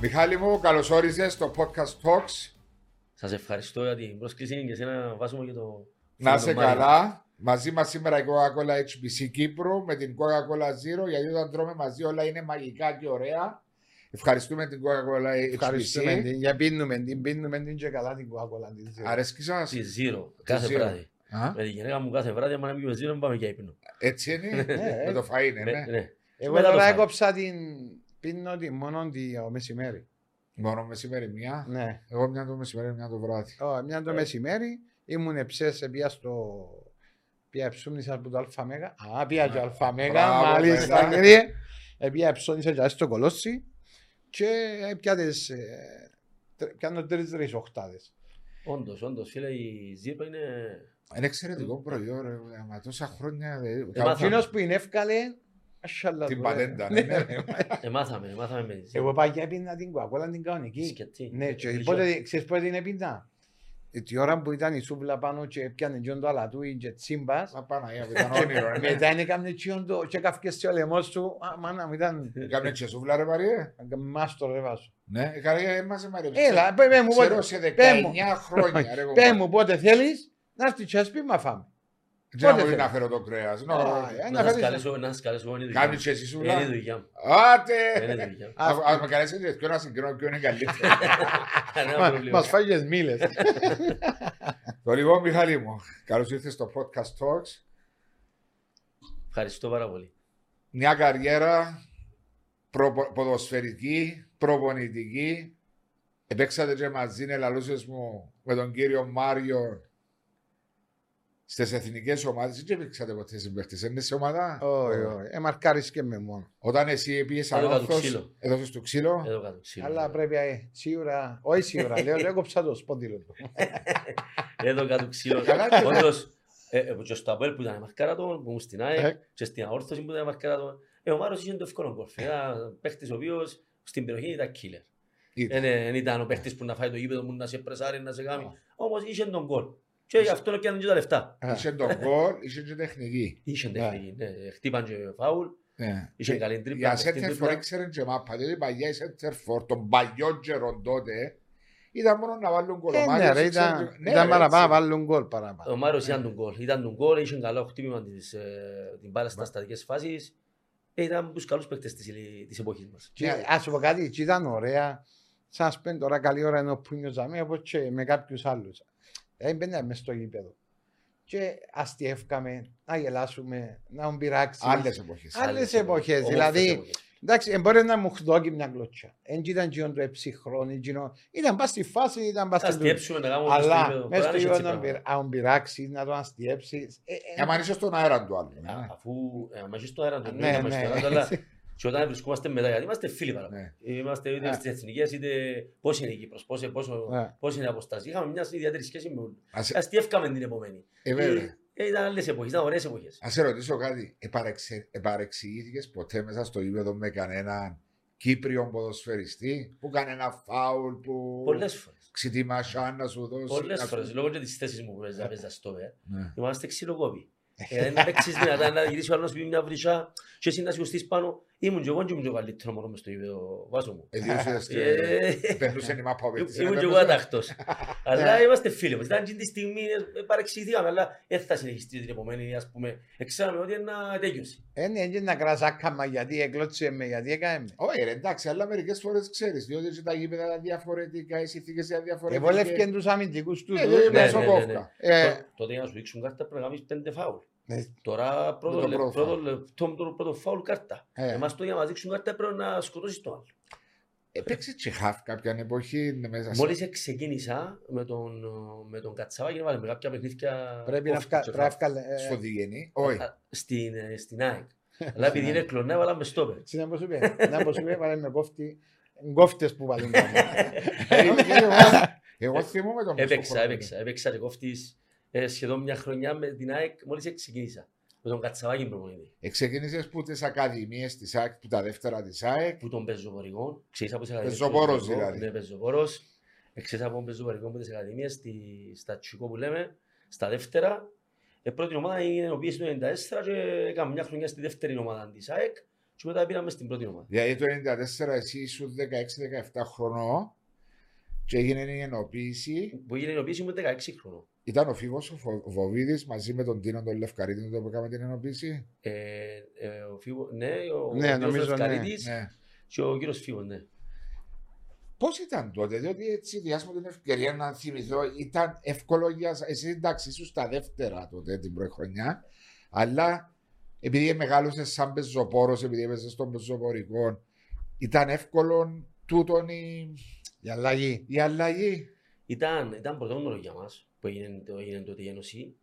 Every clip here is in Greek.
Μιχάλη μου, καλώς όρισες στο podcast Talks. Σας ευχαριστώ για την πρόσκληση και εσένα βάζουμε και το... Να είσαι φίλο Μάριο. καλά. Μαζί μας σήμερα η Coca-Cola HBC Κύπρου με την Coca-Cola Zero γιατί όταν τρώμε μαζί όλα είναι μαγικά και ωραία. Ευχαριστούμε την Coca-Cola Ευχαριστούμε HBC. την, για πίνουμε την, πίνουμε την και καλά την κοκακόλα την. Αρέσκει σας; Στη Zero, κάθε Zero. βράδυ. Α, Με τη γυναίκα μου κάθε βράδυ, άμα να μην πιούμε Zero, πάμε για ύπνο. Έτσι είναι. Ναι, με το φαΐ είναι, Με- ναι. ναι. Εγώ Μετά το τώρα φάει. έκοψα την, πίνω την μόνο το μεσημέρι. Μόνο μεσημέρι μια. Ναι. Εγώ μια το μεσημέρι, μια το βράδυ. Ω, μια το μεσημέρι ήμουν εψές, πια στο... Πια ψούμνησα από το ΑΜΕΓΑ. Α, πια και ΑΜΕΓΑ, Μπράβο, μάλιστα παιδιά. κύριε. Ε, Πια ψώνησα και στο κολόσι και ε, πια τις... ε, τρ- Πιάνω τρεις τρεις οχτάδες. Όντως, όντως, φίλε, η Zero είναι... Είναι εξαιρετικό προϊόν, ρε. Μα τόσα χρόνια. δε- μάθαμε. Εκείνος που είναι εύκαλε, ασχαλά Την του, πατέντα, ε. ναι, ναι. Εμάθαμε, εμάθαμε με τη Zero. Εγώ πάγια έπινα την κοκακόλα την κανονική. Σκετή. Ναι, και Γλυκιά. πότε, ξέρεις πότε την έπινα. Ε, Τη ώρα που ήταν η σούβλα πάνω και έπιανε τζιόν το αλατούι και τσίμπας. Μα Παναγία μου, ήταν όνειρο. ναι. Μετά είναι κάμνε τσιόν το και καυκές και ο λαιμός σου. Α, μάνα μου ήταν Κάμνε και σούβλα ρε Μαριέ. μάστο ρε βάσο. Ναι, καλά, είμαστε Μαριέ. Έλα, πέ πέ μου Ξέρω πότε. σε πέ μου. 19 χρόνια. ρε, Πέ κομπάρε. μου πότε θέλεις να έρθεις και ας πει μα φάμε. Και να πότε μπορεί θέλεις. να φέρω το κρέας. Ναι. Α, ε, Να να σας φέρεις- καλέσω, να σας καλέσω, είναι η δουλειά Κάνεις μου. και εσύ Είναι η σούβλα. δουλειά μου. Άτε! Είναι η δουλειά μου. Ας ας με καλέσετε ποιο να συγκρίνω ποιο είναι καλύτερο. Κανένα Μα- πρόβλημα. Μας φάγες μήλες. Το λοιπόν Μιχάλη μου, καλώς ήρθες στο Podcast Talks. Ευχαριστώ πάρα πολύ. Μια καριέρα προπο- ποδοσφαιρική, προπονητική. Επέξατε και μαζί, ελαλούσες μου με τον κύριο Μάριο στις εθνικές ομάδες. Δεν έπαιξατε ποτέ συμπαίχτες, είναι σε ομάδα; Όχι, όχι. Ε, μαρκάρεις και με μόνο. Όταν εσύ πήγες Έδωκα το ανόρθος, ξύλο. έδωσες το ξύλο; Εδώ κάτω. ξύλο. Αλλά πρέπει ε, σίγουρα, όχι σίγουρα, λέω, λέω, έκοψα το σποντήλο του. Εδώ κάτω ξύλο. Καλά, ναι. Όντως, ε, ε, και στο Αποέλ που ήταν μαρκάρατο, που ήμουν στην Ε. ΑΕΚ, και στην αόρθωση που ήταν μαρκάρατο, ε, ο Μάρος είχε το εύκολο γκολφ. Ένα παίχτης ο οποίος στην περιοχή ήταν killer. Ήταν. Δεν ήταν ο παίχτης που να φάει το γήπεδο μου, να σε πρεσάρει, να σε κάνει. Όμως είχε τον γκολ. Και γι' αυτό έπιανε και τα λεφτά. Είχε τον γκολ, είχε και τεχνική. Είχε τεχνική, ναι. Χτύπαν και φάουλ, Ναι. είχε καλή τρίπλα. Για παιχτή center for τρίπλα. ήξερε και μάπα, διότι παλιά οι center for των παλιών καιρών τότε ήταν μόνο να βάλουν Ε, κολομάρια. ναι, ρε, ήταν, ήταν παραπάνω, να βάλουν γκολ παραπάνω. Ο Μάρος ήταν τον γκολ. Ήταν τον γκολ, είχε καλό χτύπημα της, ε, την μπάλα στις στατικές φάσεις. Ε, Ήταν από τους καλούς παίκτες της, ηλι- της εποχής μας. Και ας σου πω κάτι, και ήταν ωραία. Σας πέντε τώρα καλή ώρα είναι ο Πούνιος Ζαμί, όπως και με κάποιους άλλους. Δεν μπαίναμε μες στο γήπεδο. Και αστιεύκαμε, να γελάσουμε, να μου πειράξει. Άλλες εποχές. Άλλες εποχές, Όμορφες δηλαδή, εποχές. Εντάξει, ε, μπορεί να μου χδόκει μια γλώσσα. Εν ήταν γίνον το εψυχρόν, γίνον... Ήταν πας στη φάση, ήταν πας Θα στην... αστιέψουμε να κάνουμε στο Αλλά γήπεδο. μες στο Μπορεί να γήπεδο έχει να έτσι πειρα- αν πειράξεις, να το αστιέψεις. Ε, ε, Για να είσαι στον αέρα του άλλου. πράγματα. ναι. Α, Αφού ε, άμα είσαι στο αέρα του, Ναι, ναι, ναι, ναι. στο αέρα του, αλλά και όταν βρισκόμαστε μετά, γιατί είμαστε φίλοι παραπάνω. Ναι. Είμαστε είτε Ναι. στις εθνικές, είτε πώς είναι η Κύπρος, πώς, πόσο, Ναι. πώς είναι η αποστάση. Είχαμε μια ιδιαίτερη σχέση με όλους. Ας- Αστιεύκαμε την επομένη. Ε, βέβαια. Ε, ήταν άλλες εποχές, ήταν ωραίες εποχές. Α σε ρωτήσω κάτι. Επαρεξε... Επαρεξηγήθηκες ποτέ μέσα στο γήπεδο με κανέναν Κύπριο ποδοσφαιριστή που κάνει ένα φάουλ που Πολλές φορές. ξετοιμάσαν να σου δώσει. Πολλές να- φορές, λόγω και της θέσης μου που παίζα, παίζα στο βε. Ναι. Είμαστε ξυλοκόποι. Ε, να παίξεις δυνατά, να γυρίσεις ο άλλος πει μια βρυσά και εσύ να σηκωστείς πάνω. Ήμουν και εγώ και ήμουν και ο καλύτερος μόνος μες στο γήπεδο, βάζω μου. Ε, διούσες και- Ε, Περνούσε η μάπα ο παίκτης, Ήμουν ε, και εγώ περνούσε. ατάχτος. Αλλά είμαστε φίλοι μας. Ήταν εκείνη τη στιγμή ε, παρεξηγηθήκαμε, αλλά δεν θα συνεχιστεί την επομένη, ας πούμε. Ξέραμε ότι είναι να τέλειωσε. Ε, ναι, και να κρασάκαμα γιατί εκλώτσε με, γιατί έκαμε με. Όχι, ρε, εντάξει, αλλά μερικές φορές ξέρεις. Διότι και τα γήπεδα ήταν διαφορετικά, οι συνθήκες ήταν διαφορετικές. Εβολεύκαν τους αμυντικούς τους. Ε, τους, δεν ναι. είναι σοκόφκα. Ε, Τω- Τότε για να σου δείξουν κάρτα πρέπει να κάνεις πέντε φάουλ. Ναι. Τώρα πρώτο το λε- πρώτο πρώτο φάουλ. λεπτό με το πρώτο φάουλ κάρτα. Ε. Εμάς το για να μας δείξουν κάρτα πρέπει να σκοτώσεις το άλλο. Έπαιξε τσεχάφ κάποια εποχή ναι, μέσα σε. Μόλις ξεκίνησα με τον, με τον Κατσαβάκη να βάλουμε κάποια παιχνίδια Πρέπει να off βγα- και πρέπει να half. βγάλε... ε, Στο διγενή. Όχι. Α, στην, ε, στην ΑΕΚ. Αλλά επειδή είναι κλονά έβαλαμε στόπερ. Έτσι να πω σου πει, να πω σου πει, βάλε με κόφτη, κόφτες που βάλουν πάνω. Ε, εγώ- Εγώ θυμούμαι τον Έπαιξα, έπαιξα, έπαιξα και κόφτης ε, σχεδόν μια χρονιά με την ΑΕΚ μόλις ξεκίνησα. Με τον Κατσαβάκη προπονητή. Ξεκίνησε που τις ακαδημίες της ΑΕΚ, που τα δεύτερα της ΑΕΚ; Που τον πεζοπορικό, ξέρεις από τις Πεζοπόρος πεζοπορικό, δηλαδή. Ναι, πεζοπόρος. Ξέρεις από τον πεζοπορικό από τις ακαδημίες στη- στα Τσικό που λέμε, στα δεύτερα. Η πρώτη ομάδα είναι η οποία στο 94 και έκαμε μια χρονιά στη δεύτερη ομάδα της ΑΕΚ και μετά πήραμε στην πρώτη ομάδα. Δηλαδή το 1994 εσύ ήσουν 16-17 χρονών και έγινε η ενοποίηση. Που έγινε η ενοποίηση ήμουν 16 χρονών. Ήταν ο Φίβος ο Φο- ο Βοβίδης μαζί με τον Τίνο τον Λευκαρίτη τότε που έκαμε την ενοποίηση. Ε, ε, ο Φίβο, ναι, ο, Ναι, ο κύριος νομίζω, ναι. Λευκαρίτης Ναι. και ο κύριος Φίβος, ναι. Πώς ήταν τότε, διότι έτσι διάσουμε την ευκαιρία να θυμηθώ, ήταν εύκολο για σας. Εσύ εντάξει, ήσουν στα δεύτερα τότε την πρώτη χρονιά, αλλά επειδή μεγάλωσες σαν πεζοπόρος, επειδή έπαιζες στον πεζοπορικό, ήταν εύκολο τούτον η, Η αλλαγή. η αλλαγή. Ήταν, ήταν πρωτόγνωρο για μας που έγινε, το, έγινε τότε η Ένωση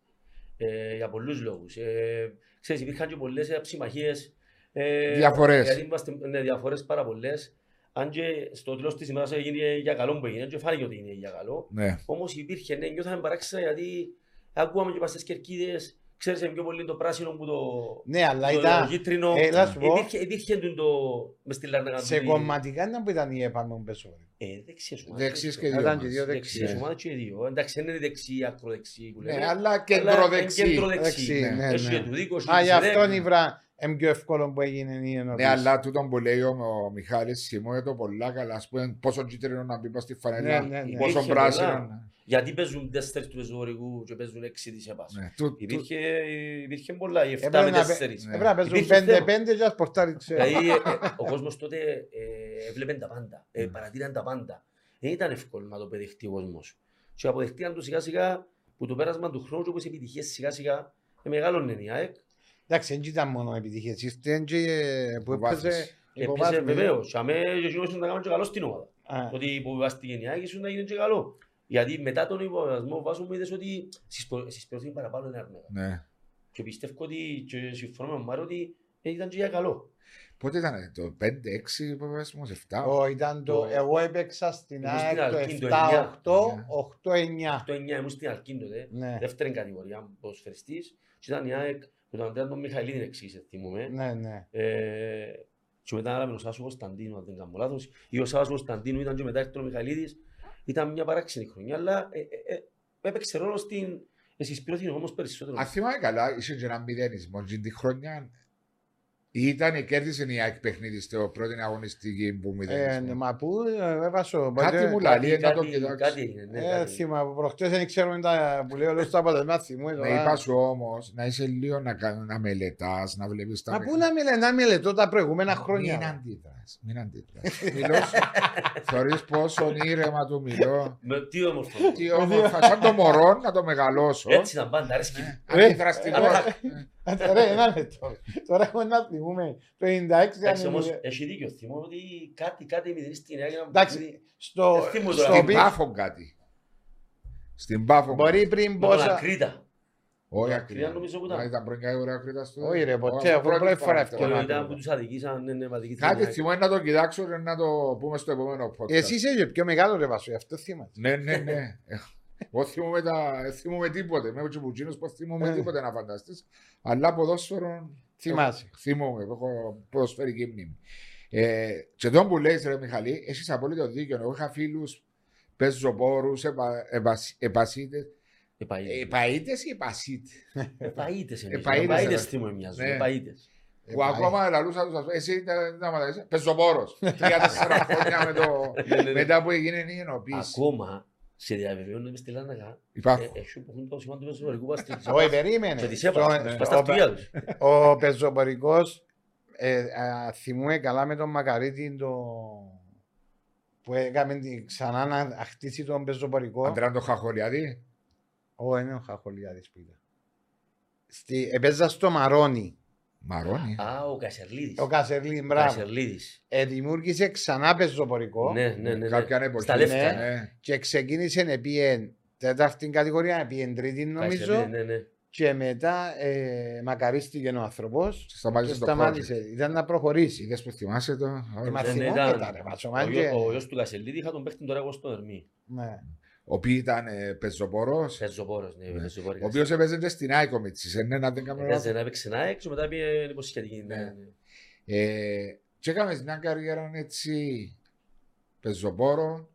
ε, για πολλούς λόγους. Ε, ξέρεις, υπήρχαν και πολλές ε, ψημαχίες. Ε, Διαφορές. Γιατί είμαστε, ναι, διαφορές πάρα πολλές. Αν και στο τέλος της ημέρας έγινε για καλό που έγινε και φάνηκε ότι είναι για καλό. Ναι. Όμως υπήρχε, ναι, νιώθαμε παράξενα γιατί ακούαμε και πας στις κερκίδες, ξέρεις πιο πολύ το πράσινο που το, Ναι, αλλά το, ήταν. το κίτρινο. Ε, να σου πω, υπήρχε, υπήρχε το, μες στη Λάρνακα. σε τούτη- κομματικά ήταν που ήταν η έπαμε πεσόρι. Ε, δεξιές ομάδες. Δεξιές και Ε, δύο. Ήταν μας. και δύο Δεξιές δεξιές. ομάδες και οι δύο. Εντάξει, δεν είναι δεξί, ακροδεξί που λέμε. Ναι, αλλά Αλλά κεντροδεξί. είναι κεντροδεξί. Δεξί, ναι, Έχει ναι. και του δίκο, έχει Α, και γι' του αυτό δέκ. η βρά είναι πιο εύκολο που έγινε η ενοποίηση. Ναι, αλλά τούτο που λέει ο, ο Μιχάλης Σιμώ το πολλά καλά, ας πούμε, πόσο κίτρινο να μπει πας στη φανέλα, Ναι, ναι, ναι. πόσο Υπήρχε πράσινο. Πολλά. Γιατί παίζουν τέσσερις του πεζορικού και παίζουν έξι της ΕΠΑΣ. Ναι, τού- τού- Υπήρχε, υπήρχε πολλά, οι 7 Έπρεπε με να παι- 4. Ναι. Έπρεπε να παίζουν Υπήρχε 5-5 και ας πορτάρει ξέρω. Δηλαδή, ε, ε, ο κόσμος τότε ε, έβλεπε τα πάντα, ε, Mm. παρατήραν τα πάντα. Δεν ήταν εύκολο να το πεδεχτεί ο κόσμος. Και αποδεχτήκαν το σιγά σιγά που το πέρασμα του χρόνου και όπως οι επιτυχίες σιγά σιγά ε, μεγάλωνε η ΑΕΚ. Εντάξει, δεν ήταν μόνο επιτυχίες. Ήρθε και ε, που έπαιζε Υποβάθμιση. η Έπαιζε υποβάθμιση. βεβαίως. Και αμέ και εκείνος ήσουν να κάνουν και καλό στην ομάδα. Α, Ότι υποβιβάστηκε η ΑΕΚ ήσουν να γίνεις και καλό. Γιατί μετά τον υποβιβασμό βάζουμε είδες ότι στις προ- στις πρώτες παραπάνω είναι αρνητικά. Ναι. Και πιστεύω ότι και συμφωνώ με τον Μάριο ότι ήταν και για καλό. Πότε ήταν το 5-6 που είπες μου, 7. ο, ήταν το, Το- εγώ έπαιξα στην Ήμουν στην ΑΕΚ Αλκίν το το 7-8, 8-9. Το 9 ήμουν στην Αλκίν τότε. Ναι, δεύτερη κατηγορία ποδοσφαιριστής και ήταν η ΑΕΚ με τον Αντρέα τον Μιχαηλίδη εξήγησε θυμούμε. ναι, ναι. Ε, και μετά έλαβε ο Σάσο Κωνσταντίνου, αν δεν κάνω λάθος. Ή ο Σάσο Κωνσταντίνου ήταν και μετά έρθει ο Μιχαηλίδης. Ήταν μια παράξενη χρονιά, αλλά ε, ε, ε, έπαιξε ρόλο στην εσυσπηρώθη όμως περισσότερο. Αν θυμάμαι καλά, είσαι και ένα μηδενισμό και τη χρονιά ήταν κέρδισε η ΑΕΚ παιχνίδι στο πρώτη αγωνιστική που Ε, μηδενισμό. μα πού ε, έβασο. Κάτι ποτέ- μου λέει, κάτι, να το κάτι, κοιτάξω. κάτι έγινε. Ναι, Ε, κάτι. θυμάμαι, προχτές δεν ξέρουμε τα που λέει όλος το αποτελεσμά θυμού. Να είπας σου όμως να είσαι λίγο να, κα- να μελετάς, να βλέπεις τα. Μα πού να μιλέ, να μελετώ τα προηγούμενα Μην χρόνια. αντίδρας, μην αντίδρας. Μιλώς σου. Θεωρείς πόσο ήρεμα του μιλώ. Με τι όμορφο. Τι όμορφα, σαν το μωρό να το μεγαλώσω. Έτσι ήταν πάντα, αρέσκει. Ε, Αντιδραστικό. Ε, Ρε, ένα λεπτό. Τώρα έχουμε να θυμούμε το 96. Εντάξει αν όμως, είναι- έχει δίκιο. Θυμώ ότι κάτι, κάτι μηδενή στην ΑΕΚ. ένα Εντάξει, παιχνίδι. στο, Ε, θυμούμαι στο τώρα. Στην πι- Πάφο κάτι. Στην Πάφο. Μπορεί πριν Με τον πόσα... Ακρίτα. Όχι Τον ακριτά. Ακρίτα νομίζω που ήταν. Ήταν πριν κάτι ωραία ακριτά στο. Όχι, ρε, ποτέ, Όχι, εγώ πρώτη φορά Και Τον ήταν Ακρίτα. που τους αδικήσαν, ναι, ναι, με αδικήθηκαν Κάτι η ΑΕΚ. θυμώ να το κοιτάξω και να το πούμε στο επόμενο podcast. Εσύ είσαι και πιο μεγάλο ρε Βασό, γι' αυτό θυμάσαι. Ναι, ναι, ναι. Εγώ θυμούμαι, τα... δεν θυμούμαι τίποτε. Με ο Τσιμπουτσίνος πως θυμούμαι Ε. τίποτε να φανταστείς. Αλλά ποδόσφαιρο Θυμάσαι. θυμούμαι. Έχω ποδοσφαιρική μνήμη. Ε, και τον που λέει, ρε Μιχαλή, έχεις απόλυτο δίκιο. Εγώ είχα φίλους πεζοπόρους, επα, επασ, επασίτες. Επαΐτες. Επαΐτες ή επασίτες; Επαΐτες εμείς. Επαΐτες, Επαΐτες ρε. θυμούμε μοιάζουν. Ναι. Επαΐτες. Που ακόμα λαλούσα τους, ας πούμε, εσύ ήταν να μαθαίνεις, πεζοπόρος. Τρία-τέσσερα χρόνια με το, Ναι, ναι, ναι. μετά που έγινε η ενοποίηση. Ακόμα σε διαβεβαιώνω μες στη Λάρνακα. Υπάρχουν. ε, Έχει που έχουν το σημείο του πεζοπορικού πας στην- Όχι, περίμενε. Και τις έπαθα, Στο- πας στα ο- αυτοκίνητα τους. Ο πεζοπορικός ε, α, θυμούμε καλά με τον Μακαρίτη το... που έκαμε την- ξανά να χτίσει τον πεζοπορικό. Αντρέα το Χαχολιάδη; Ω, είναι ο Χαχολιάδης που ήταν. Στη, επέζα στο Μαρόνι. Μαρόνι. Α, ο Κασερλίδης. Ο Κασερλί, Ο μπράβο. Κασερλίδης. Ε, δημιούργησε ξανά πεζοπορικό Ναι, ναι, ναι, ναι. Κάποια εποχή. Στα λεφτά. Ναι. και ξεκίνησε επί τέταρτη κατηγορία, επί τρίτη νομίζω Κασερλίδης, ναι, ναι. και μετά ε, μακαρίστηκε ο άνθρωπος Και και Σταμάτησε το σταμάτησε. project. Ήταν να προχωρήσει. Είδες που θυμάσαι το. Ε, μα Ναι, ναι, θυμόμαι ήταν- τα ρε, μας, ο Ο Μάντζε. γιο- Ο γιος του Κασερλίδη είχα τον παίχτη τώρα εγώ στο Ερμή. Ναι. Ο οποίος ήταν ε, πεζοπόρος. Πεζοπόρος, ναι, πεζοπόρος. Ο οποίος έπαιζε και στην Άικο Μίτσης. Ε, ναι, να δεν κάνω Έπαιζε λάθος. να έπαιξε να έξω, μετά πήγε υποσχετική. ναι, Ναι. ναι. Ε, Και έκαμε μια καριέρα έτσι πεζοπόρο,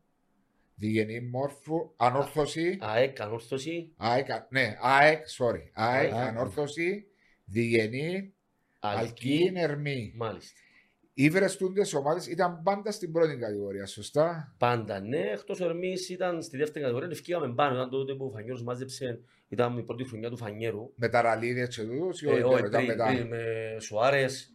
διγενή μόρφου, ανόρθωση. ΑΕΚ, ανόρθωση, ΑΕΚ, ναι, ΑΕΚ, sorry. ΑΕΚ, ΑΕΚ. ανόρθωση, διγενή, αλκίν, αλκή, ερμή. μάλιστα. Ήβρες τούντες ομάδες ήταν πάντα στην πρώτη κατηγορία, σωστά; Πάντα ναι, εκτός εμείς ήταν στη δεύτερη κατηγορία, ευκήγαμε πάνω, ήταν τότε που ο Φανιέρος μάζεψε, ήταν η πρώτη χρονιά του Φανιέρου. Με τα ραλίδια και τούτους ή Ε, όχι, όχι, ήταν πριν, μετά; πριν, με Σουάρες,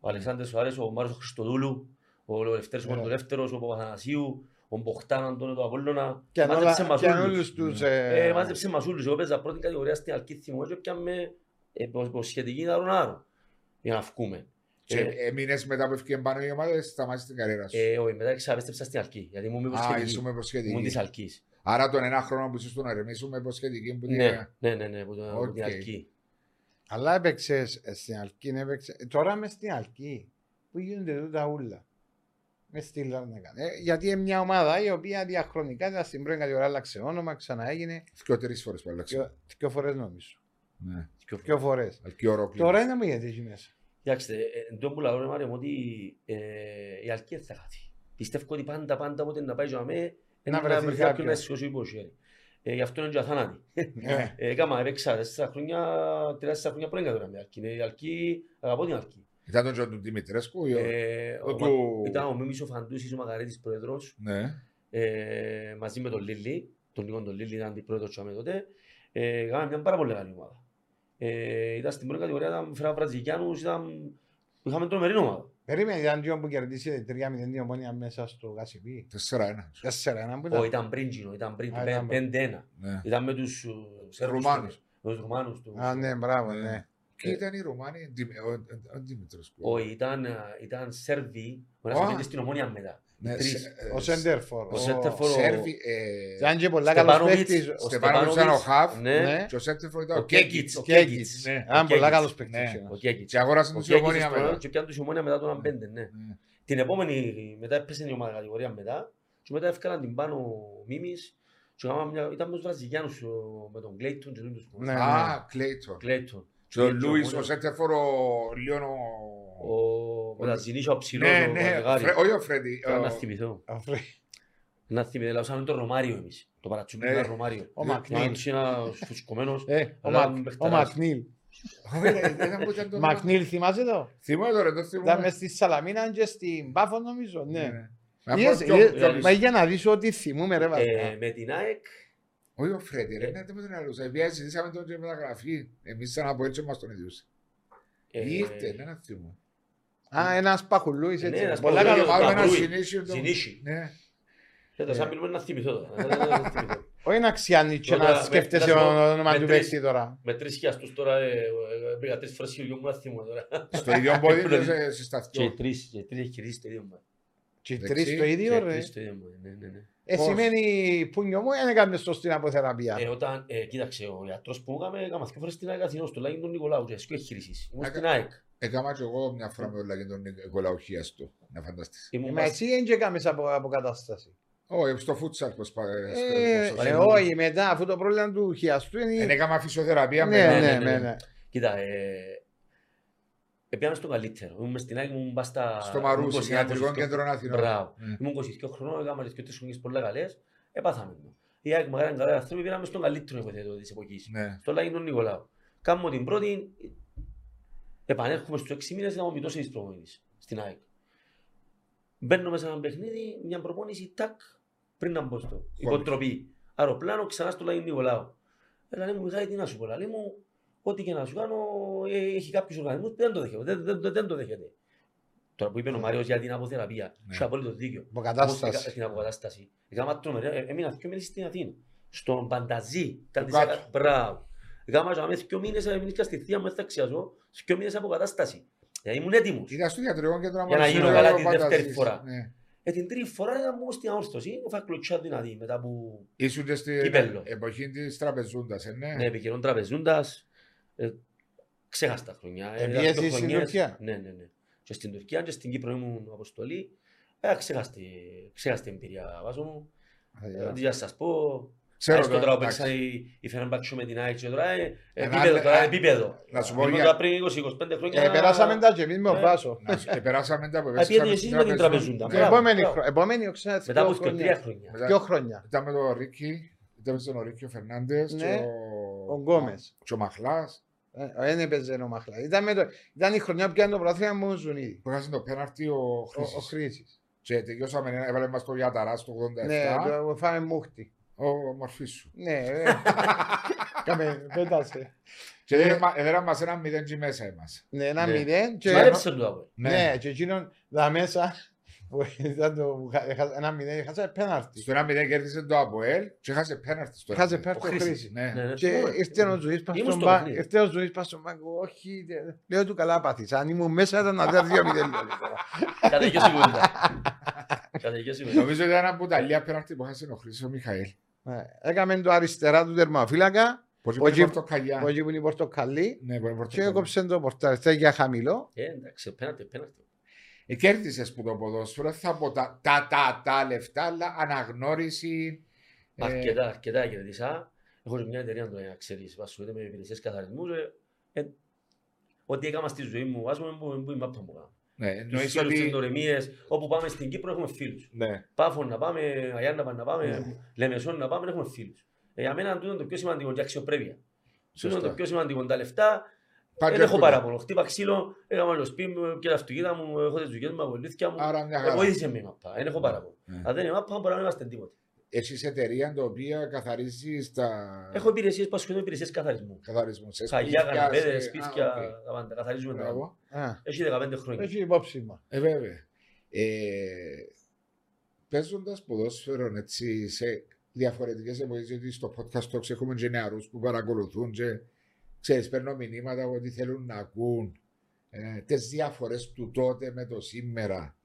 ο Αλεξάνδρες Σουάρες, ο Μάριος Χριστοδούλου, ο Λευτέρης Ε. Μορτολεύτερος, ο Παπαθανασίου, ο Μποχτάν Αντώνιο του Απόλλωνα. Και αν όλα- Μάζεψε μας και αν όλους. όλους τους... Ε, ε, μάζεψε μας όλους. Εγώ παίζα πρώτη κατηγορία στην Αλκή Θυμό και πιάμε ε, πως- πως σχετική άρον άρον για να βγούμε. Και Ε, έμεινες μετά που έφυγε πάνω η ομάδα, σταμάτησε την καριέρα σου. ε, όχι, μετά ξαπέστρεψα στην Αλκή, γιατί ήμουν με Α, προσχετική. ήσουν με Ήμουν της προσχετική. Αλκής. Άρα τον ένα χρόνο που ήσουν στον Ερμή, ήσουν με προσχετική που την... Ναι, ναι, ναι, ναι, από το- από την Οκ. Αλκή. Αλλά έπαιξες ε, στην Αλκή, έπαιξε... τώρα μες στην Αλκή, που γίνονται τούτα ούλα. Μες στη Λάρνακα. Ε, γιατί είναι μια ομάδα η οποία διαχρονικά ήταν στην πρώτη κατηγορία, άλλαξε όνομα, ξαναέγινε Και τρεις φορές που άλλαξε. δυο, δυο φορές νομίζω. Ναι. Πιο- Δυο φορές. Αλκή ορόκληρο. Τώρα είναι μου γιατί έχει μέσα. Κοιτάξτε, ε, εν τω που λαλώ, ρε Μάριο, μου, ότι ε, η Αλκή δεν θα χάθει. Πιστεύω ότι πάντα, πάντα, όποτε να πάει για μέ, Να να βρεθεί βρεθεί κάποιον να κάποιος. σηκώσει υποσχέρι. Ε, Γι' αυτό είναι και αθάνατη. Ε, Ε, Κάμα, έπαιξα τέσσερα χρόνια, τέσσερα χρόνια πριν κατηγορία με Αλκή. Η Αλκή, αγαπώ την Αλκή. Ήταν τον Τζον του Δημητρέσκου ή όχι. Ε, Ο ο- του- Ήταν ο Μίμης ο Φαντούσης, ο Μαγαρίτης πρόεδρος, Ναι. ε, μαζί με τον Λίλι, τον Νίκον τον Λίλι ήταν αντιπρόεδρος και τότε. Ε, Κάναμε μια πάρα πολύ καλή ομάδα. Ε, ήταν στην πρώτη κατηγορία, ήταν φέρα Βραζιλιάνους, ήταν... είχαμε τρομερή ομάδα. Περίμενε, ήταν δύο που κερδίσετε 3-0 την ομόνια μέσα στο Γασιπί. Τέσσερα ένα. Τέσσερα ένα που Ω, ήταν. ήταν πριν Τζίνο, ήταν πριν, Α, ήταν πριν. 5-1. Ναι. Ήταν με τους ε, Σέρβους, Ρουμάνους. Με τους Ρουμάνους. τους- Α, ναι, μπράβο, Ναι. ναι. Και ήταν οι Ρουμάνοι, Δη- ο- ο- ο Δημητρέσκου. Όχι, ήταν, ε, ήταν Σέρβοι, ο Α. ένας πήγε στην ομόνια μετά. Ναι, τρεις. σε- ε, Ο Σέντερφορ. Ο Σέντερφορ, ο- Σέρβι, ε, Ήταν και πολλά καλός Στεπάνοβιτς, παίκτης. ο Στεπάνοβιτς ήταν ο Χαβ Ναι, Ναι. και ο Σέντερφορ ήταν ο ο Κέκιτς, Κέκιτς. ο Ο Κέκιτς. Κέκιτς. Ναι. Ήταν πολλά Κέκιτς. καλός παίκτης. Ναι. εκείνος. ο Κέκιτς. Και αγόρασαν Ο τους η Κέκιτς ομόνια τώρα μετά. και πιάνε τους η ομόνια μετά τον πέντε, ναι. Ναι. Την επόμενη, μετά έπεσε η ομάδα κατηγορία μετά και μετά έφκαναν την πάνω Μίμης και κάναμε μια- ήταν με τους Βραζιλιάνους ο- με τον Κλέιτον και τους Ναι. Α, Κλέιτον. Κλέιτον. Και ο Και Λούις, ομόνια. ο Σέντερφορ, ο Λιόν, ο... Ο με τα ζηνίσια ο ψηλός, Ναι, ο ναι, Γαρεγάρη. Φρε- όχι ο Φρέντι. Τώρα ο- να θυμηθώ. Αφρέ. Να θυμηθώ, λαούσαμε τον Ρωμάριο εμείς. Το παρατσούμπι Ναι. ήταν Ρωμάριο. Ο Να Μακνίλ. είναι ένας φουσκωμένος. Ε, ο Αλλά Μακ- Ο παιχτεράς. Μακνίλ. Όχι, ρε, ήταν που ήταν το- Μακνίλ θυμάσαι το; Θυμάμαι τώρα, το Ήταν θυμάμαι. μες στη Σαλαμίνα και στην Πάφο νομίζω. Ναι. Ναι. Μα Είδες, πιο- είδες, πιο ε, πίσω. Μα για να δεις ότι θυμούμε ρε Ε, βασικά. Με την ΑΕΚ, Όχι ο Φρέντι, ρε, ναι, δεν μου τον αλούσα. Επειδή συζητήσαμε τον και μεταγραφή. Εμείς σαν από έτσι μας τον ίδιους. ε, Ήρθε, ναι, να θυμώ. Α, ένας παχουλούης ναι, έτσι. ένας Πολλά παχουλούης. καλό. Μάλλον ένα Παπρούι. συνήσιο το- Ζηνίσι. Ναι. Ε, το σαν μιλούμε να θυμηθώ τώρα. Ε, να θυμηθώ. Όχι να ξιάνει και Τώρα, να με- σκέφτεσαι να σου πω, το όνομα με του τρεις- παίκτη τώρα. Με τρεις χιαστούς τώρα ε, ε, πήγα τρεις φορές χιλιό μου να θυμώ τώρα. Στο ίδιο πόδι και σε- σε Και σταθμό. τρεις, και τρεις έχει κερδίσει το ίδιο μου. Και Δεξί. τρεις το ίδιο Και ρε. τρεις το ίδιο μου, ναι, ναι, ναι. Ε, Πώς; σημαίνει πούνιο μου, δεν έκαμε σωστή αποθεραπεία. Ε, όταν, ε, κοίταξε, ο ιατρός που μου έκαμε, έκαμε δύο φορές στην ΑΕΚ Αθηνός, το Λάγιν τον Νικολάου, και ασκού εγχείρησης. Ήμουν Άκα- στην ΑΕΚ. Έκανα και εγώ μια φορά με τον Λαγίν τον Νικολαουχίας του. Να φανταστείς. Ήμουν Μα πας- εσύ δεν και έκαμες απο- αποκατάσταση. Όχι, στο φούτσαλ πως πάει. Ε, στο- ε, στο- όχι, μετά αφού το πρόβλημα του χιαστού Εν είναι... έκανα φυσιοθεραπεία Ναι, μετά. ναι, ναι, ναι, ναι. ναι. Κοίτα, ε, Επιάμε στο καλύτερο. Ήμουν στην ΑΕΚ, ήμουν πας στα... Στο Μαρούσι, ήμουν 21, Ιατρικό 22. Κέντρο Αθηνών. Μπράβο. Ναι. Ήμουν 22 χρονών, έκανα τις δύο χρονιές πολλά καλές, επάθαμε μου. Η ΑΕΚ μεγάλη καλά άνθρωποι, πήραμε στον καλύτερο υποθέτω της εποχής. Ναι. Στο Λάγιν τον Νικολάου. Κάνουμε την πρώτη, επανέρχομαι στους 6 μήνες, έκαμε μητώση της προπονητής στην ΑΕΚ. Μπαίνω μέσα σε ένα παιχνίδι, μια προπόνηση, τάκ, πριν να μπω στο υποτροπή. Αεροπλάνο, ξανά στο Λάγιν Νικολάου. Έλα, λέει μου, Μιχάλη, τι να σου πω, λέει μου, ό,τι και να σου κάνω, ε, έχει κάποιους οργανισμούς που δεν το δέχεται. Δεν, δεν, δεν, δεν το δέχεται. Τώρα που είπε ο Μάριος για την αποθεραπεία, Ναι. έχει απόλυτο δίκιο. Αποκατάσταση. Όμως, Στην αποκατάσταση. Έκανα τρομερή, ε, έμεινα δύο μήνες στην Αθήνα. Στον Πανταζή. Ήταν Του της κάτω. ακα- Μπράβο. Έκανα και αμέσως δύο μήνες, έμεινα στη θεία μου, δεν θα αξιάζω, δύο μήνες αποκατάσταση. Δηλαδή ήμουν έτοιμος. Ήταν στο ιατρικό κέντρο Για να Αμαρουσίου, γίνω καλά ο τη Πανταζής. δεύτερη φορά. Ναι. Ε, την τρίτη φορά ήταν μου στην αόρθωση, έφαγα κλωτσιά δυνατή μετά που Ήσουν και στην Κυπέλλο. εποχή της τραπεζούντας, ε, ναι. ναι, επικαιρών τραπεζούντας, ε, ξέχασα τα χρονιά. Ε, Επίεσαι δύο στην χρονιές. Τουρκία; Ναι, ναι, ναι. Και στην Τουρκία και στην Κύπρο ήμουν αποστολή. Ε, ξέχασα τη- ξέχασα την εμπειρία βάζω μου. Ε, Τι να σας πω, Ξέρω Έστω τώρα, τώρα που εντάξει. παίξα η, η Φερνμπάτσο με την ΑΕΚ και τώρα ε, Ένα επίπεδο, άλλο- τώρα α, επίπεδο. Να σου πω Ήμουν για... τώρα πριν 20-25 χρόνια. Ε, περάσαμε τα και εμείς με ο Ε, Βάσο. να σου- ε, Περάσαμε τα που πιέζει επέστρεψαμε εσείς στην με την τραπεζούντα. τραπεζούντα. Ναι. Μπράβο. Επόμενη μπράβο. χρο- Επόμενη ξέρετε, Μετά δύο από 23 χρόνια. χρόνια. Μετά- Δύο χρόνια. Ήταν με τον Ρίκη, ήταν με τον Ρίκη ο Φερνάντες Ναι. και Ο ο... Γκόμες. και ο Μαχλάς. Δεν έπαιζε ο Μαχλά. Ήταν, με το, ήταν η χρονιά που πιάνε το πρωτάθλημα μου Ζουνίδη. Που έχασε το πέναρτι ο Ο, ο Χρήσης. Χρήσης. Και τελειώσαμε, έβαλε μας το Ιαταρά στο 87. Ναι, το φάμε μούχτη. Ο μορφής σου. Ναι, ε. Κάμε, πέτασε. Και έδεραν μα- έδεραν μας ένα μηδέν και μέσα εμάς. Ναι, ένα Ναι. μηδέν και... Μάλεψε το από. Ναι, και εκείνον δα μέσα που ήταν το που χα- έχα- ένα μηδέν, έχασε πέναρτη. Στο ένα μηδέν κέρδισε το Αποέλ και έχασε πέναρτι στο Έχασε ένα μηδέν. πέναρτι ο Χρήσης, Χρήσης. Ναι. Ναι, ναι, Και θυμούμαι. ήρθε ο Ζουής πας Ήμουν στον στο μπα- παιχνίδι. ήρθε ο Ζουής πας στον πάγκο, όχι, δε- λέω του καλά πάθεις, αν ήμουν μέσα ήταν να δει δύο μηδέν. λέω, τώρα. Κατοικιώσει που ήταν. Κατοικιώσει που ήταν. Νομίζω ότι ήταν από τα λίγα πέναρτι που έχασε ο Χρήσης ο Μιχαήλ. Ναι, Έκαμε το αριστερά του τερμαφύλακα, Πώς Όχι- είπε πορτοκαλιά. που εκεί που είναι η πορτοκαλί, Ναι, που είναι και πορτοκαλιά. έκοψε το πορτάρι για χαμηλό. Ε, εντάξει, πέναρτη, πέναρτη. Ε, κέρδισες που το ποδόσφαιρο, θα πω τα, τα, τα, τα λεφτά, αλλά αναγνώριση. ε, Αρκετά, αρκετά κερδίσα. Έχω και μια εταιρεία τώρα, να ξέρεις, ασχολείται με υπηρεσίες καθαρισμούς. ε, ε, Ό,τι έκανα στη ζωή μου, βάζουμε που που η μάπα μου κάνω. Ναι, Τους εννοείς φίλους, τις ότι... δωρεμίες, όπου πάμε στην Κύπρο έχουμε φίλους. Ναι. Πάφος να πάμε, Αγιάννα να πάμε, Ναι. Λεμεσόν να πάμε, έχουμε φίλους. Ε, για μένα τούτο είναι το πιο σημαντικό και αξιοπρέπεια. Τούτο είναι Σωστά. το πιο σημαντικό. Τα λεφτά Πάντα δεν έχω εύκολα. παράπονο. Χτύπα ξύλο, έκανα το σπίτι μου και τα αυτοκίνητα μου, έχω τις δουλειές μου, τα βοηθήθηκια μου. Άρα μια Ε, χαρά. Βοήθησε με η μάπα, δεν έχω παράπονο. Ναι. Αν δεν είναι μάπα, μπορεί να μην είμαστε τίποτε. Έχεις εταιρεία το οποίο καθαρίζει τα Έχω υπηρεσίες που ασχολούνται με υπηρεσίες καθαρισμού. καθαρισμού. Σε Χαλιά, σπίτια, καναπέδες, σε- σπίτια, Α, οκ. τα πάντα. Καθαρίζουμε τα πάντα. Μπράβο. Α, Έχει 15 χρόνια. Έχει υπόψη μα. Ε, βέβαια. Ε, Παίζοντας ποδόσφαιρο έτσι σε διαφορετικές εποχές, γιατί στο podcast talks έχουμε και νεαρούς που παρακολουθούν και ξέρεις, παίρνω μηνύματα ότι θέλουν να ακούν ε, τις διαφορές του τότε με το σήμερα.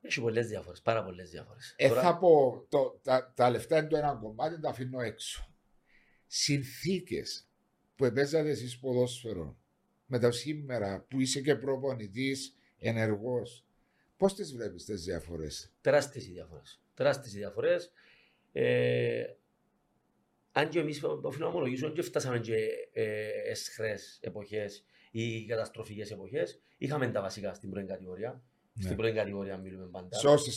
Έχει πολλές διαφορές, πάρα πολλές διαφορές. Ε, Τώρα- θα πω, το, τα, τα λεφτά είναι το ένα κομμάτι, τα αφήνω έξω. Συνθήκες που επέζατε εσείς ποδόσφαιρο με το σήμερα που είσαι και προπονητής ενεργός, πώς τις βλέπεις τις διαφορές; τεράστιες οι διαφορές. Τεράστιες οι διαφορές. Ε, αν και εμείς οφείλω να ομολογήσω και φτάσαμε και ε, εσχρές εποχές ή καταστροφικές εποχές, είχαμε τα βασικά στην πρώτη κατηγορία. Ναι. Στην πρώτη κατηγορία μιλούμε πάντα. Σε όσε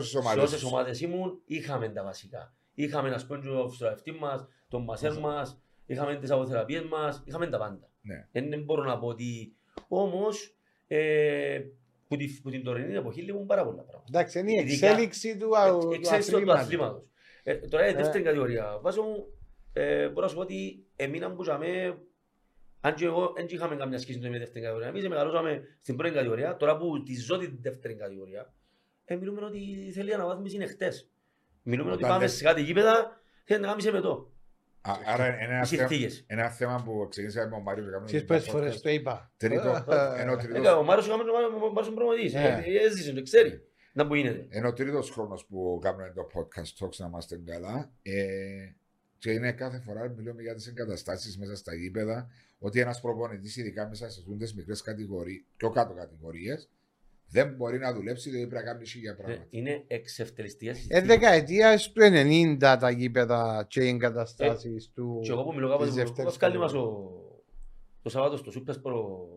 Σε ομάδες. όσες ομάδες ήμουν, είχαμε τα βασικά. Είχαμε να πούμε τον φυσιογραφητή μας, τον μασέρ μας, είχαμε τις αποθεραπείες μας, είχαμε τα πάντα. Ναι. Δεν μπορώ να πω ότι... Όμως, ε, που, τη, που την τωρινή εποχή λείπουν πάρα πολλά πράγματα. Εντάξει, είναι η Ειδικά- εξέλιξη του, α- του Εξέλιξη του αθλήματος. αθλήματος. Ε, τώρα η Ε. δεύτερη κατηγορία. Βάζω μου, ε, μπορώ να σου πω ότι εμείναν που είχαμε, αν και εγώ δεν είχαμε καμιά σχέση με τη δεύτερη κατηγορία. Εμείς μεγαλώσαμε στην πρώτη κατηγορία, τώρα που τη ζω την δεύτερη κατηγορία, ε, μιλούμε ότι θέλει αναβάθμιση είναι χτες. Μιλούμε ότι Όταν πάμε δεν- σε κάτι γήπεδα, θέλει να κάνουμε σε μετό. Άρα είναι ένα Οι θέμα, συνθήκες. ένα θέμα που ξεκίνησαμε με τον Μάριο και κάνουμε Ξέρεις το πόσες podcast. φορές το είπα. Τρίτο, Ε, ενώ Ε, τρίτος, Ο Μάρος είχαμε τον Μάρος προμονητής. Ναι. Ε, Έζησε, το ξέρει. Να που γίνεται. ενώ τρίτος χρόνος που κάνουμε το podcast talks να είμαστε καλά ε, και είναι κάθε φορά μιλούμε για τις εγκαταστάσεις μέσα στα γήπεδα ότι ένας προπονητής ειδικά μέσα σε αυτές τις μικρές κατηγορίες, πιο κάτω κατηγορίες δεν μπορεί να δουλέψει διότι πρέπει να κάνει χίλια Ε, πράγματα. Είναι εξευτελιστικές Ε, συνθήκες. δεκαετίας του 90 τα γήπεδα και οι εγκαταστάσεις του. Και εγώ που μιλώ κάποτε της που δεύτερης Πασκάλη μας κατηγορίας. ο... το Σαββάτο στο Σούπερ προ...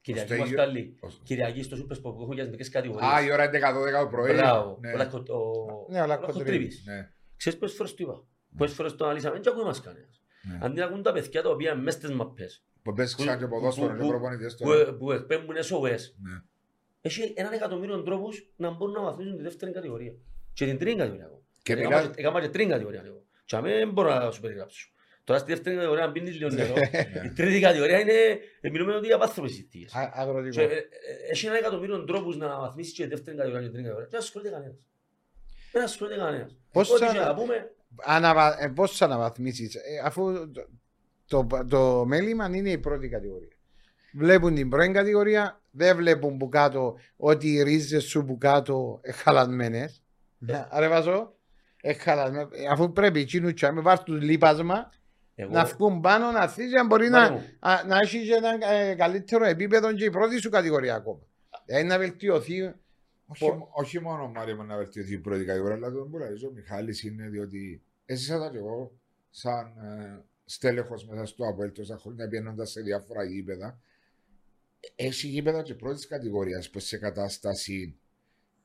Κυριακή Στέγιο- Πασκάλη. Ως- Κυριακή στο Σούπερ που έχουν για τις μικρές Α, κατηγορίες. η ώρα 11-12 το πρωί. Μπράβο. Ναι, Ο Λακο- ο- Ναι, ο ο Λακκοτρίβης. Λακκοτρίβης. ναι, Ξέρεις πόσες φορές του είπα; Πόσες φορές τον αναλύσαμε. Δεν ακούει μας κανένας. ναι. Αντί να ακούν τα παιδιά τα οποία μες στις μαπές Που παίζει ξανά και που- ποδόσφαιρο που- και προπονητές που, τώρα. που εκπέμπουν SOS. Ναι. Έχει έναν εκατομμύριο τρόπους να μπορούν να βαθμίσουν τη δεύτερη κατηγορία. Και την τρίτη κατηγορία. εγώ. Και Έκανα μιλάς- και- Έκανα και τρίτη κατηγορία. εγώ. Και αμέ δεν μπορώ να σου περιγράψω. Τώρα στη δεύτερη κατηγορία, αν πίνεις λίγο νερό, η τρίτη κατηγορία είναι, ε, μιλούμε ότι για άνθρωπες συνθήκες. Α- Αγροτικό. Και, ε, ε, Έχει ένα εκατομμύριο τρόπους να βαθμίσεις και δεύτερη κατηγορία και τρίτη κατηγορία. Δεν ασχολείται κανένας. Δεν ασχολείται κανένας. Πώς Ό,τι θα- και να πούμε, Αναβα... Ε, πώς θα αναβαθμίσεις, ε, αφού το, το, το μέλημα είναι η πρώτη κατηγορία. Βλέπουν την πρώτη κατηγορία, δεν βλέπουν που κάτω ότι οι ρίζες σου που κάτω εχαλασμένες. Ε. Άρα βάζω, εχαλασμένες. Ε, Αφού πρέπει εκείνους και να βάρ τους λίπασμα, εγώ, να βγουν πάνω, να θύσει, αν μπορεί Μάριο να, μου, α, να έχεις και ένα ε, καλύτερο επίπεδο και η πρώτη σου κατηγορία ακόμα. Δηλαδή να βελτιωθεί. Όχι, όχι μόνο Μάριο μου να βελτιωθεί η πρώτη κατηγορία, αλλά το που λέει ο Μιχάλης είναι διότι εσύ σαν και εγώ, σαν ε, στέλεχος μέσα στο Αποέλ τόσα χρόνια πιένοντας σε διάφορα γήπεδα, έχει γήπεδα και πρώτης κατηγορίας που σε κατάσταση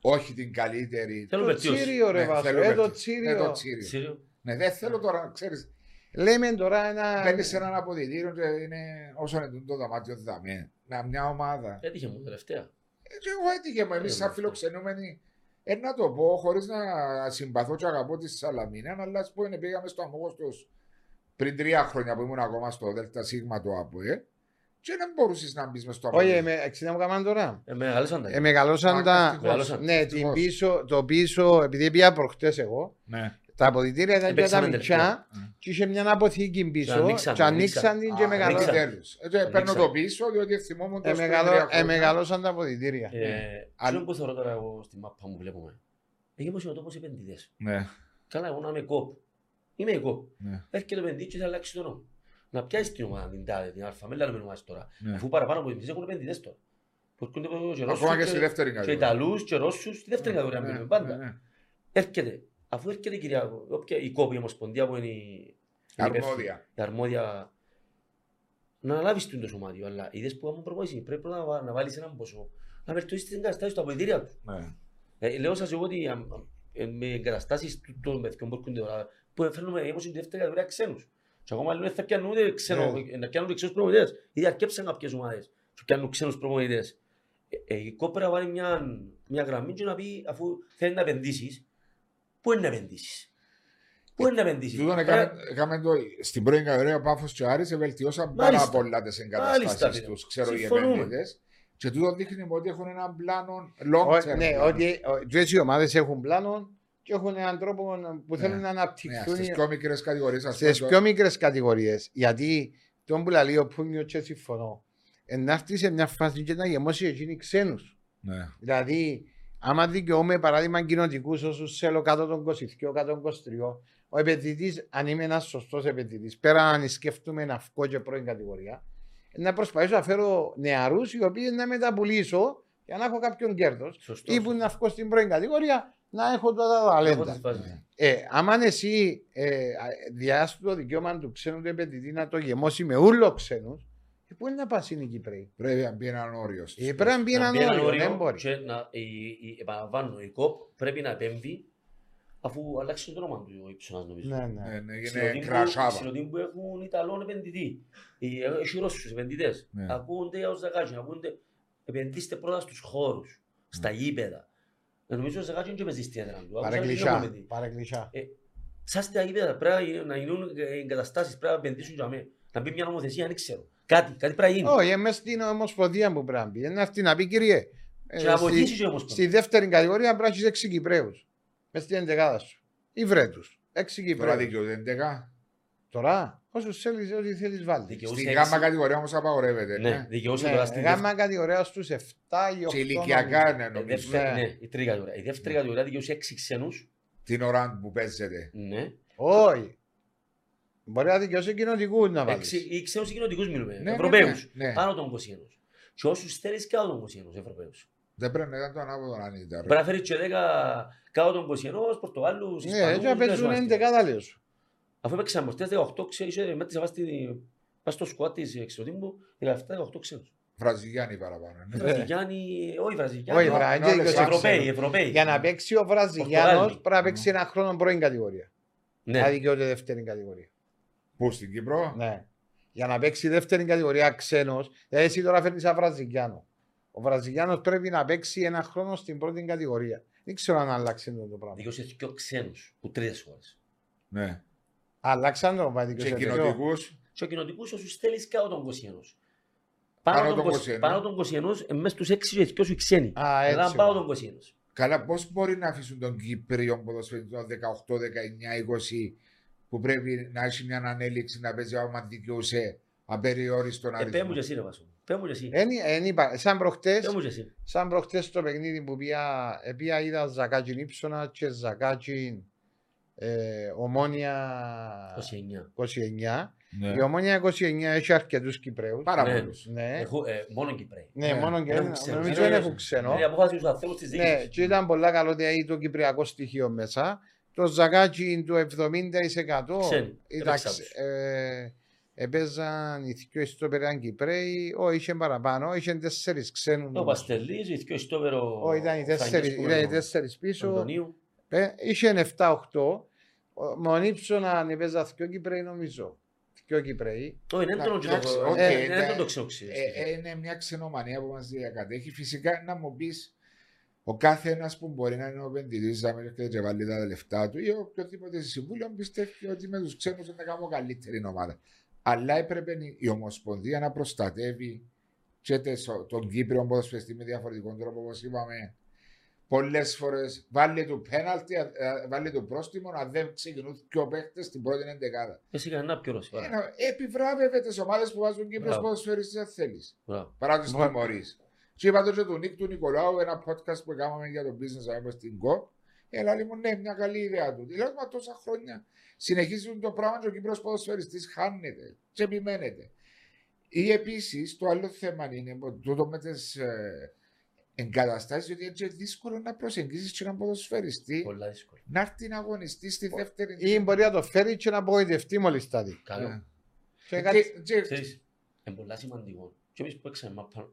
όχι την καλύτερη. Θέλω Το βελτίωση. τσίριο ρε Ναι, Βάσο, θέλω ε, το βελτίωση. τσίριο. Ε, το τσίριο. Σύριο. Ναι, δεν θέλω τώρα, ξέρεις, Λέμε τώρα ένα. Μπαίνεις σε έναν αποδητήριο και είναι όσο είναι το δωμάτιο δαμέ. Με μια ομάδα. Έτυχε μου τελευταία. Ε, Και εγώ έτυχε μου, εμείς Ε, σαν ναι. φιλοξενούμενοι. Ε, να το πω, χωρίς να συμπαθώ και αγαπώ τη Σαλαμίνα, αλλά ας πούμε πήγαμε στο Αμόγωστος πριν τρία χρόνια που ήμουν ακόμα στο ΔΣ το ΑΠΟΕ και δεν μπορούσες να μπεις μες στο Όχι, Αμόγωστο. με, ξέρετε μου καμάν τώρα; Ε, μεγάλωσαν τα. Ε, μεγαλώσαν Α, τα. ευτυχώς. Μεγαλώσαν. Ναι, την Ευτυχώς. πίσω, το πίσω, επειδή πήγα προχτές εγώ, Ναι. Τα αποδητήρια ήταν και τα Επέξαμε μητσά τελευταία. και είχε μια αποθήκη Και πίσω ανοίξαν, και ανοίξαν ανοίξαν. την και Α, μεγαλώσαν. επιτέλους. Ε, και Παίρνω Ανοίξαν. το πίσω διότι θυμόμουν το Ε, πριν μεγαλώ- τρία ε, χρόνια. μεγαλώσαν τα αποδητήρια. Ε, Αλλά- Αυτό που θεωρώ τώρα εγώ στη μάπα μου βλέπουμε; Έχει πως είναι ο τόπος επενδυτές. Ναι, Καλά, εγώ να είμαι κόπ. Είμαι εγώ. ναι, Έρχεται το επενδύτης και θα αλλάξει το νόμο. Να πιάσει την ομάδα την τάδε, την αλφα, μην λέμε ομάδες τώρα. ναι. Αφού παραπάνω από επενδυτές έχουν επενδυτές τώρα. Που έρχονται από και Ρώσους Ακόμα και στη δεύτερη και κατηγορία. Ιταλούς και Ρώσους, στη δεύτερη κατηγορία Ναι, μιλούμε ναι, πάντα. ναι. Έρχεται, αφού έρχεται η κυρία, όποια, η κόπη, η ομοσπονδία που είναι η, η υπεύθυνη, Αρμόδια. η αρμόδια, να αναλάβεις το σωμάτιο, αλλά είδες που έχουν προπόηση, πρέπει πρώτα να, βα- να βάλεις έναν ποσό, να βελτιώσεις την κατάσταση του αποδητήρια του. Ναι. Ε, λέω σας εγώ ότι αμ, αμ, ε, με εγκαταστάσεις του- των παιδιών που έρχονται τώρα, που φέρνουμε όπως η δεύτερη κατηγορία ξένους. Και ακόμα λέμε θα πιάνουν ούτε ξένο, Ναι. να πιάνουν ξένους προπονητές. Ήδη αρκέψαν κάποιες ομάδες και πιάνουν ξένους προπονητές. Ε, ε, η κόπερα να βάλει μια, μια γραμμή και να πει αφού θέλει να επενδύσεις, πού είναι να επενδύσεις; Πού είναι να επενδύσεις; Τούτον Ε, έκαμε- έκαμε το στην πρώην κατηγορία ο Πάφος και ο Άρης βελτιώσαν πάρα Μάλιστα. πολλά τις εγκαταστάσεις Μάλιστα, φίλε. τους, ξέρω οι Συμφωνούμε. επενδυτές. Και τούτο δείχνει ότι έχουν έναν πλάνο long Ω- term. Ναι, πλάνο. ότι ο- και έτσι οι ομάδες έχουν πλάνο και έχουν έναν τρόπο που Ναι. θέλουν να Ναι, αναπτυχθούν στις πιο μικρές κατηγορίες. ας στις πούμε, πιο μικρές κατηγορίες. Γιατί τον που λέει ο Πούνιος και συμφωνώ, ε, να έρθεις σε μια φάση και να γεμώσεις εκείνοι ξένους. Ναι. Δηλαδή, άμα δικαιούμαι παράδειγμα κοινοτικούς όσους θέλω κάτω των 22, κάτω των 23, ο επενδυτή, αν είμαι ένας σωστός επενδυτή, πέρα αν σκέφτομαι να βγω και πρώην κατηγορία, να προσπαθήσω να φέρω νεαρούς οι οποίοι να μεταπουλήσω για να έχω κάποιον κέρδος Σωστός. ή που να βγω στην πρώην κατηγορία να έχω τα Έχω ταλέντα. τις βάσεις. Ε, άμα εσύ ε, διάσει το δικαίωμα του ξένου του επενδυτή να το γεμώσει με ούλο ξένους, ε, πού είναι να πας είναι οι Κυπρέοι. Πρέπει να μπει έναν όριο. στους Ε, πρέπει να μπει Να έναν μπει ένα όριο, δεν όριο μπορεί. και να, η, η, επαναλαμβάνω, η ΚΟΠ πρέπει να επέμβει αφού αλλάξει το όνομα του ο Υψωνάς νομίζω. Ναι, ναι. Ναι, ναι, είναι Συνοδοί που- κρασάβα. συνοδοί που έχουν Ιταλών επενδυτή. Οι- Έχει Ρώσους επενδυτές. Ναι. Ακούγονται ως Ζαγάτζι, ακούγονται επενδύστε πρώτα στους χώρους, στα γήπεδα. Ε, Νομίζω ο Ζαγάτζι δεν παίζει στην έδρα του. Άκουσα να Παρεκκλησιά. γίνονται επενδυτή. Παρεκκλησιά. Σαν στα γήπεδα πρέπει να γίνουν εγκαταστάσεις, πρέπει να επενδύσουν για μένα. Να μπει μια νομοθεσία, δεν ξέρω. Κάτι, κάτι πρέπει να γίνει. Όχι, μέσα στην ομοσπονδία που πρέπει να μπει. Είναι αυτή να πει, κύριε. ε, Και να στη- βοηθήσεις και όμως. Στη δεύτερη κατηγορία πρέπει να έχεις έξι Κυπρέους. Μέσα στην εντεκάδα σου. Ή βρε του. Έξι Τώρα Κυπρέου. δικαιούται 11. Τώρα, όσους θέλεις, ό,τι θέλεις βάλει. Δικαιούσε Στην έξι. γάμα κατηγορία όμως απαγορεύεται. Ναι, ναι. δικαιούσε τώρα Ναι, στη γάμα κατηγορία στους 7 ή 8. Και ηλικιακά ναι, Ε, νομίζω. δεύτερη- Ναι. ναι, η τρίτη κατηγορία. Η δεύτερη κατηγορία δικαιούσε έξι ξένους. Την ώρα που παίζεται. Ναι. Όχι. Μπορεί να δικαιώσει κοινοτικούς να βάλεις. Έξι, οι ξένους κοινοτικούς μιλούμε. Ναι, ναι, Ευρωπαίους. ναι, ναι. Πάνω των 21. Και όσους θέλεις κάτω των 21 Ευρωπαίους. Δεν πρέπει να ήταν το ανάποδο αν ήταν. Πρέπει να φέρεις και 10 κάτω των 21 Πορτογάλους, Ναι, Ισπανούς. έτσι να δεν παίζουν ξέρω 11 λέω σου. Αφού έπαιξαν μορτές 18 ξένους, είσαι μέτρησα πας στη- πας στο σκουάτ της εξωτήμπου 17-18 ξένους. Βραζιλιάνοι παραπάνω. ναι. Βραζιλιάνοι, όχι Βραζιλιάνοι. Όχι, ναι, βράδυ, ναι, και ναι, 20 Ευρωπαίοι, ξένους. Ευρωπαίοι. Για να παίξει ο Βραζιλιάνος Πορτογάλοι. πρέπει να παίξει ένα χρόνο πρώην κατηγορία. Ναι. Να δικαιούται δεύτερη κατηγορία. Πού στην Κύπρο; Ναι. Για να παίξει δεύτερη κατηγορία ξένος, δηλαδή εσύ τώρα φέρνεις ένα Βραζιλιάνο. Ο Βραζιλιάνος πρέπει να παίξει ένα χρόνο στην πρώτη κατηγορία. Δεν ξέρω αν αλλάξει το πράγμα. Δικαιούσε δύο ξένους που τρεις χώρες. Ναι. Αλλάξαν το πάει Και δικαιώσει. κοινοτικού. Και ο κοινοτικούς όσους θέλεις κάτω των 21. Πάνω Πάνω των των 21. 21. Πάνω των 21, ε, μες στους 6 και 2 σου οι ξένοι. Α, Αλλά έτσι. πάνω των 21. Καλά, πώς μπορεί να αφήσουν τον Κύπριο ποδοσφαιριστή των 18, 19, 20 που πρέπει να έχει μια ανέλυξη να παίζει άμα δικαιούσε απεριόριστον Ε, πέ μου αριθμό. και εσύ ρε Βάσο. Πέ μου και εσύ. Εν, εν είπα, σαν προχτές, Πέ μου και εσύ. σαν προχτές το παιχνίδι που πήγα, ε, πήγα είδα Ζακάτζιν Ήψονα και Ζακάτζιν ε, Ομόνια 29. 29. Ναι. Η Ομόνια 29 έχει αρκετούς Κυπρέους. Πάρα Ναι. πολλούς. Ναι, Έχω, ε, μόνο Κυπρέοι. ναι, Ναι, μόνο και δεν ένα. έχουν ξένους. Νομίζω Ναι, δεν ναι. έχουν ξένο. Είναι η απόφαση του ανθρώπου της Ναι, διοίκησης. και ήταν πολλά καλό ότι έχει το κυπριακό στοιχείο μέσα. Το Ζακάτζιν του 70% Ξένοι. ήταν Έπαιξαν ξε- τους. ε, Επέζαν οι δυο ιστόπεραν Κυπρέοι, όχι είχε παραπάνω, είχε τέσσερις ξένους. Ο Παστελής, ο Ιθκιο Ιστόβερο Όχι, ήταν οι τέσσερις, ήταν οι τέσσερις πίσω. Αντωνίου. Ε, είχε 7-8. Ο- Με τον Ύψωνα έπαιζα δυο Κυπραίοι νομίζω. Δυο Κυπραίοι. Όχι, είναι έντονο και Εντάξει, το- οκ, ε, ναι. είναι έντονο το ξενοξύλιο. Ε, ε, είναι μια ξενομανία που μας διακατέχει. Φυσικά να μου πεις ο κάθε ένα που μπορεί να είναι ο επενδυτής, να μην και βάλει τα λεφτά του ή οποιοδήποτε συμβούλιο πιστεύει ότι με τους ξένους θα κάνω καλύτερη ομάδα. Αλλά έπρεπε η Ομοσπονδία να προστατεύει και τες- τον Κύπριο ποδοσφαιριστή με διαφορετικό τρόπο, όπως είπαμε. Πολλές φορές βάλει του πέναλτι, α- α- βάλει του πρόστιμο, αν δεν ξεκινούν και ο παίχτε στην πρώτη εντεκάδα. Εσύ κανένα πιο ρωσί. Ένα- Επιβράβευε τις ομάδες που βάζουν Κύπριος Μπράβο. ποδοσφαιριστή, αν θέλεις Μπράβο. παρά τους Μπράβο. τιμωρείς. Και είπα το και του Νίκ του Νικολάου, ένα podcast που κάναμε για το business από στην COP. Έλα λοιπόν, ναι, μια καλή ιδέα του. Δηλαδή, μα τόσα χρόνια συνεχίζουν το πράγμα και ο Κύπρος ποδοσφαιριστής χάνεται και επιμένεται. Ή επίσης, το άλλο θέμα είναι ότι τούτο με τις εγκαταστάσεις, ότι έτσι είναι δύσκολο να προσεγγίσεις και έναν ποδοσφαιριστή Πολλά δύσκολα. να έρθει να αγωνιστεί στη δεύτερη. Ή μπορεί να το φέρει και να απογοητευτεί μόλις τα δει. Καλό. Ναι. Και κάτι- Και- και- Ξέρεις, είναι πολλά σημαντικό. Και εμείς που έξαμε μάπα, να- ε,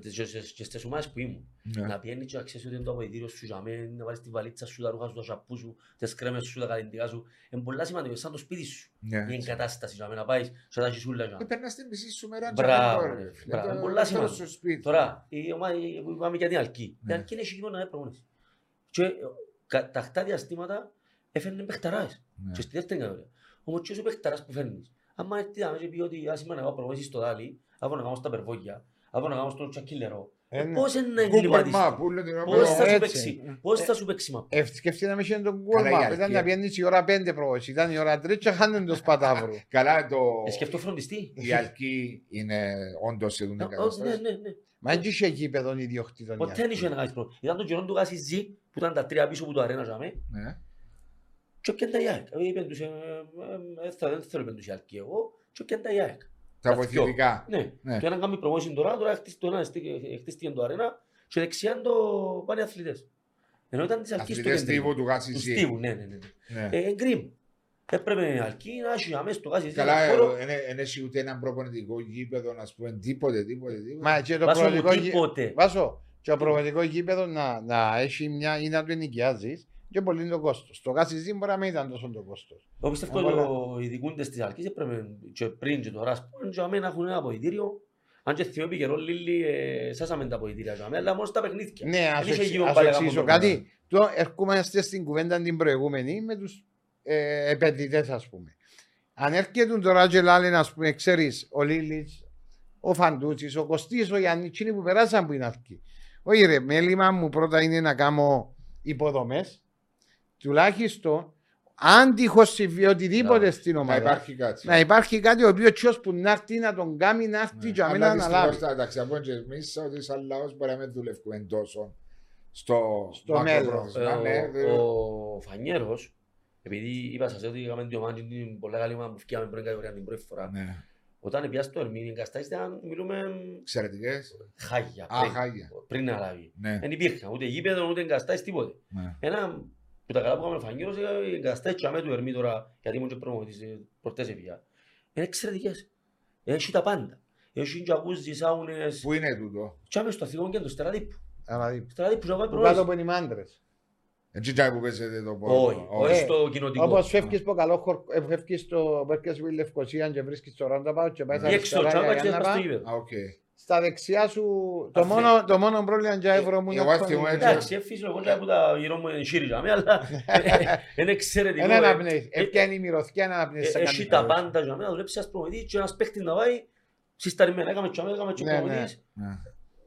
και στις- και στις ομάδες που ήμουν, Ναι. να πιένει και να ξέρεις ότι είναι το αποδητήριο σου για μένα, να βάλεις τη βαλίτσα σου, τα ρούχα σου, τα σαππού σου, τις κρέμες σου, τα καλλιντικά σου. Είναι πολλά σημαντικό, σαν το σπίτι σου. Ναι. Η εγκατάσταση για μένα να πάεις, σε τα χισούλα για Ε, μένα. Περνάς την μισή σου μέρα και Μπράβο, δεν ρε, μπορεί, φίλε. μπράβο, Το- είναι πολλά το σημαντικό. στο σπίτι. Τώρα, η ομάδα που είπαμε για την Αλκή. Η Ναι. Αλκή είναι συγκεκριμένα να προπονήσει. Και ε, κα- τακτά διαστήματα έφερνε παιχταράες. Ναι. Και στη δεύτερη κατηγορία. Όμως και ο παιχταράς που φέρνεις. άμα έρθει να και πει ότι ας είμαι να κάνω προπονήσεις στο δάλι, αφού να κάνω στα περβόγια, αφού να κάνω στο τσακίλερο. Ε, ναι. Πώς είναι να Google εγκληματιστεί. Map, που λέει την ώρα Πώς που- θα σου έτσι. παίξει; Πώς θα σου παίξει μαπ. Ε, σκεφτείτε να μην είχε τον Καλά, η κόλμα. Αλκία. Ήταν να πιένεις η ώρα πέντε προβόηση. Ήταν η ώρα τρία και χάνουν το σπατάβρο. Καλά, το... Ε, Σκεφτώ φροντιστή. η Αλκή είναι όντως σε δουλειά Ε, Ναι, κατάσταση. ναι, ναι. Μα δεν είχε γήπεδο ιδιοκτήτων. Ποτέ δεν είχε να κάνεις πρόβλημα. Ήταν το καιρό του Γάσι Ζή, που ήταν τα τρία πίσω από το αρένα για μέ. Ναι. Και έπιαν τα Ιάκ. Ε, είπεν τους, ε, ε, ε, θα- Δεν θέλω είπεν τους η Αλκή εγώ. Και έπιαν τα Ιάκ. Τα Τα βοηθητικά. Ναι. Ναι. Το ένα κάνει προμόσιν τώρα, τώρα χτίσ- το ένα χτί- χτίστηκε το αρένα και δεξιά το πάνε αθλητές. Ενώ ήταν της Αλκής το Αθλητές τύπου κεντρικό. του Γάσι Του Ζή. Στίβου, ναι, ναι, ναι. Ναι. Ε, ε, γκριμ. Έπρεπε η Αλκή να έχει αμέσως το Γάσι Ζή. Καλά, ένα χώρο. δεν έχει ούτε έναν προπονητικό γήπεδο, να πούμε, τίποτε, τίποτε, τίποτε. Μα και το Βάσο μου προβατικό γήπεδο. τίποτε. Βάσο, και το προβατικό γήπεδο να, να έχει μια ή να το ενοικιάζεις και πολύ είναι το κόστος. Το γάσιζι μπορεί να μην ήταν τόσο το κόστος. Εγώ πιστεύω Πολλά. ότι οι ειδικούντες της Αλκής έπρεπε και πριν και τώρα ας πούμε, για μένα έχουν ένα αποδητήριο. Αν και θυμώ επί καιρό Λίλη, ε, σάσαμε τα αποδητήρια για μένα, αλλά μόνο στα παιχνίδια. Ναι, ας Δεν είχε σου γύρω εξ- ας σου πάλι εξηγήσω από το κάτι. Τώρα ερχόμαστε στην κουβέντα την προηγούμενη με τους ε, επενδυτές ας πούμε. Αν έρχεται τώρα και λένε ας πούμε, ξέρεις, ο Λίλης, ο Φαντούτσης, ο Κωστής, ο Γιάννης, εκείνοι που περάσαν που είναι αρχή. Όχι ρε, μέλημα μου πρώτα είναι να κάνω υποδομές, τουλάχιστον αν τυχώς συμβεί οτιδήποτε Μπράβο. στην Να ομάδα, υπάρχει κάτι. να υπάρχει κάτι ο οποίος τσιος που να έρθει να τον κάνει να έρθει και να μην Ναι. Αλλά αναλάβει. δυστυχώς, εντάξει, από και εμείς ότι σαν λαός μπορεί να μην δουλεύουμε τόσο στο, Στο μέλλον. μακροπρόθεσμα, ναι, Ε, δε- ο, ο Φανιέρος, επειδή είπα σας ότι είχαμε δύο μάτια την πολλά καλή ομάδα που φτιάμε πριν κατηγορία την πρώτη φορά. ναι. Όταν πια στο Ερμήνη εγκαστάσεις ήταν, μιλούμε Εξαιρετικές. χάγια Α, πριν, χάγια. πριν να λάβει. Ναι, Δεν υπήρχαν ούτε γήπεδο ούτε εγκαστάσεις τίποτε. ναι. Ένα που τα καλά που έκαμε ο Φανιέρος, ε, εγκαστάσεις και αμέ του Ερμή τώρα, γιατί ήμουν και προμονητής, ε, προτές έφυγα. Είναι εξαιρετικές. Έχει τα πάντα. Έχει τζακούζι, σάουνες, Πού είναι τούτο; και άμεσο στο αθλητικό κέντρο, στεραδίπου. Δηλαδή, Στεραδίπου, να πάει που κάτω προβόηση. που είναι οι μάντρες. Έτσι τσάι που παίζετε το πόδι. Όχι, όχι στο κοινοτικό. Όπως φεύγεις από καλό χορ, ε, φεύγεις στο Μπέρκε Βίλ Λευκοσία και βρίσκεις το Roundabout και πάει στα Ή έξω το αριστερά τσάμπα για και να πας στο πάει. γήπεδο. Α, οκ. Στα δεξιά σου, το Αφή- μόνο, το μόνο πρόβλημα για ευρώ μου Εγώ αυτό θυμούμαι είναι- Εντάξει, έφυγε εγώ και που τα γύρω μου είναι σύρι για μένα, αλλά είναι εξαιρετικό. Ένα ε. αναπνέεις. ε, Έπιανε η μυρωθιά να αναπνέεις. Ε, σαν Έχει κάτι τα καλό. πάντα για μένα, δουλέψει ένας προμηθής και ένας παίχτης να πάει συσταρημένα, έκαμε και αμέ, έκαμε και Ναι, προμηθής. Ναι.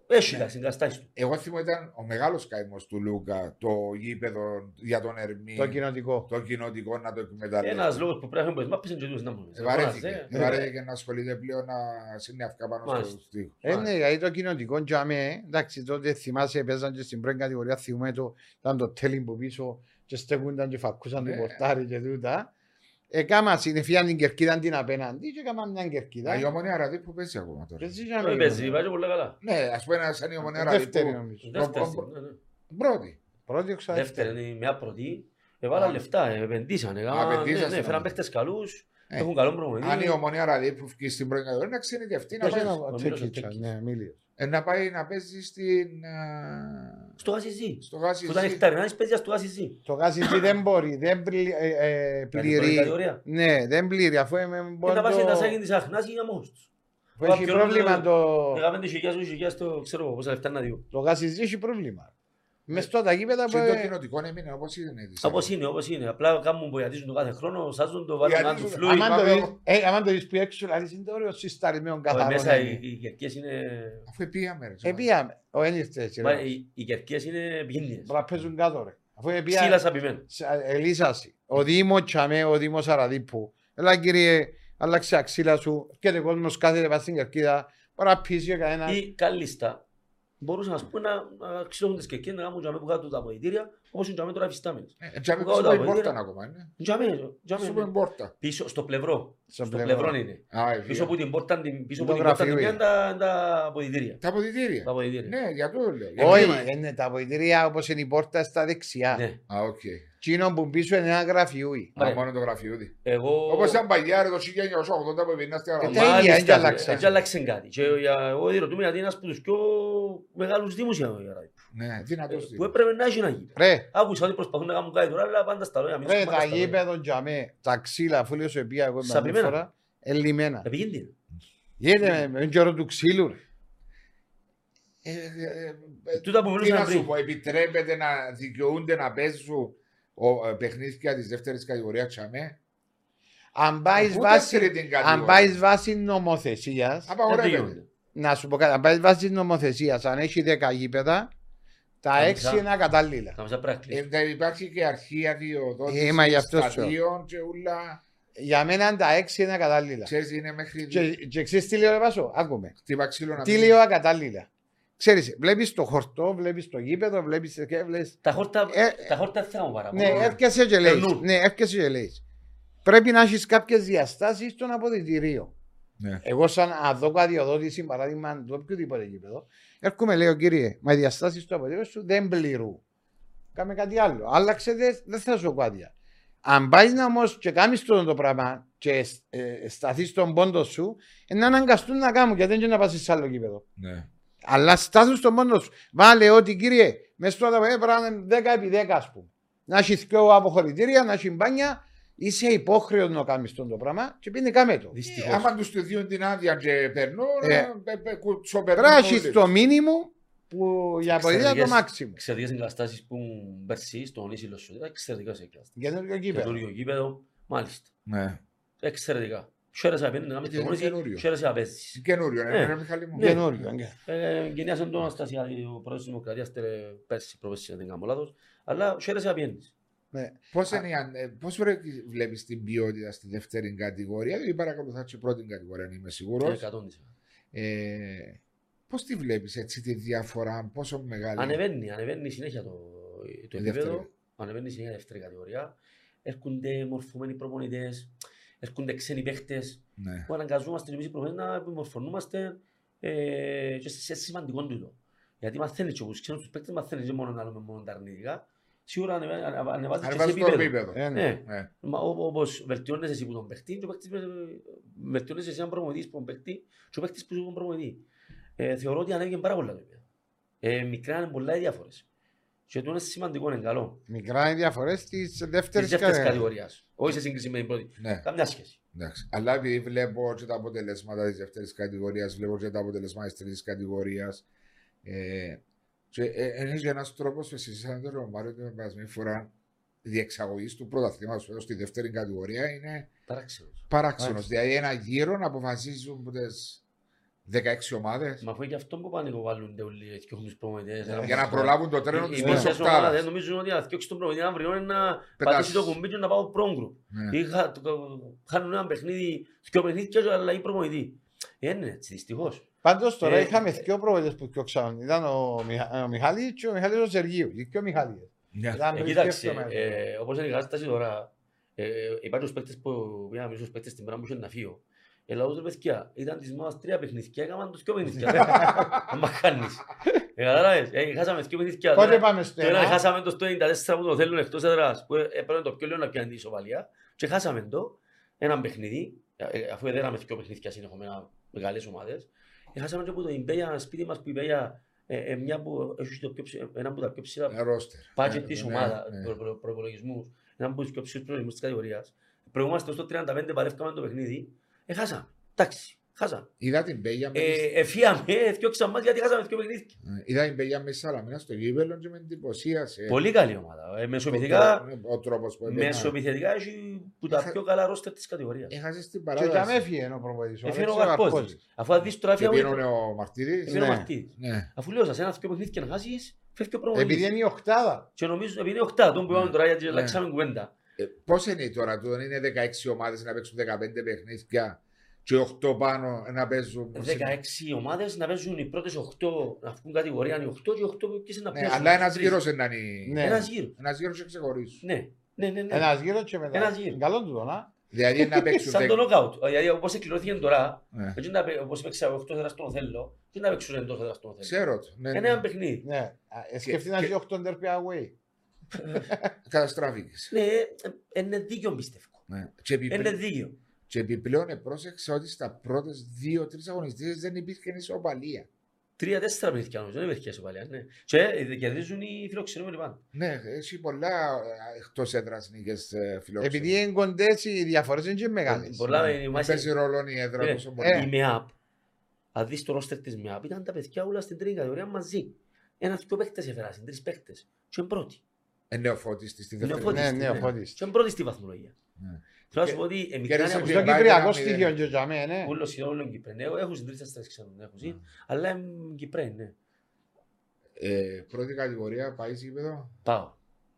Έχει τα συγκαστάσεις του. Εγώ θυμούμαι ήταν ο μεγάλος καημός του Λούκα, το γήπεδο για τον Ερμή, Το κοινοτικό. το κοινοτικό να το εκμεταλλευτεί. Ένας λόγος που πρέπει να έχουμε μάπες είναι και τούτος να μου. Ε, Βαρέθηκε. Ε, Βαρέθηκε να ασχολείται πλέον να συννεύκα πάνω Μάλιστα. στο στίχο. Ε, ναι, γιατί το κοινοτικό τζαμέ, εντάξει, τότε θυμάσαι, παίζαν και στην πρώτη κατηγορία, θυμούμε το, ήταν το τέλειν που πίσω και στέκουνταν και φακούσαν το Ναι. πορτάρι και τούτα. Έκαμα συνεφίαν την κερκίδα την απέναντι και έκανα μια Α, κερκίδα. Η ομονία Ραδί που παίζει ακόμα τώρα. Παίζει για Όχι μένα. παίζει, πάει και πολύ καλά. Ναι, ας πούμε ένα σαν η ομονία Ραδί Δεύτερη που... νομίζω. Δεύτερη, ο- ναι, ναι. Πρώτη. Πρώτη εξάρτητα. Δεύτερη είναι μια πρώτη. Έβαλαν Α. λεφτά, επενδύσανε. Α, έκαναν- επενδύσανε ναι, ναι, στην Φέραν ομάδα. παίχτες καλούς. Ε, Έχουν καλό προπονητή. Αν η ομονία ραδί που βγει στην πρώτη κατηγορία να ξενιτευτεί να, Ποιος πάει, είναι ο ο Τσέκιτσα, Μίλος ο ναι, Μίλιος. Ε, να πάει να παίζει στην, α, Στο Γασιζή. στο Γάσι. Που ήταν εκταρινάς παίζει στο Γασιζή. Το Γάσιτζι δεν μπορεί, δεν πλη- ε, ε, πληρεί. κατηγορία. Ναι, δεν πληρεί, αφού είμαι Και να πας πόντο... να σάγει της Αχνάς για μόνος τους. αφού Έχει Κάποιον πρόβλημα άλλο- το... Έκαμε τη χιλιάς, τη χιλιάς, το ξέρω πόσα λεφτά να δει. Το Γάσιτζι έχει πρόβλημα. Μες στο τα γήπεδα που... Και το ε, κοινοτικό έμεινε όπως είναι. της Όπως Αγγλίας. είναι, όπως είναι. Απλά κάνουν που γιατίζουν το κάθε χρόνο, σάζουν το, βάλουν Γιατί να του σου- φλούι. άμα- Άμα το πάμε δεις- εγώ. ε, άμα το δεις που έξω, δηλαδή είναι το ωραίο συσταρισμένο Όχι, καθαρό. Μέσα ναι. οι οι κερκίες είναι... Αφού επίαμε ρε. Επίαμε, ο ένιχτε έτσι Μα, ρε. οι- Οι κερκίες είναι πηγίνιες. Μπορεί να παίζουν κάτω ρε. Αφού Ξύλα επίαμε, σαπημένο. ελίσασαι. Ο Δήμος Τσαμέ, ο Δήμος Αραδίπου. Έλα κύριε, άλλαξε αξίλα σου. Και ο κόσμος κάθεται πας στην κερκίδα. Μπορεί να πείσει για κανένας. Ή κάλλιστα. Μπορούσαν ας πούμε, να, να ξυλώχουν τις κερκίες, να κάνουν τζαμέ που κάτω τα αποδητήρια, όπως είναι τζαμέ τώρα εφιστάμενες. Ε, τζάμε Που πίσω κάτω από τα την πόρτα βοηθήρα. ακόμα, είναι. Τζαμέ, τζαμέ. Πίσω από ναι. την πόρτα. Πίσω, στο πλευρό. Στο Στο πλευρό. πλευρό είναι. Α, η Πίσω βία. από την πόρτα, την- πίσω Το από την πόρτα, γραφείο την είναι. μια τα- τα αποδητήρια. Τα αποδητήρια. Τα αποδητήρια. Ναι, για το λέω. Γιατί Όχι, είμαι- είναι τα βοηθήρια όπως είναι η πόρτα στα δεξιά. Ναι. Α, οκ. Τσίνο που πίσω είναι ένα γραφιούι. Α, Ρε. μόνο το γραφειούδι. Εγώ... Όπως ήταν παλιά ρε το 1980 που έπαιρνα στη Ε, Γαλλία. τα ίδια, Μάλιστα, έτσι αλλάξαν. Έτσι αλλάξαν κάτι. Και για- εγώ ρωτούμε γιατί είναι ένας από τους πιο μεγάλους δήμους για για ράδι. Ναι, δυνατός Που έπρεπε να έχει ένα γήπεδο. Ρε, Άκουσα ότι προσπαθούν να κάνουν κάτι τώρα, αλλά πάντα στα λόγια. μην ρε, σου πάντα τα στα λόγια. γήπεδο τζαμέ, τα ξύλα, αφού λέω σου επία εγώ με άλλη Σαπημένα. φορά, ελλημένα. Επικίνδυνο. Γίνεται με- με τον καιρό του ξύλου ρε. Ε, ε, ε, Τούτα που Τι μιλούσαμε να σου πριν. πω, επιτρέπεται να δικαιούνται να παίζουν ο, ε, παιχνίδια της δεύτερης κατηγορίας τσαμέ. Αν πάεις Αφού βάση, δεύτερη την αν κατηγορία; πάεις βάση νομοθεσίας, Δεν Απαγορεύεται. δικαιούνται. να σου πω κάτι, αν πάεις βάση νομοθεσίας, αν έχει 10 γήπεδα, τα Καμισά. 6 είναι ακατάλληλα. Καμισά πρέπει να κλείσει. Ε, θα υπάρχει και αρχεία διοδότηση Ε, μα γι' αυτό σου. σταδίων και ούλα. Για μένα τα 6 είναι ακατάλληλα. Ξέρεις, είναι μέχρι Και, και ξέρεις τι λέω ρε Βάσο, άκουμε. χτύπα ξύλο να Τι μην- λέω ακατάλληλα. Ξέρεις, βλέπεις το χορτό, βλέπεις το γήπεδο, βλέπεις και βλέπεις... Τα χόρτα Ε, τα χόρτα δεν θα μου παραπάνω. Ναι, έρχεσαι και λέεις. Περνούν. Ναι, έρχεσαι και λέεις. Πρέπει να έχεις κάποιες διαστάσεις στον αποδητηρίο. Ναι. Εγώ σαν αδόκο αδειοδότηση, παράδειγμα του οποιοδήποτε γήπεδο, έρχομαι λέω κύριε, μα οι διαστάσεις του αποδητηρίου σου δεν πληρούν. Κάμε κάτι άλλο. Άλλαξε, δεν δεν θα σου πω άδεια. Αν πάεις να όμως και κάνεις το, το πράγμα και ε, σταθείς στον πόντο σου, ε, να αναγκαστούν να κάνουν γιατί δεν είναι να πας σε άλλο γήπεδο. Ναι. Αλλά στάθουν στον πόντο σου. Βάλε ότι κύριε, μέσα στο ε, πρέπει να είναι 10 επί 10 ας πούμε. Να έχει δυο αποχωρητήρια, να έχει μπάνια, είσαι υπόχρεο να κάνεις το το πράγμα και πήγαινε κάμε το. Ε, Δυστυχώς. Άμα τους του δίνουν την άδεια και περνούν, Ε, ε, ε, ε, κουτσοπερνούν Πρέπει να έχεις όλοι. το μήνυμο που για αποδίδα το Εξαιρετικές- μάξιμο. Εξαιρετικές εγκαταστάσεις που πέρσι στον Ίσι Λοσσούδα. Εξαιρετικές εγκαταστάσεις. Καινούριο γήπεδο. Καινούριο γήπεδο, μάλιστα. Ναι. Εξαιρετικά. Χαίρεσαι να παίρνεις, να κάνεις Και προπόνηση, καινούριο. χαίρεσαι να παίζεις. Καινούριο, Ναι. ναι, ρε Μιχάλη μου. Ναι. Καινούριο. ναι. Ε, Γενιάσαν τον Αναστασιάδη, ο πρόεδρος της Δημοκρατίας, τε- πέρσι, προπέρσι, αν δεν κάνω λάθος. Αλλά χαίρεσαι να πιένεις. Ναι. Πώς, είναι, η αν- ε, πώς βρε- βλέπεις την ποιότητα στη δεύτερη κατηγορία, δηλαδή παρακολουθάς και πρώτη κατηγορία, αν είμαι σίγουρος. 100%. Ε, πώς τη βλέπεις έτσι τη διαφορά, πόσο μεγάλη. Ανεβαίνει, ανεβαίνει συνέχεια το, το Η επίπεδο. δεύτερη. Ανεβαίνει συνέχεια η δεύτερη κατηγορία. Έρχονται μορφωμένοι προπονητές, έρχονται ξένοι παίχτες Ναι. που αναγκαζόμαστε εμείς οι προπονητές να μορφωνούμαστε ε, και σε, σε σημαντικό τούτο. Γιατί μαθαίνεις και όπως ξέρουν τους παίκτες μαθαίνεις και μόνο να λέμε μόνο τα αρνητικά. Σίγουρα ανεβα- ανεβα- ανεβάζεις και σε Ανεβάζεις το επίπεδο. επίπεδο. Ε, ναι. Ναι. Ναι. Μα ό- όπως βελτιώνεσαι εσύ που τον παίχτη και ο παίχτης με- βελτιώνεσαι εσύ σαν προπονητής που τον παίχτη και ο παίχτης που τον προπονητή. Ε, θεωρώ ότι ανέβηκε πάρα πολλά το επίπεδο. Ε, μικρά είναι πολλά οι διάφορες. Και το είναι σημαντικό, είναι καλό. Μικρά είναι οι διαφορές της Της δεύτερης δεύτερης κατηγορίας. κατηγορίας. Όχι σε σύγκριση με την πρώτη. ναι. Καμιά σχέση. Εντάξει. Αλλά επειδή βλέπω και τα αποτελέσματα της δεύτερης κατηγορίας, βλέπω και τα αποτελέσματα της τρίτης κατηγορίας. Ε, και ε, είναι και ένας τρόπος που συζητήσαμε τον Ρωμάριο την περασμένη φορά διεξαγωγής του πρωταθλήματος φέτος στη δεύτερη κατηγορία είναι Παράξενος. παράξενος. Μάλιστα. Δηλαδή ένα γύρο να αποφασίζουν από τι 16 ομάδες Μα αφού είναι και αυτό που πάνε κοβάλλονται όλοι και έχουν τους προπονητές. Ένα για να ποσοστό. προλάβουν το τρένο Οι- τη Οι πρώτη μισές ομάδες οκτάδα. νομίζουν ότι αν διώξεις τον προπονητή αύριο είναι να Πετάς. πατήσεις το κουμπί και να πάω πρόγκρου. Ναι. Ή χα- το- χάνουν ένα παιχνίδι, δυο παιχνίδια και αλλαγή προπονητή. Ε, Είναι έτσι, δυστυχώς. Πάντως τώρα Ε, είχαμε ε, δύο προβολές που διώξαν. Ήταν ο, Μιχα... ο Μιχάλης και ο Μιχάλης ο Σεργίου. Οι δύο Μιχάλιες. Ναι. Ήταν Ε, πριν Κοίταξε, σκέφτομαι. ε, όπως είναι η κατάσταση τώρα, ε, υπάρχουν τους παίκτες που πήγαμε στους παίκτες στην πράγμα που είχε να φύγω. Ε, λαούς ρε παιδιά, ήταν της μόνας τρία παιχνίδια, έκαναν τους δυο παιχνίδια. Αν μ' χάνεις. Ε, κατάλαβες, ε, χάσαμε δυο παιχνίδια. Πότε τώρα- πάμε στο Τώρα ένα; χάσαμε το στο 94 που το θέλουν εκτός έδρας, που έπαιρνε το πιο λίγο να πιάνει τη ισοβαλία και χάσαμε το έναν παιχνίδι, ε, ε, αφού έδεραμε δύο παιχνίδια συνεχόμενα μεγάλες ομάδες, έχασαμε και από το Ιμπέια, σπίτι μας που η Ιμπέια, ε, ε, μια που έχει το πιο ψη- ένα από τα πιο ψηλά Ε, ρόστερ. budget Ναι, της ναι, ομάδας, ναι. προ- προ- προϋπολογισμούς, ένα από τους πιο ψηλούς προϋπολογισμούς της κατηγορίας. Προηγούμαστε ως το 35 παλεύκαμε το παιχνίδι, έχασαμε. Εντάξει, χάσαμε. Είδα την Πέγια με Ε, Εφίαμε, έφτιαξα μας γιατί χάσαμε δύο παιχνίδια. Ε, Είδα την Πέγια με Σαλαμίνα στο γήπεδο και με εντυπωσίασε. Πολύ καλή ομάδα. Ε, Ο Μεσοεπιθετικά, τρόπο- Ο τρόπος που έπαιξε. μεσοεπιθετικά έχει που τα πιο καλά ρόστερ της κατηγορίας. Έχασες στην Και για παράδοση. με έφυγε ο προπονητής. ο Έφυγε ο Αλέξης Καρπόζης. Αφού αν δεις τώρα Και έφυγε πήρωνε ο Μαρτύρης. έφυγε ο Ναι. Μαρτίδης. Ναι. Αφού λέω σας ένα δύο παιχνίδια να χάσεις, φεύγει ο Επειδή προπονητής. είναι η οχτάδα. Και νομίζω επειδή είναι οχτά, τον που είπαμε τώρα γιατί Ναι. αλλάξαμε κουβέντα. Ε, Πώς είναι τώρα, του είναι 16 ομάδες να παίξουν 15 παιχνίδια και 8 πάνω να παίζουν. 16 ομάδες να παίζουν οι πρώτες 8, να βγουν κατηγορία οι 8 και 8 ποιες είναι να Ναι, πιάσουν. αλλά ένας Τρεις. γύρος είναι να είναι. Ναι. Ένας γύρος. Ένας γύρος και ξεχωρίσουν. Ναι, ναι, ναι. ναι. Ένας γύρος και μετά. Ένας γύρος. Καλό του το, να. Δηλαδή να παίξουν. Σαν το δέκα- knockout. Δηλαδή όπως εκληρώθηκε τώρα, Ναι. έτσι να παί- όπως παίξα 8 έδρας στον Οθέλο, και να παίξουν εντός έδρας στον Οθέλο. Ξέρω το. Ναι, Είναι ναι. ένα παιχνίδι. Ναι. Α, ε, Σκεφτεί να και- έχει 8 derby away. Καταστράφηκες. Ναι, ε, είναι δίκιο πιστεύω. Ναι. Και Είναι επιπλέον, δίκιο. και επιπλέον ε, πρόσεξα ότι στα πρώτες δύο-τρεις αγωνιστικέ δεν υπήρχε ισοπαλία. Τρία-τέσσερα παιχνίδια νομίζω, δεν υπήρχε παλιά. Ναι. Και ε, κερδίζουν οι φιλοξενούμενοι πάντα. Ναι, έχει πολλά εκτός έδρας νίκες φιλόξενε. Επειδή είναι κοντές οι διαφορές είναι και μεγάλες. Πολλά Ναι. είναι η Δεν μάση- παίζει ρόλο η έδρα Ναι, τόσο πολύ. ε, Η ΜΕΑΠ, αν δεις το ρόστερ της ΜΕΑΠ, ήταν τα παιδιά όλα στην τρίτη κατηγορία μαζί. Ένας δυο παίκτες έφερασαν, τρεις παίκτες. Και είναι πρώτοι. Ε, νεοφώτιστη στη δεύτερη. Νεοφώτιστη, Ναι, ναι, ο Φώτης. Και είναι πρώτοι στη βαθμολογία. Ναι. Θέλω να Και- σου πω ότι ε, και μικρά ρε, είναι σε από Στο Και πάει κυπριακό ένα στοιχείο μηδέν. και για μένα, ναι. Ούλος είναι όλων Κυπρέν. Έχω- Έχουν στην τρίτη αστρές ξέρω, έχουν ζει. Ναι. Αλλά είναι Κυπρέν, ναι. Ε, πρώτη κατηγορία πάει γήπεδο. Πάω.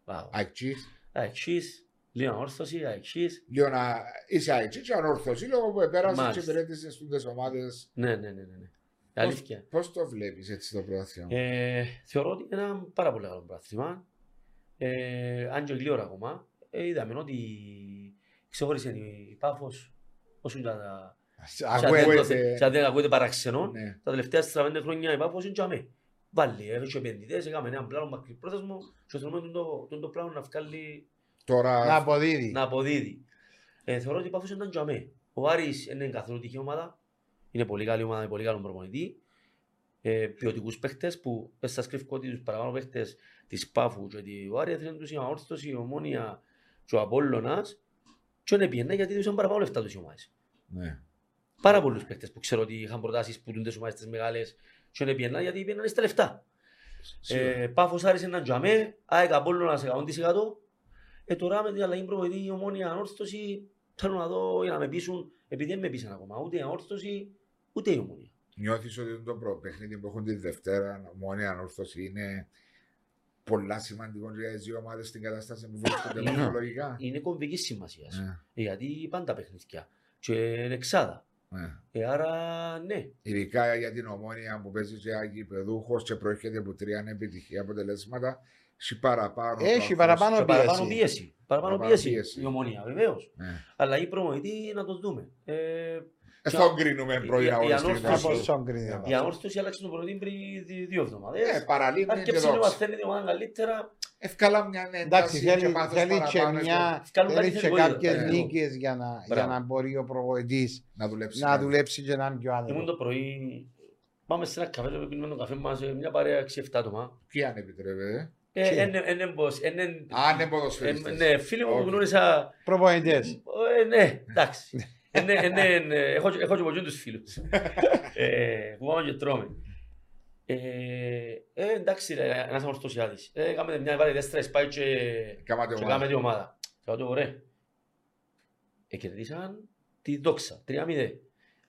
Πάω. Αεξής. Αεξής, λίγο όρθωση, αεξής. Λίγο να είσαι αεξής και ανόρθωση λόγω που επέρασες και Μάλιστα. υπηρέτησες στου ομάδες. Ναι, ναι, ναι, ναι. ναι. Αλήθεια. Πώς το βλέπεις έτσι το πρωτάθλημα; Ε, θεωρώ ότι είναι ένα πάρα πολύ καλό πράθυμα. Ε, αν και γλύωρα ακόμα, ε, είδαμε ότι ξεχώρισε η Πάφος όσο και τα... Αγουέ, σε αν δεν ακούγεται παραξενό, Ναι. τα τελευταία 45 χρόνια η Πάφος είναι και αμέ. Βάλει, έχει επενδυτές, έκαμε ένα πλάνο μακρυπρόθεσμο και θέλουμε τον το, τον το πλάνο να βγάλει, Τώρα Να αποδίδει. να αποδίδει. Ε, θεωρώ ότι η Πάφος ήταν και αμέ. Ο Άρης δεν είναι καθόλου τυχαία ομάδα, είναι πολύ καλή ομάδα με πολύ καλό προπονητή. Ε, ποιοτικούς παίχτες που πες στα σκρίφω ότι τους παραπάνω παίχτες της Πάφου και ότι ο Άρης θέλει τους η αόρθωση, η ομόνια και ο Απόλλωνας και δεν πιένε γιατί τους είχαν παραπάνω λεφτά τους οι ομάδες. ναι. Πάρα πολλούς παίχτες που ξέρω ότι είχαν προτάσεις που τούντες ομάδες τις μεγάλες και δεν πιέναν γιατί πιέναν στα λεφτά. Σίγουρα. Ε, Πάφος Άρης έναν τζαμέ, ΑΕΚ Απόλλωνας 100%. Ε, τώρα με την αλλαγή προπονητή η ομόνια ανόρθωση θέλω να δω για να με πείσουν επειδή δεν με πείσαν ακόμα ούτε η ανόρθωση ούτε η ομόνια. Νιώθεις ότι το πρώτο παιχνίδι που έχουν τη Δευτέρα, μόνη ανόρθωση, είναι πολλά σημαντικό για τις δύο ομάδες στην κατάσταση που βρίσκονται Είναι. βαθμολογικά; Είναι κομβικής σημασίας. Ναι, Γιατί πάντα παιχνίδια. Και είναι εξάδα. ναι. Ε, άρα ναι. Ειδικά για την ομόνια που παίζει και αγιπεδούχο και προέρχεται από τρία ανεπιτυχία αποτελέσματα, έχει παραπάνω. Έχει πάθος. παραπάνω Και παραπάνω πίεση. πίεση. Παραπάνω Παραπάνω πίεση. πίεση. Η ομονία βεβαίως. Ναι. Αλλά η προμονητή να το δούμε. Ε, Ε, θα κρίνουμε πρώην η- η αγωνιστική ανόρθωση- Κάπως κατάσταση. στον κρίνει. Ναι. η ανόρθωση άλλαξε τον προμονητή πριν δι- δύο εβδομάδες. Ε, παραλίγο και Αρκεψε να δόξα. μαθαίνει την ομάδα καλύτερα. Ευκάλα μια Εντάξει, ένταση και θέλει, πάθος θέλει και παραπάνω μια, Βγάλουν θέλει καλή και θετικότητα. κάποιες Ναι. νίκες για να, για Μπράβο. να μπορεί ο προπονητής να δουλέψει. να δουλέψει και να είναι πιο Ήμουν άνετο. το πρωί. Πάμε σε ένα καφέ, το πίνουμε τον καφέ μας, ε, μια παρέα 6-7 άτομα. Ποιοι αν επιτρέπετε; Ε, Ποιοι; είναι- είναι πως- είναι- Α, είναι ε, ποδοσφαιριστές. Ναι, φίλοι μου που Όχι. γνώρισα Προπονητές. Ε, ναι, εντάξει. Ε, ναι, ε, ναι, ναι, Έχω και- έχω και πολλούς τους φίλους. Ε, Που πάμε και τρώμε. Ε, ε, εντάξει ρε, ένας αμορφωσιάδης. Ε, Κάμε μια βάλε τέσσερα σπάει και Κάματε και ομάδα. κάμε την ομάδα. Και λέω ωραία. Ε, κερδίσαν τη δόξα, 3-0.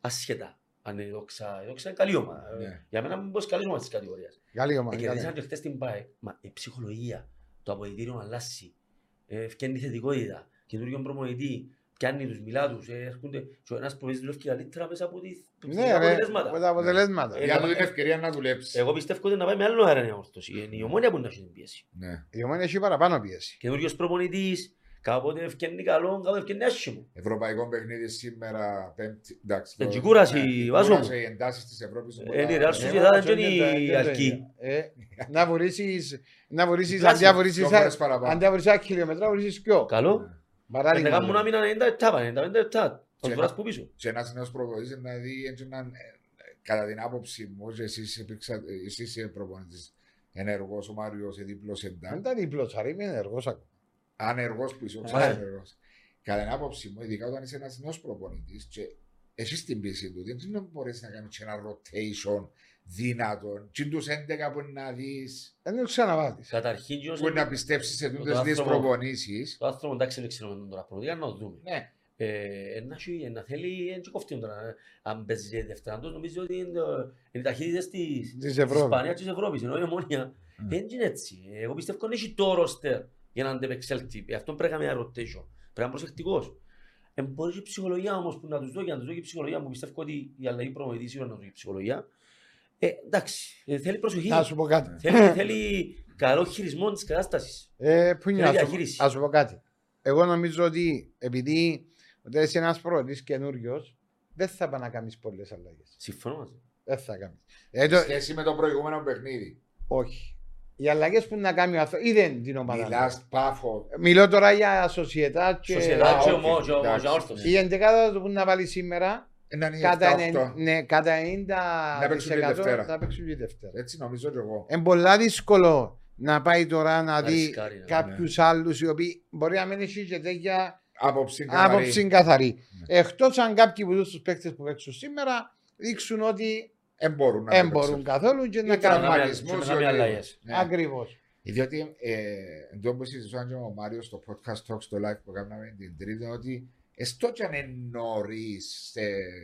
Ασχετά. Αν η δόξα, η δόξα είναι καλή ομάδα. Ε, Ναι. Για μένα είναι πως καλή ομάδα της κατηγορίας. Καλή Ε, ομάδα. κερδίσαν καλή. και χτες την ΠΑΕ. Μα η ψυχολογία, το αποδητήριο αλλάσει. Ε, Φτιάχνει θετικότητα. Καινούριον προμονητή. Πιάνει τους, μιλά τους. Ε, έρχονται. Και ο ένας προπονητής δουλεύει καλύτερα μέσα από τις από Ναι, τα ρε, αποτελέσματα. από τα αποτελέσματα. Ε, Για να να- του την ευκαιρία να δουλέψει. Εγώ πιστεύω ότι να πάει με άλλο αέρα η όρθωση. Είναι η ομόνια που να έχει την πίεση. Ναι. Η ομάδα έχει παραπάνω πίεση. Καινούριος προπονητής. Κάποτε ευκαινεί καλό, κάποτε ευκαινεί άσχημο. Ευρωπαϊκό παιχνίδι σήμερα, Πέμπτη. Εντάξει. Ε, το- και κούραση, ναι, βάζω μου. κούραση, Οι εντάσεις της Ευρώπης. Ε, είναι η Real Ε, Sociedad μα, δεν είναι δεν η το αρκή. ίδιο. Ε, Να βουρήσεις, να βουρήσεις, Διπλάσια. αντί να βουρήσεις, Δύο φορές παραπάνω. αντί να βουρήσεις ένα χιλιόμετρα, βουρήσεις δυο. Καλό. Να Παράδειγμα. κάνουν λέω. άμυνα 90 λεπτά, 95 λεπτά. Ο Και Δουράς να- που πίσω. Και ένας νέος προπονητής να δει έτσι να, ε, κατά την άποψη μου και εσείς, υπήρξα- εσείς είσαι προπονητής ενεργός, ο Μάριος δίπλος Δεν εντά, ήταν δίπλος, αρή, είμαι ενεργός ακόμα. ανεργός που είσαι, Ε. όχι ενεργός. Κατά την άποψη μου, ειδικά όταν είσαι ένας νέος προπονητής και έχεις την πίεση του, δεν να μπορείς να κάνεις και ένα rotation δυνατόν. Τι τους 11 που να δεις, Δεν το ξαναβάλεις. Καταρχήν, γιος, που να πιστέψεις σε Το τούτες τις άνθρωπο- προπονήσεις. το άνθρωπο εντάξει δεν ξέρουμε τον τώρα πραγματικά να το δούμε. Ναι, Ε, να έχει- να θέλει, δεν κοφτεί τώρα. ε, Αν παίζει δεύτερα, τότε νομίζω ότι είναι το- είναι οι ταχύτητες της Της της Ευρώπης. Ισπανίας και της Ευρώπης, ενώ η Ομόνια Mm. δεν είναι έτσι. Εγώ πιστεύω ότι έχει το ρόστερ για να αντεπεξέλθει. Ε, Αυτό πρέπει να κάνει ένα rotation. Πρέπει να είναι προσεκτικός. Ε, μπορεί και η ψυχολογία όμως που να τους δω και να τους δω και η ψυχολογία που πιστεύω ότι η αλλαγή προμηθείς είναι να τους δω και η ψυχολογία. Ε, εντάξει, ε, θέλει προσοχή. Να σου πω κάτι. Θέλει, θέλει καλό χειρισμό της κατάστασης. Ε, που είναι, Θέλει ας σου- διαχείριση. ας σου πω κάτι. Εγώ νομίζω ότι επειδή όταν είσαι ένας προπονητής καινούριος, δεν θα πάει να κάνεις πολλές αλλαγές. Συμφωνώ μαζί. Δεν θα κάνεις. Ε, σε το- σχέση με το προηγούμενο παιχνίδι. όχι. Οι αλλαγές που να κάνει ο άνθρωπος, είδε την ομάδα. Μιλάς Πάφο. Μιλώ τώρα για Σοσιεδά και... Σοσιεδά και οκ, ομό- και ο- εντάξει. και Ανόρθωση. Η εντεκάδα που να βάλει σήμερα, Να είναι κατά, 7-8. ενε- ναι, κατά 90% Να παίξουν και Δευτέρα. θα παίξουν και Δευτέρα. Έτσι νομίζω και εγώ. Είναι πολλά δύσκολο να πάει τώρα να δει ρισκάρει, ναι. κάποιους άλλους οι οποίοι μπορεί να μην έχει και τέτοια Άποψη καθαρή. άποψη καθαρή. Ναι. Εκτός αν κάποιοι από τους παίκτες που παίξουν σήμερα δείξουν ότι Δεν μπορούν να δεν το μπορούν παίξουν. καθόλου και να Ή κάνουν. τραυματισμούς, Και να ή κάνουν οτιδήποτε. αλλαγές. Ναι. Ακριβώς. Διότι ε, εντός που συζητούσαν και με ο Μάριο στο podcast talk στο live που κάναμε την Τρίτη, ότι εστώ κι αν είναι νωρίς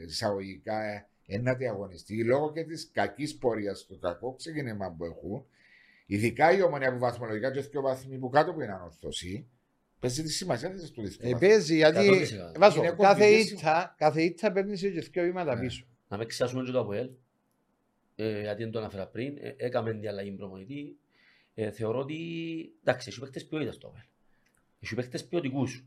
εισαγωγικά ε, ένα διαγωνιστή λόγω και της κακής πορείας του κακού ξεκίνημα που έχουν, ειδικά η ομονία που βαθμολογικά και δύο βαθμοί που κάτω που είναι ανορθωσή, παίζει τη σημασία της του Ε, δίσκου. παίζει γιατί 100%. βάζω, Είναι κάθε κομπλικές. ήττα, κάθε ήττα παίρνει σε και δύο βήματα Ναι. πίσω. Να με ξεχάσουμε και το ΑΠΟΕΛ, ε, γιατί δεν το αναφέρα πριν, ε, έκαμε διαλλαγή προπονητή. Ε, θεωρώ ότι, εντάξει, έχει παίκτες ποιότητας το ΑΠΟΕΛ. Έχει παίκτες ποιοτικούς.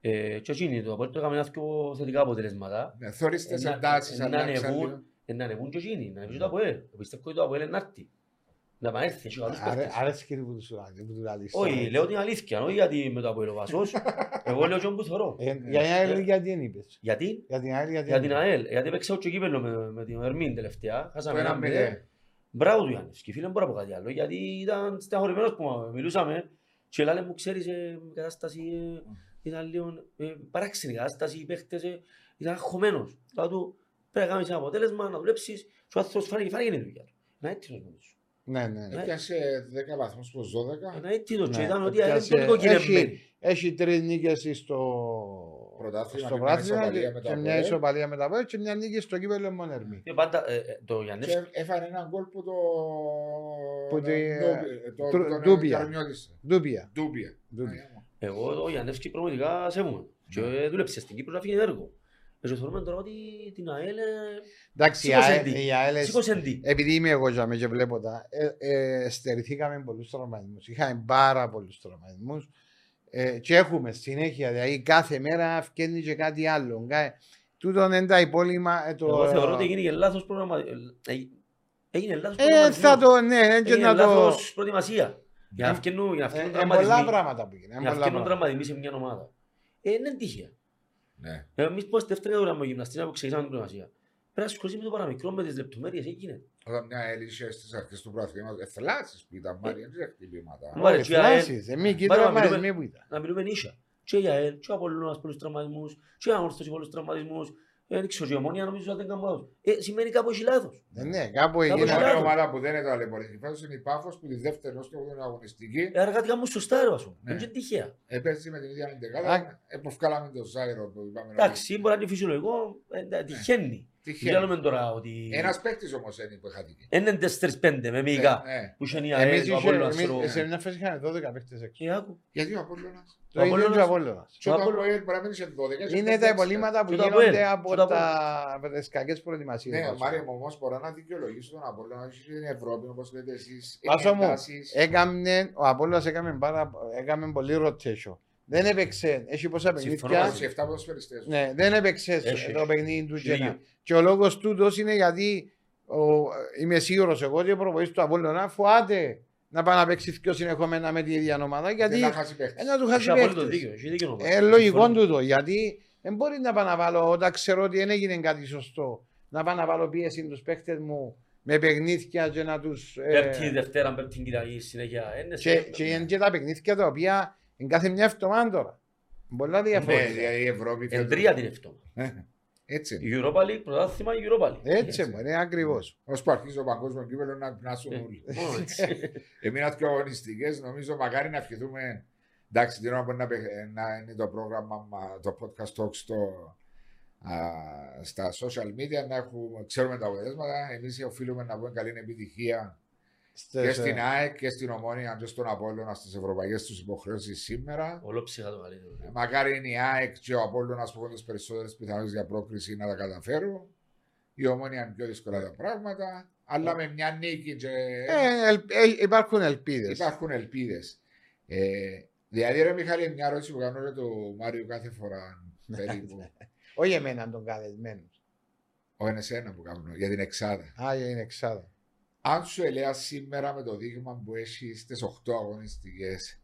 Ε, και εκείνοι το ΑΠΟΕΛ το έκαμε ένα πιο θετικά αποτελέσματα. Ναι, Θεωρείς τις Ε, να- εντάσεις, ε, να αλλάξαν ανεβούν. λίγο. Ε, να ανεβούν και εκείνοι, να ανεβούν και το ΑΠΟΕΛ. Πιστεύω ότι το ΑΠΟΕΛ είναι να έρθει. Να επανέλθει, έχει καλούς Άρε- παίκτες. Αρέσει και που του που του λαλείς. Όχι, λέω την αλήθεια, όχι γιατί με το ΑΠΟΕΛ ο Βασός. Εγώ λέω και που θεωρώ. Ε, Για την άλλη γιατί δεν είπες; Γιατί, Για την άλλη γιατί για δεν την είπες; ΑΕΛ, γιατί έπαιξε το κύπελλο με, με την Ερμήν τελευταία. Χάσαμε Το ένα ένα μηδέν. μηδέν. Μπράβο του Γιάννης. Και φίλε, δεν μπορώ να πω κάτι άλλο. Γιατί ήταν στεναχωρημένος που μιλούσαμε και λέει μου, ξέρεις, ε, η κατάσταση ε, ήταν λίγο ε, παράξενη η κατάσταση, οι παίχτες ε, ήταν αγχωμένος. Λέω του, πρέπει να κάνεις ένα αποτέλεσμα, να δουλέψεις και ο άνθρωπος φάνηκε, φάνηκε η δουλειά του. Να έτοιμος μόνος σου. Ναι, ναι. ναι. Έπιασε 10 βαθμούς προς 12. Να έτοιμος και Ναι, ήταν ότι έπιασε- είναι πολύ κοκκινεμένη. έχει- Έχει τρεις νίκες στο Πρωτάθλημα στο και μια πρωτάθλημα ισοπαλία και με το και μια ΑΠΟΕΛ. ισοπαλία με τα ΠΟΕ και μια νίκη στο κύπελλο Μονερμή. Και πάντα ε, ε, το Γιάννης Και έφανε έναν γκολ που το... Που το- τη- το- Τρου- τον Ντούμπια. Καρμιώτησε. Ντούπια. Ντούμπια. Ντούμπια. Εγώ το Γιάννευσκι πραγματικά σέβομαι. Και δούλεψε στην Κύπρο να φύγει έργο. Και θεωρούμε τώρα ότι την ΑΕΛ ε, Εντάξει, η Σήκωσε ΑΕΛ- τι. η ΑΕΛ σήκωσε τι. επειδή είμαι εγώ για και βλέπω τα, ε, ε, στερηθήκαμε πολλούς τραυματισμούς. Είχαμε πάρα πολλούς τραυματισμούς ε, και έχουμε συνέχεια, δηλαδή κάθε μέρα φτιάχνει και κάτι άλλο. Κα- Τούτον είναι τα υπόλοιμα. Ε, το, Εγώ θεωρώ ότι έγινε και λάθος προγραμμα... ε, ε, Έγινε λάθος ε, προγραμματισμός. θα το, ναι, έτσι Έγινε να το... λάθος προετοιμασία. Για να Ε, φτιάχνουν για να Ε, φτιάχνουν ε, πολλά τραυματισμοί. πράγματα που γίνανε. Για να πολλά φτιάχνουν πράγματα. τραυματισμοί σε μια ομάδα. Ε, είναι τύχεια. Ναι. Ε, Εμείς πώς δεύτερη ώρα με γυμναστήρα που ξεκινάμε την προετοιμασία. Πρέπει να ασχοληθεί με το παραμικρό, με τις λεπτομέρειες, έγινε. Όταν μια έλυσε στις αρχές του πρωταθλήματος, εθελάσεις που ήταν μάρια, δεν χτυπήματα. Μάρε, Όχι, και η ΑΕΛ- φράσεις, εμείς εκεί Πάρε, τραυματισμοί μιλούμε- που ήταν. να μιλούμε νύσια. Και η ΑΕΛ, και ο Απολλώνας πολλούς τραυματισμούς, και η Ανόρθωση πολλούς τραυματισμούς. Ε, Δεν ξέρω, η Ομόνια νομίζω ότι δεν κάνω λάθος. Ε, σημαίνει κάπου έχει λάθος. Ε, Ναι, κάπου Κάπου Η έχει έγινε. μόνη λάθος. ομάδα που δεν είναι ταλαιπωρική φέτος είναι η Πάφος που τη δεύτερη ως και όγδοη αγωνιστική Ε, Άρα κάτι κάνουν σωστά, ρε Βασό. Ναι. Είναι και τυχαία. έπαιζε με την ίδια Α. εντεκάδα εποφκάλαμε το Ζάιρο που είπαμε. Εντάξει, μπορεί να είναι φυσιολογικό, ε, ε, τυχαίνει. Τυχαία. Δεν λέμε τώρα ότι... Ένας παίκτης όμως είναι που χάθηκε. Είναι τέσσερις πέντε με μήγα. Ναι, ναι. Που είχε η Εμείς ΑΕΛ, ο είχε- Απόλλωνας, εμείς ξέρω. σε μια φάση είχαμε 12 παίκτες έξω. Και άκου. Γιατί ο Απόλλωνας; Το Ο ίδιο και ο Απόλλωνας- Απόλλωνας. Και ο Απόλλωνας- Απόλλωνας μπορεί να μην είσαι 12. είσαι Είναι 15. τα υπολείμματα που Και το γίνονται Αποέλ. από Και το τα- από τις κακές προετοιμασίες. Ναι, μας. Μάρια μου όμως μπορώ να δικαιολογήσω τον Απόλλωνα όχι στην Ευρώπη όπως λέτε εσείς. Βάσο μου, εντάσεις. Έκαμνε, ο Απόλλωνας έκαμε, πάρα, έκαμε πολύ rotation. Δεν έπαιξε, έχει πόσα Συμφωνώ παιχνίδια. μαζί. 27 ποδοσφαιριστές. Ναι, δεν έπαιξε Έχει, το έχει. παιχνίδι του Χίλιο. Τζένα. Και ο λόγος τούτος είναι γιατί ο, είμαι σίγουρος εγώ ότι ο προπονητής του Απόλλωνα φοβάται να πάει να παίξει πιο συνεχόμενα με την ίδια ομάδα γιατί Δεν θα χάσει παίχτης. ε, να του Έχει χάσει απόλυτο παίκτες. δίκιο. Έχει δίκιο ο Ε, Μάρκος. λογικό Συμφωνώ. τούτο γιατί δεν μπορεί να πάω να βάλω όταν ξέρω ότι δεν έγινε κάτι σωστό να πάω να βάλω πίεση στους παίκτες μου με παιχνίδια και να τους... ε, Πέμπτη, Δευτέρα, Πέμπτη, Κυριακή, συνέχεια. Ε, Είναι και, συνέχεια. και είναι και τα παιχνίδια τα οποία είναι κάθε μια εβδομάδα τώρα. Πολλά Ναι, διαφορετικά. δηλαδή η Ευρώπη Εν φέτος- τρία την εβδομάδα. Ε, Έτσι Η είναι. Europa League, πρωτάθλημα, η Europa League. Έτσι μου, είναι ακριβώς. Ως που αρχίζει το παγκόσμιος κύπελος να πνάσουν Ε, όλοι. μόνο έτσι. Έμειναν πιο αγωνιστικές, νομίζω μακάρι να ευχηθούμε εντάξει την ώρα που να, να είναι το πρόγραμμα, μα- το podcast talk στο, α, στα social media να έχουμε, ξέρουμε τα αποτελέσματα. Εμείς οφείλουμε να πούμε καλή επιτυχία και Στις, στην ε, ΑΕΚ και στην Ομόνια και στον Απόλλωνα στις ευρωπαϊκές τους υποχρεώσεις σήμερα. Ολόψυχα το καλύτερο. Μακάρι είναι η ΑΕΚ και ο Απόλλωνας που έχουν τις περισσότερες πιθανότητες για πρόκριση να τα καταφέρουν. Η Ομόνια είναι πιο δύσκολα τα πράγματα. Αλλά με μια νίκη και ε, ελ- ε, υπάρχουν ελπίδες. υπάρχουν ελπίδες. Ε, δηλαδή, ρε Μιχάλη, μια ερώτηση που κάνω για το Μάριο κάθε φορά περίπου. Όχι εμένα τον καλεσμένο. Ο είναι εσένα που κάνω για την Εξάδα. Α, είναι εξάδα. Αν σου ελέα σήμερα με το δείγμα που έχει στις 8 αγωνιστικές,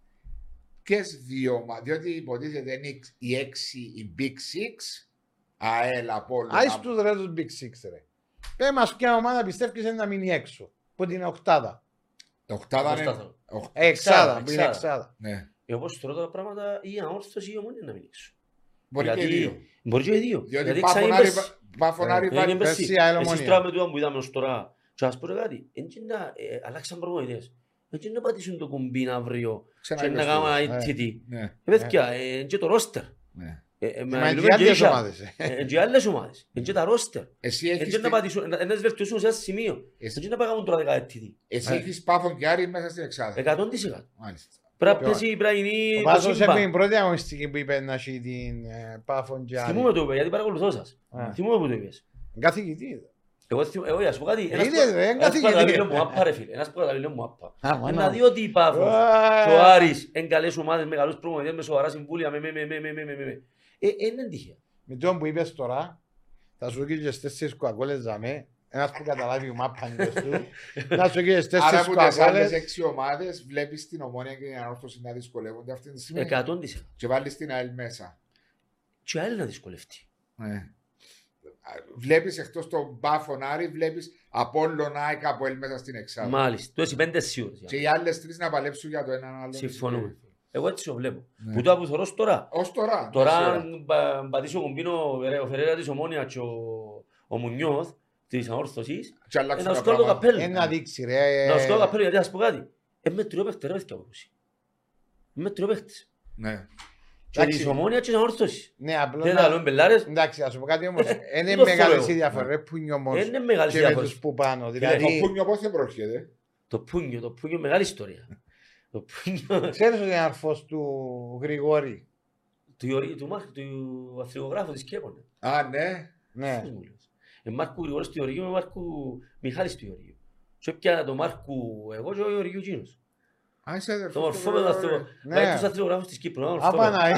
ποιες δύο ομάδε, διότι υποτίθεται είναι οι 6, οι Big Six, ΑΕΛ, Απόλλωνα. Άι στους ρε τους Big Six ρε. Πέ μας ποια ομάδα πιστεύεις είναι να μείνει έξω. Που την οκτάδα. Οχτάδα είναι. Οκτάδα. οχ- Ε, Εξάδα, που είναι εξάδα. εξάδα. Ναι. Ε, όπως θεωρώ τα πράγματα, η αόρθωση ή η ομόνια να μην έξω. Μπορεί και Γιατί- δύο. Μπορεί και οι δύο. Διότι Γιατί πάφωνάρι ξαναείπες- βα- πάφωνάρι Ε, βάλει. είναι πέρσι. Πέρσι, ΑΕΛ Εσείς Ομόνια. τώρα με τούτα που είδαμε ως τώρα, και ας πω κάτι, έτσι να ε, αλλάξαν προπονητές. Έτσι να πατήσουν το κουμπί αύριο και να κάνουν ναι, ναι, ITT. Ε, ναι. Παιδιά, ε, έτσι το ρόστερ. Μα είναι και άλλες ομάδες. Είναι τα ρόστερ. Να σβερτούσουν σε ένα σημείο. Έτσι να παγάμε τώρα δεκαετή. Εσύ έχεις πάφο και άρη μέσα στην εξάδα. 100%. Πρέπει να πέσει η πραγινή το σύμπαν. Ο Πάσος την πρώτη αγωνιστική που είπε να έχει την πάφο και άρη. Θυμούμε το είπες, γιατί παρακολουθώ σας. Θυμούμε που το είπες. Καθηγητή. Εγώ ας πω κάτι, ένας παραδείγμα μου άπα ρε φίλε, ένας παραδείγμα μου άπα. Ένα δύο τι πάφος, ο Άρης, εν καλές ομάδες, μεγαλούς προμονητές, με σοβαρά συμβούλια, με με με με με με με. Είναι ε, τυχαία. Με τον που είπες τώρα, θα σου κύριε τέσσερις κουακόλες δαμέ, ένας που καταλάβει ο μάπα του, να σου κύριε τέσσερις κουακόλες. Άρα που τις άλλες έξι ομάδες βλέπεις την ομόνια και την ανόρθωση να δυσκολεύονται αυτή τη στιγμή. Εκατόν. Και βάλεις την ΑΕΛ μέσα. Και ΑΕΛ να δυσκολευτεί. Ναι βλέπεις εκτός των μπάφων Άρη, βλέπεις από όλον ΑΕΚ από ελ μέσα στην εξάδα. Μάλιστα. Τόση πέντε σιούρ. Και οι άλλες τρεις να παλέψουν για το έναν άλλο. Συμφωνούμε. Εγώ έτσι το βλέπω. Ναι. Που το απουθωρώ τώρα. Ω τώρα. Τώρα, ναι. αν πατήσω κουμπίνο ο Φερέρα της Ομόνια και ο, ο Μουνιώθ της Αόρθωση. Να σκόλω το καπέλο. Ένα δείξει, ρε. Να σκόλω το καπέλο γιατί α πω κάτι. Ε, με τριόπαιχτε ρε. Με τριόπαιχτε. Ναι. Και Εντάξει. της Ομόνιας και της Αόρθωσης. Ναι, απλώς Δεν να- τα λέω μπελάρες, Εντάξει, ας σου πω κάτι όμως. Είναι το μεγάλες θέλω. οι διαφορές που είναι όμως. είναι μεγάλη Και με διαφορά. τους που πάνω. Το Δηλαδή, πούνιο πότε προέρχεται; Το πούνιο, το πούνιο μεγάλη ιστορία. Το πούνιο ξέρεις ότι είναι αρφός του Γρηγόρη; του Ιωρί- του Μάρκ, του αθλητογράφου της Κέπωνε. Α, ναι. Ναι. Πώς μου λες. Ε, Μάρκου Γρηγόρης του Ιωργίου με Μάρκου Μιχάλης του Ιωργίου. Και έπιανα το Μάρκου εγώ και ο Ιωργίου Κίνος. Το μορφόμενο αθλητικό. Ναι. Τους αθλητογράφου της Κύπρου. Απανάει.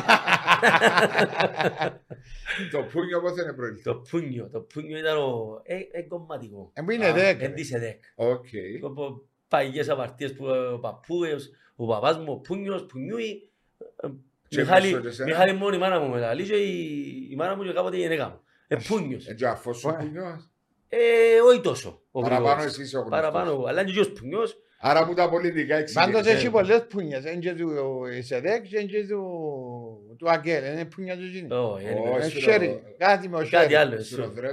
Το πούνιο πώ είναι προήλθε. Το πούνιο. Το πούνιο ήταν ο. Εγκομματικό. Εμπίνε δέκ. Εντίσε δέκ. Οκ. Παγιές απαρτίες που ε, ο παππούες, ο παπάς μου, ο πούνιος, πουνιούι. Ε, Μιχάλη μόνο η μάνα μου μετά. Λίγο η μάνα μου και κάποτε ε, είναι. Άρα που τα πολιτικά εξηγήσουν. Πάντως έχει πολλές πούνιες. Είναι και του ΣΕΔΕΚ και είναι του ΑΚΕΛ. Είναι πούνια του Ζήνη. Όχι. Ε, κάτι με ο Κάτι άλλο.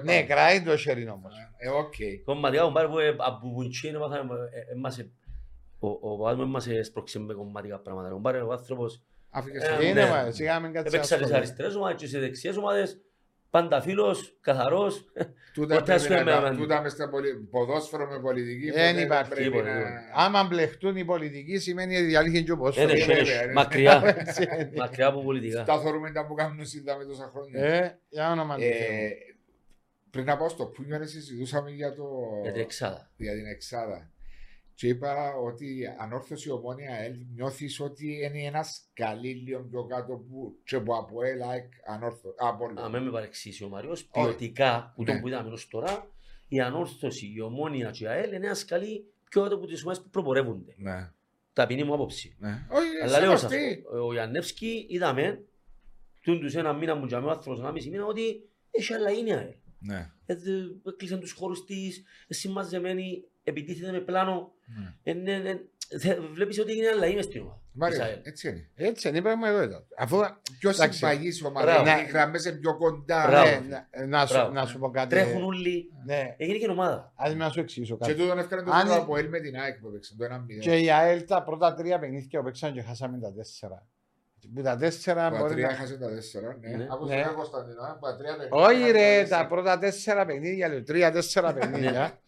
Ναι, κρατάει το Σέρι όμως. Ε, οκ. Κομματικά μου πάρει που από βουτσίνο μάθαμε ε, ε, ο Άδμος μας έσπρωξε με κομματικά πράγματα. Ο άνθρωπος... Είναι, σιγά μην ναι. κάτι Πάντα φίλος, καθαρός. Τούτα Ποτέ πρέπει σου να έμενα τα- με- τούτα μες στα πολι- ποδόσφαιρο με πολιτική. Δεν ποτέ υπάρχει πρέπει τίποτα, να- τίποτα. Άμα μπλεχτούν οι πολιτικοί σημαίνει ότι διαλύχει και ο Είναι ποσφαίρος. βέβαια, χέρι, είναι. μακριά. Έτσι είναι. Μακριά από πολιτικά. Τα θεωρούμε τα που κάνουν σύνταμα με τόσα χρόνια. Ε, για όνομα του Ε, Θεού. Πριν να πάω στο Πούνιο, συζητούσαμε για, το, Για την εξάδα. Για την Εξάδα. Και είπα ότι ανόρθωση ομόνια ΕΛ νιώθεις ότι είναι ένας σκαλί λίγο πιο κάτω που και που από ΕΛ ΑΕΚ ανόρθω. Από Αν με με παρεξήσει ο Μαριός, Όχι. ποιοτικά, που τον Ναι. που είδαμε ως τώρα, η ανόρθωση, η ομόνια και η ΑΕΛ είναι ένας σκαλί πιο κάτω από τις ομάδες που προπορεύονται. Ναι. ταπεινή μου άποψη. Ναι. Όχι, Αλλά λέω σας, σεβαστή. ο- ο Ιαννεύσκη είδαμε, τούν τους ένα μήνα μου τζαμί ο άνθρωπος, ένα μισή μήνα, ότι έχει αλλαγή η ΑΕΛ. Ναι. Ε, δε- Έκλεισαν τους χώρους της, ε, συμμαζεμένη, επιτίθεται με πλάνο. Ναι. Ε, ναι, ναι, θε- Βλέπεις ότι έγινε αλλαγή μες στην ομάδα. της Μάριο, ΑΕΛ. έτσι είναι. Έτσι είναι η πραγματικότητα. Αφού Πιο Εντάξει. συμπαγής ομάδα, Μπράβο. οι γραμμές είναι πιο κοντά. Μπράβο. ναι, να, να, σου, Μπράβο. να σου πω κάτι. Τρέχουν όλοι, Ναι, έγινε και ομάδα. ας να σου εξηγήσω Και κάτι. τούτον έφερε το Αν- τούτο από ελ με την ΑΕΚ που έπαιξε, το 1-0. Και η ΑΕΛ τα πρώτα τρία παιχνίδια που παίξαν και χάσαμε τα τέσσερα. Που τα τέσσερα Που τα μπορεί τρία να... έχασε τα τέσσερα, ναι. Ναι. Άκουσα Ναι. ένα Κωνσταντινό, που τα τρία παιχνίδια Όχι έχασε ρε, τέσσερα. τα πρώτα τέσσερα παιχνίδια, λέω, τρία-τέσσερα παιχνίδια.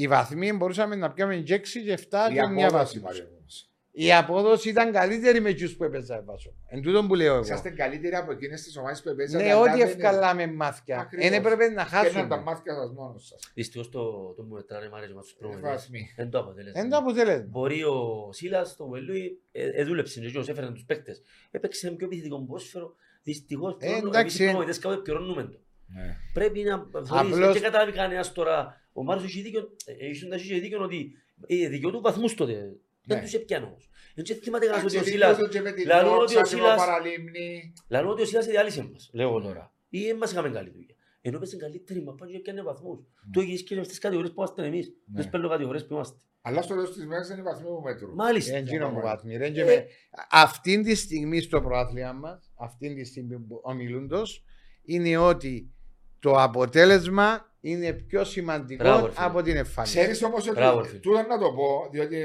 Οι βαθμοί μπορούσαμε να πιάμε και έξι και εφτά Η και μια απόδοση, βάση. Μάριο, όμως. Η απόδοση ήταν καλύτερη με εκείνους που έπαιζα βάσο. Εν τούτον που λέω εγώ. Είσαστε καλύτεροι από εκείνες τις ομάδες που έπαιζαν. Ναι, ό,τι ευκαλάμε μάθια. Ακριβώς. Δεν έπρεπε να Παίρναν τα χάσουμε. μάτια σας μόνος σας. Δυστυχώς το, το μου μετράνε μάρες μας τους Ε, προπονητές. βαθμοί. Δεν το αποτέλεσμα. Εν το αποτέλεσμα. Μπορεί ο Σίλας, το Βελούι, ε, ε, δούλεψε και εκείνος έφεραν τους παίκτες. Έπαιξε πιο επιθετικό ποδόσφαιρο. Δυστυχώς, Ε, πλέον, εντάξει. εμείς οι προπονητές κάπου επικαιρώνουμε το. Ναι. Πρέπει να θεωρείς, Απλώς- δεν καταλάβει κανένας τώρα. Ο Μάριος έχει δίκιο, ε, έχει να έχει δίκιο ότι ε, δικαιούται βαθμούς τότε. Δεν Ναι. τους έπιανε όμως. Δεν τους θυμάται κανένας ότι ο Εντάξει, Σίλας, δίκιο του και με τη λαλούν ότι ο δόξα, την Σίλας- παραλίμνη. λαλούν ότι ο Σίλας διάλυσε μας, λέω εγώ τώρα. Ή δεν μας είχαμε καλή δουλειά. Ενώ έπαιζε καλύτερη, μα πάνε και έπιανε βαθμούς. Το έχεις και στις κατηγορίες που είμαστε εμείς. Ναι. Δεν σπέλνω κατηγορίες που είμαστε. Αλλά στο τέλος της μέρας είναι οι βαθμοί που μετρούν. Μάλιστα. Εν γίνω που βαθμοί. ρε, και Ε. με- Αυτή τη στιγμή στο προάθλημα μας, αυτή τη στιγμή που ομιλούντος, είναι ότι το αποτέλεσμα είναι πιο σημαντικό Μπράβο, ρε φίλε. από την εμφάνιση. Ξέρεις όμως Μπράβο, ότι, φίλε. τούτο να το πω, διότι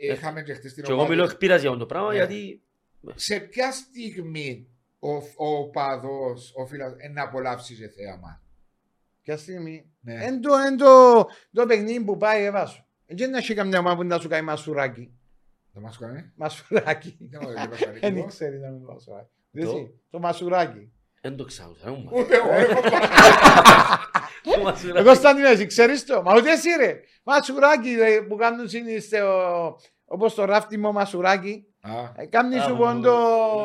ε, είχαμε και χτες την Και εγώ μιλώ ομάδα. εκπείρας για αυτό το πράγμα Ναι. γιατί Σε ποια στιγμή ο, ο παδός, ο φίλος, να απολαύσει και θέαμα. Ποια στιγμή; Ναι. Εν το, εν το, το παιχνίδι που πάει εβάσου. Δεν να έχει καμιά ομάδα που να σου κάνει μασουράκι. Το μας κάνει. Μασουράκι. Δεν μου το λέει Δεν λίγο. ξέρει να είναι μασουράκι. Το- Εσύ, Το μασουράκι. Δεν το ξάουσα. δεν μου Ούτε εγώ έχω πάρει. Το μασουράκι. Εγώ Κωνσταντίνο, εσύ ξέρεις το. Μα ούτε εσύ ρε. Μασουράκι ρε, που κάνουν συνείστε όπως το ράφτιμο μασουράκι. Α, Ε, Κάμνη Α, σου που- πόντο...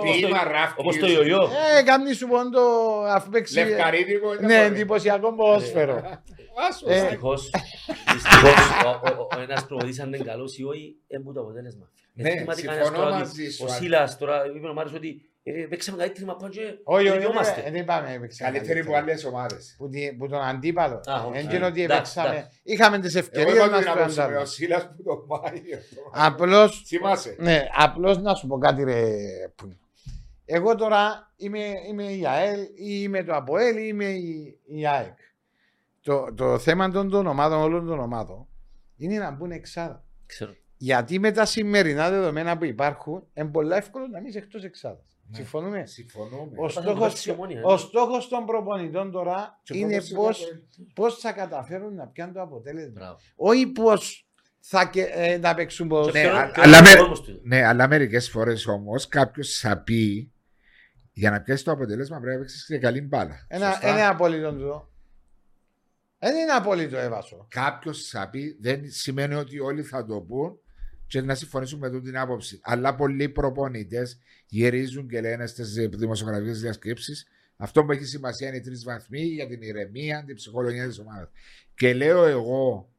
Ποίημα, Ποίημα ράφτη. Όπως το ιωιό. Ε, κάμνη σου πόντο αφού παίξει... Λευκαρίδικο. είναι Ναι, πολύ. εντυπωσιακό ποδόσφαιρο. Άσου, Ε, Δυστυχώς, δυστυχώς, ο- ο- ο ένας προπονητής αν είναι καλός ή όχι, έμπου το αποτέλεσμα. Ναι, Δεν θυμάται κανένας συμφωνώ τώρα μαζί ότι σου, Ο Άκη. Σίλας τώρα είπε ο Μάριος ότι ε, παίξαμε καλύτερη μαπά και Όχι, όχι, δικαιούμαστε. όχι, δεν είπαμε έπαιξε. Καλύτερη που άλλες ομάδες. Που, τη- που τον αντίπαλο. Α, οκ. Δεν είναι ότι Εντάξει, έπαιξαμε. εντάξει. Είχαμε τις Εγώ ευκαιρίες είπα μας την που άποψη μου, ο αντάλλαγμα. Σίλας που το πάει. Απλώς, Θυμάσαι. ναι, απλώς να σου πω κάτι ρε Πούνιο. Εγώ τώρα είμαι, είμαι η ΑΕΛ ή είμαι το ΑΠΟΕΛ ή είμαι η, η ΑΕΚ. Το, το θέμα των, των ομάδων, όλων των ομάδων, είναι να μπουν εξάδα. Ξέρω. Γιατί με τα σημερινά δεδομένα που υπάρχουν, είναι πολύ εύκολο να μην είσαι εκτός εξάδας. Ναι. Συμφωνούμε; Συμφωνούμε. Ο Πάθαμε στόχος, πέρσι ομόνια, ε. ο στόχος των προπονητών τώρα Και είναι πρόπερση πώς, το Αποέλ. πώς θα καταφέρουν να πιάνουν το αποτέλεσμα. Μπράβο. Όχι πώς θα και, ε, να παίξουν Και πώς. Ναι, ποιον- αλλά- ποιον αλλά είναι με- ο κόσμος του; Ναι, αλλά μερικές φορές όμως κάποιος θα πει για να πιάσεις το αποτέλεσμα πρέπει να παίξεις και καλή μπάλα. Ένα, ένα απόλυτο του. Δεν είναι απόλυτο έβασο. Κάποιος θα πει δεν σημαίνει ότι όλοι θα το πούν και να συμφωνήσουν με τούτη την άποψη. Αλλά πολλοί προπονητές γυρίζουν και λένε στις δημοσιογραφικές διασκέψεις αυτό που έχει σημασία είναι οι τρεις βαθμοί για την ηρεμία, την ψυχολογία της ομάδας. Και λέω εγώ,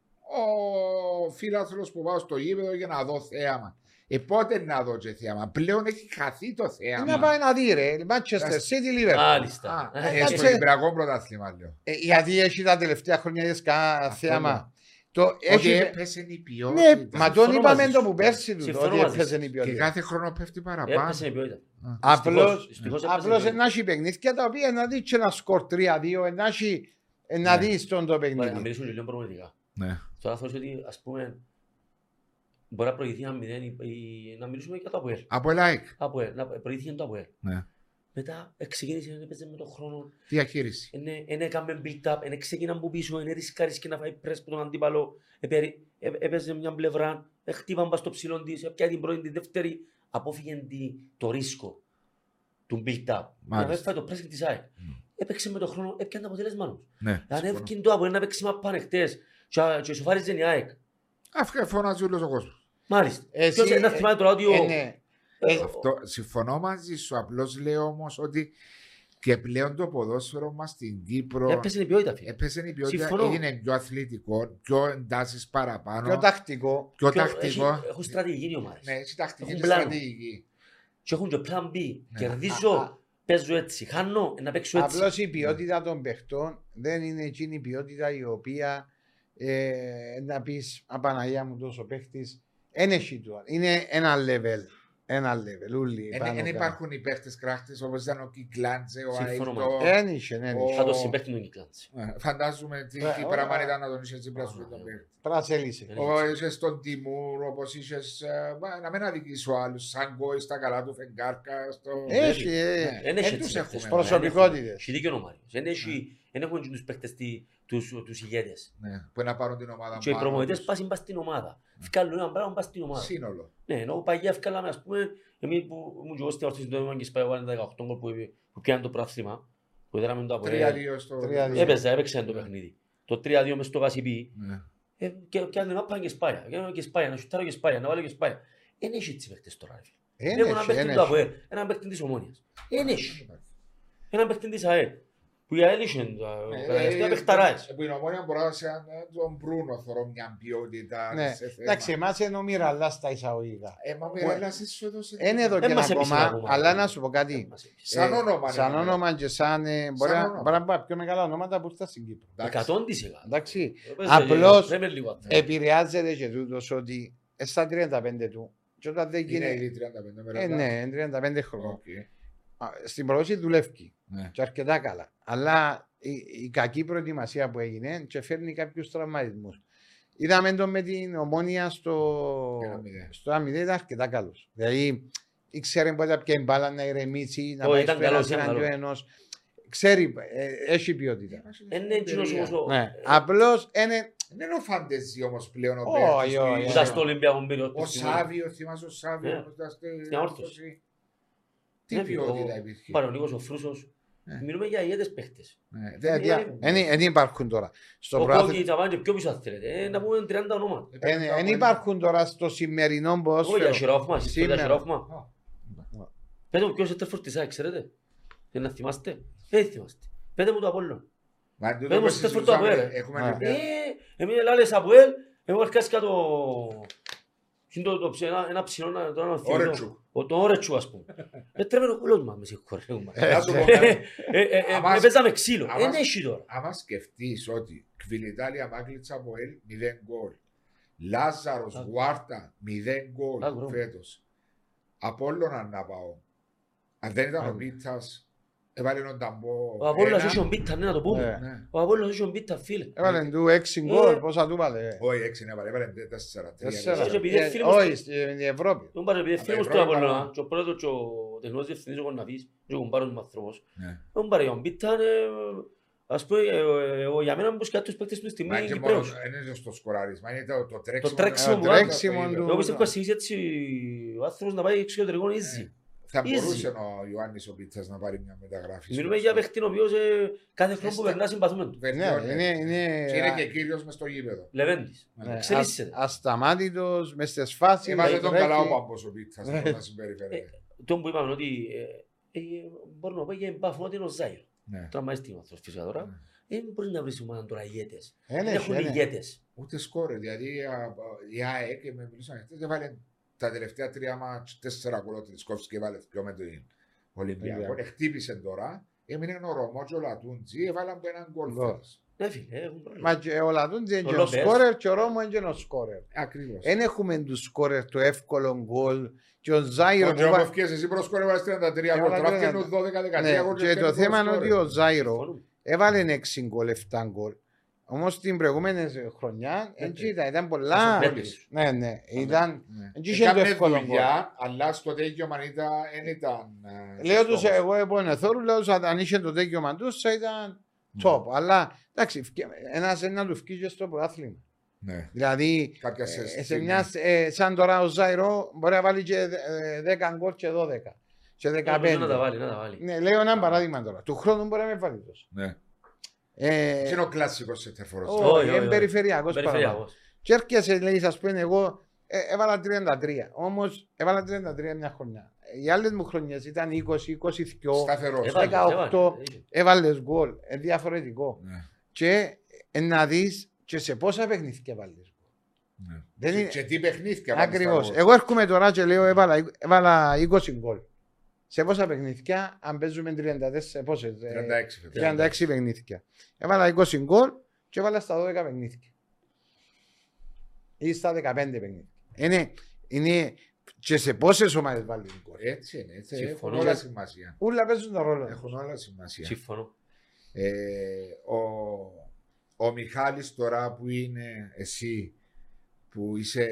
ο φίλαθλο που πάω στο γήπεδο για να δω θέαμα. Ε, πότε να δω και θέαμα; Πλέον έχει χαθεί το θέαμα. Είναι να πάει να δει ρε. Manchester City, Liverpool. Μάλιστα. Α, Ε, ε, κάτσε. στο Κυπριακό πρωτάθλημα λέω. Ε, γιατί έχει τα τελευταία χρόνια έχεις κανένα Αυτό θέαμα; Λέω. Το, Ότι έχει, έπεσε η ποιότητα. ναι, μα τον Συμφωνώ είπαμε μαζί το σου. που πέρσι του. Συμφωνώ Ότι μαζί έπαιζε σου. η Και ποιότητα. κάθε χρόνο πέφτει παραπάνω. Έπεσε η ποιότητα. Απλώς, Δυστυχώς έπεσε η απλώς ποιότητα. να έχει παιχνίδια τα οποία να δεις και ένα σκορ 3-2, να έχει να Ναι. δεις τον το Ωραία, Να παιχνίδι. μιλήσουμε λίγο προπονητικά. Ναι. Τώρα θεωρώ ότι ας πούμε μπορεί να προηγηθεί ένα μηδέν ή- ή να μιλήσουμε για το ΑΠΟΕΛ. Από like. ΑΠΟΕΛ, να προηγηθεί το ΑΠΟΕΛ. Ναι. Μετά ξεκίνησε, έπαιζε με τον χρόνο, Διαχείριση. δεν έκαμε build-up, δεν ξεκίνησε από πίσω, δεν ρισκάρεις και να φάει πρέσ που τον αντίπαλο, επέρι- ε- έπαιζε μια πλευρά, ε, χτύπαν πας στο ψηλό της, έπια την πρώτη, την δεύτερη, απόφυγε τη- το ρίσκο του build-up. Να Μάλιστα. μην φάει το pressing της ΑΕΚ. Έπαιξε με τον χρόνο, έπιανε το αποτέλεσμα όμως. Ναι. Αν συμφωνώ. έβγαινε το ΑΠΟΕΛ να παίξει μαπά ανοιχτές και- και σοφάριζε η ΑΕΚ. Αυτό φωνάζει όλος ο κόσμος. Μάλιστα. Εσύ, Ποιος να ε, θυμάται τώρα ότι ο... Ε, ναι. Ε, Αυτό συμφωνώ μαζί σου. Απλώς λέω όμως ότι Και πλέον το ποδόσφαιρο μας στην Κύπρο Έπεσε η ποιότητα, φίλε. έπεσε η ποιότητα, Συμφωνώ. έγινε πιο αθλητικό, πιο εντάσεις παραπάνω, Πιο τακτικό. πιο Πιο- τακτικό. έχει- Έχουν στρατηγική οι ομάδες. Ναι, έτσι τακτική Έχουν και πλάνο. στρατηγική. Και έχουν και plan B. Ναι. Κερδίζω, Α, α. παίζω έτσι. Χάνω, να παίξω έτσι. Απλώς η ποιότητα των παιχτών δεν είναι εκείνη η ποιότητα η οποία ε, να πεις Απαναγία μου τόσο παίχτης. Δεν έχει του. Είναι ένα level. Ένα level. Ούλοι. Δεν πάνω δεν κάτω. υπάρχουν οι παίχτες κράχτες όπως ήταν ο Κυκλάντζε, ο Συμφωνώ Αίλτο. Δεν είχε, δεν Ο- είχε. Θα το συμπέχτη τον Κυκλάντση. Ε, Φαντάζομαι τι, Ε, τι ωραία. πράγμα ήταν να τον είσαι έτσι πράσινο Ωραία. τον παίχτη. Πρασέλισε. Ε, Ο είσαι στον Τιμούρ, όπως είσαι. Να μην αδικήσω άλλους. Σαν Γκόι στα καλά του Φεγγάρκα. Στο... Έχει. Ναι. ε, Δεν έχει Δεν τους έτσι έχουμε. παίκτες. Προσωπικότητες. Έχει δίκιο ο Μάριος. Δεν έχει- δεν έχουν τους παίκτες τι- τους τους ηγέτες. Ναι, που να πάρουν την ομάδα Και οι πάνω προμονητές τους. πάσουν πας στην ομάδα. Φκάλουν ένα πράγμα πας στην ομάδα. Σύνολο. Ναι, ενώ παγιά ευκάλαμε, ας πούμε, εμείς που ήμουν και εγώ στην ορθήση του Έμαν και σπάει ο 18 γκολ που, που πιάνε το πράθλημα, που έδραμε το από 3-2 στο. Τρία-δύο. Έπαιζα, έπαιξε το παιχνίδι. Το 3-2 μες στο Γασιπί, Ναι. ε, και πιάνε μάπα και σπάει. Και και σπάει, να σουτάρω και σπάει, να βάλω και σπάει. Δεν έχει έτσι παίκτες τώρα. ρε φίλε. Δεν Έχω έναν έχει, παίκτη δεν του έχει. ΑΠΟΕΛ, έναν παίκτη της Ομόνιας. Δεν έχει. Έναν παίκτη της ΑΕΛ. Που η ΑΕΛ είχε τα τελευταία παιχταράες. Ε, Που η ομόνια μπορεί να σε ε, τον Μπρούνο θωρώ μια ποιότητα. Ναι. σε θέμα. Εντάξει, εμάς είναι ο Μιραλά στα εισαγωγικά. Ε, μα Μιρέλα, εσύ σου έδωσε. Είναι εδώ Δεν και μας ένα έπεισε ακόμα, ακόμα. αλλά να σου πω κάτι. Σαν Ε, όνομα, Σαν ναι, ναι. όνομα και σαν. ε, Μπορεί Σαν να όνομα. μπορεί να πάει πιο μεγάλα ονόματα που ήρθαν στην Κύπρο. Εντάξει. Εκατόν της εκατό. Εντάξει. Έπαιζε Απλώς, λίγο, Premier League. Επηρεάζεται και τούτος ότι ε, στα 35 του. Και όταν δεν Είναι γίνει. ήδη 35 μέρες. Ε, ναι, είναι 35 χρόνια. Οκ. Α, Στην προδόση δουλεύει. Ναι. Και αρκετά καλά. Αλλά η, η κακή προετοιμασία που έγινε και φέρνει κάποιους τραυματισμούς. Είδαμε τον με την ομόνια στο, Ένα μηδέν. στο αμυδέ, ήταν αρκετά καλός. Δηλαδή, ήξερε πότε πια η μπάλα να ηρεμήσει, να Ω, πάει ήταν στο καλός, ένας ήταν εναντίον καλός. ενός. Ξέρει, ε, έχει ποιότητα. Είναι εκείνος όμως ο... Ναι. Απλώς είναι. Δεν είναι ο Φαντεζή όμως πλέον ο Όχι, παίκτης όχι, του- Που ήταν στο Ολυμπιακό πήρε Ο Σάβιος, θυμάσαι ο Ναι. Σάβιο. που ήταν στο- Στην όρθωση. Τι Ναι, ποιότητα ο- υπήρχε; Πάρε ο Νίκος ο Φρούσος. Ναι. Μιλούμε για ηγέτες παίχτες. Ναι, ε, δεν δια- υπάρχουν. εν- εν υπάρχουν τώρα. Στο Ο πρωτάθλημα- Κόκκι, τα πάνε και πιο πίσω αν θέλετε. Ε, Να πούμε 30 ονόματα. εν- εν υπάρχουν τώρα στο σημερινό Όχι για ποδόσφαιρο. Σιρόφμας, εσείς Σήμερα. για Σιρόφμα. Α, Πέτε μου ποιος είναι της ΑΕΚ, ξέρετε; Δεν να θυμάστε. Δεν θυμάστε. Πέτε μου το Απόλλων. Μα τούτο Πες μου, που στις φορτώ συζητούσαμε, από ελ. Έχουμε Ναι. λοιπόν- Ε, εμείς λάλες Αποέλ, εγώ αρκάσκα το... είναι το- το ψ- ένα- Ένα ψηλό να το να θυμηθώ. Όρετσου. Ο- Το όρετσου ας πούμε. Ε, τρέμενε ο κουλός μας, με συγχωρεύουμε. Να σου πω Ε, κάτι. ε, ε, ε, Αμάς- Παίζαμε ξύλο. αμάς- Δεν έχει τώρα. Άμα σκεφτείς ότι Κβιλιτάλια Μάγκλητσα από ελ 0 γκολ. Λάζαρος Άκου. Γουάρτα 0 γκολ Άκου. φέτος. Απόλλωνα να πάω. Αν δεν ήταν ο Άκου. Πίτσας, έβαλε τον Ταμπό. Ο Απόλλωνας ένα. έχει τον Πίτα, ναι, να το πούμε. Ε. Ναι. Ο Απόλλωνας έχει τον Πίτα, φίλε. Έβαλε του 6 γκολ, πόσα του βάλε; Όχι, έξι είναι έβαλε, έβαλε τέσσερα. τρία, Τέσσερα. τέσσερα. επειδή Ε, φίλοι μου- Όχι, στην Ευρώπη. Τον πάρε επειδή φίλοι μου στο Ευρώπη, Απόλλωνα παρά. και ο πρόεδρος και ο τεχνικός διευθυντής ο Κοναφής και ο κουμπάρος μου άνθρωπος. Ναι. Τον πάρε τον Πίτα, ε, ας πούμε, ε, ε, εγώ για μένα μου πως και τους παίκτες του στη Μα στιγμή και μόνο, Κυπρέους. δεν είναι στο σκοράρισμα, είναι το, το τρέξιμο. τρέξιμο το που κάνει. τρέξιμο το του- Εγώ πιστεύω ότι αρχίσει έτσι ο άνθρωπος να πάει εξωτερικό easy. Θα Easy. μπορούσε ο Ιωάννης ο Πίτσας να πάρει μια μεταγράφη. Μιλούμε για παίχτη ο οποίος ε, κάθε χρόνο που Εστα- περνά συμπαθούμε του. Ναι, Βελτιώνεται. είναι, είναι, Και είναι και κύριος μες στο γήπεδο. Λεβέντης. Ναι. ναι, εξελίσσεται. ασ- ασταμάτητος, μες στις φάσεις. Έβαζε τον τρέχει. καλά ο Παμπός ο Πίτσας Ναι. πώς να συμπεριφέρεται. Το που είπαμε ότι ε, ε, μπορούμε να πούμε για εμπάφουν ότι είναι ο Ζάιρο. Ναι. Τραυματιστή ο άνθρωπος φυσικά τώρα. Ναι. Δεν μπορείς να βρεις ομάδα τώρα ηγέτες. Δεν Δεν έχει, έχουν δεν έχει. ηγέτες. Ούτε σκόρε, δηλαδή α, η ΑΕΚ και με μιλούσαν χτες έβαλε τα τελευταία τρία μάτς τέσσερα γκολ ο Τρισκόφσκι και έβαλε πιο με τον Ολυμπιακό. Ολυμπιακό. Χτύπησε τώρα, έμεινε ο Ρωμό και ο Λατούντζι, έβαλαν που έναν γκολ Γκολ. φέτος. Ναι φίλε, έχουν πρόβλημα. Μα και ο Λατούντζι είναι Ο και ο Λόπες. σκόρερ και ο Ρώμο είναι και ο σκόρερ. Ακριβώς. Δεν έχουμε τους σκόρερ το εύκολο γκολ και ο Ζάιρο Ο που Τζόμπο βα- ευκαιρίες, εσύ προσκόρευας 33 γκολ, Έβαλα τώρα 30. φτιάχνουν 12-13 Ναι, γκολ. και το θέμα είναι ότι ο Ζάιρο Συμφωνούμε. έβαλε 6 γκολ, 7 γκολ. Όμως την προηγούμενη χρονιά Ε, έτσι ήταν, ήταν πολλά. Όσο πέτρες. πέτρες. Ναι, ναι, ήταν. Ναι. Δεν είχε το Έκαμε εύκολο δουλειά, αλλά στο τέγιωμα ήταν, δεν ήταν... ε, Λέω τους, σωστό. εγώ επόμενο θόρου, λέω τους, αν είχε το τέκιο τους θα ήταν Ναι. top. Αλλά εντάξει, φκε- ένας είναι να του φκεί και στο πρωτάθλημα. Ναι. Δηλαδή, Κάποια ε, σε σε στιγμή. μια, ε, σαν τώρα ο Ζάιρο μπορεί να βάλει και ε, 10 γκολ και 12. Και Νομίζω Να τα 15. βάλει, να τα βάλει. Ναι, λέω ένα παράδειγμα τώρα. Του χρόνου μπορεί να με βάλει τόσο. Ναι. Ε, Είναι ο κλασικός σε τερφορός. Όχι, όχι, όχι, είναι όχι. περιφερειακός παραπάνω. Περιφερειακός. Και έρχεσαι, λέει, ας πούμε, εγώ ε, έβαλα 33. Όμως έβαλα 33 μια χρονιά. οι άλλες μου χρονιές ήταν 20, 22, Σταθερός. Έβαλες, 18. έβαλες. έβαλες γκολ, είναι διαφορετικό. Ναι, Και ε, να δεις και σε πόσα παιχνίδια βάλεις. ναι. Δεν Και- είναι- Και τι παιχνίδια. Ακριβώς. μάλιστα, Εγώ έρχομαι τώρα και λέω έβαλα, έβαλα 20 γκολ. Σε πόσα παιχνίδια, αν παίζουμε 34, πόσες, ε, 36 φέτος. 36 παιχνίδια. Έβαλα 20 γκολ και έβαλα στα 12 παιχνίδια. Ή στα 15 παιχνίδια. Είναι, είναι και σε πόσες ομάδες βάλεις γκολ. Έτσι είναι. Έτσι. Συμφωνώ. Έχουν όλα σημασία. Ούλα παίζουν τον ρόλο. τους. Έχουν όλα σημασία. Συμφωνώ. Ε, ο, ο Μιχάλης τώρα που είναι εσύ που είσαι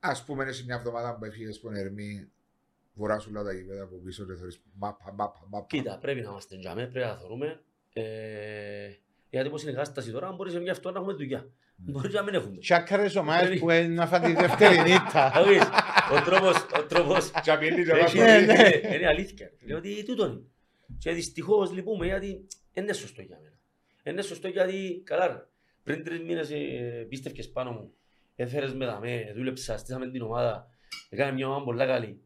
ας πούμε είναι σε μια εβδομάδα που έφυγες από Ερμή βορράς όλα τα γήπεδα από πίσω και θεωρείς μάπα μάπα μάπα Κοίτα, πρέπει να είμαστε τζαμέ, πρέπει να θεωρούμε. Ε, γιατί πως είναι η κατάσταση τώρα, μπορείς σε μια αυτό να έχουμε δουλειά. Μπορεί να μην έχουμε. Τσάκαρες ομάδες Πρέπει- που είναι να φάνε τη δεύτερη νύχτα. Θα δεις, Ο τρόπος, ο τρόπος, Τσαπιέλη και έχει- βάζω- Ναι, ναι. είναι αλήθεια. Διότι τούτο είναι. Και δυστυχώς λυπούμε γιατί δεν είναι σωστό για μένα. Δεν είναι σωστό γιατί, καλά ρε, πριν τρεις μήνες ε, πίστευκες πάνω μου, έφερες με δαμέ, δούλεψα, στήσαμε την ομάδα, έκανες μια ομάδα πολλά καλή.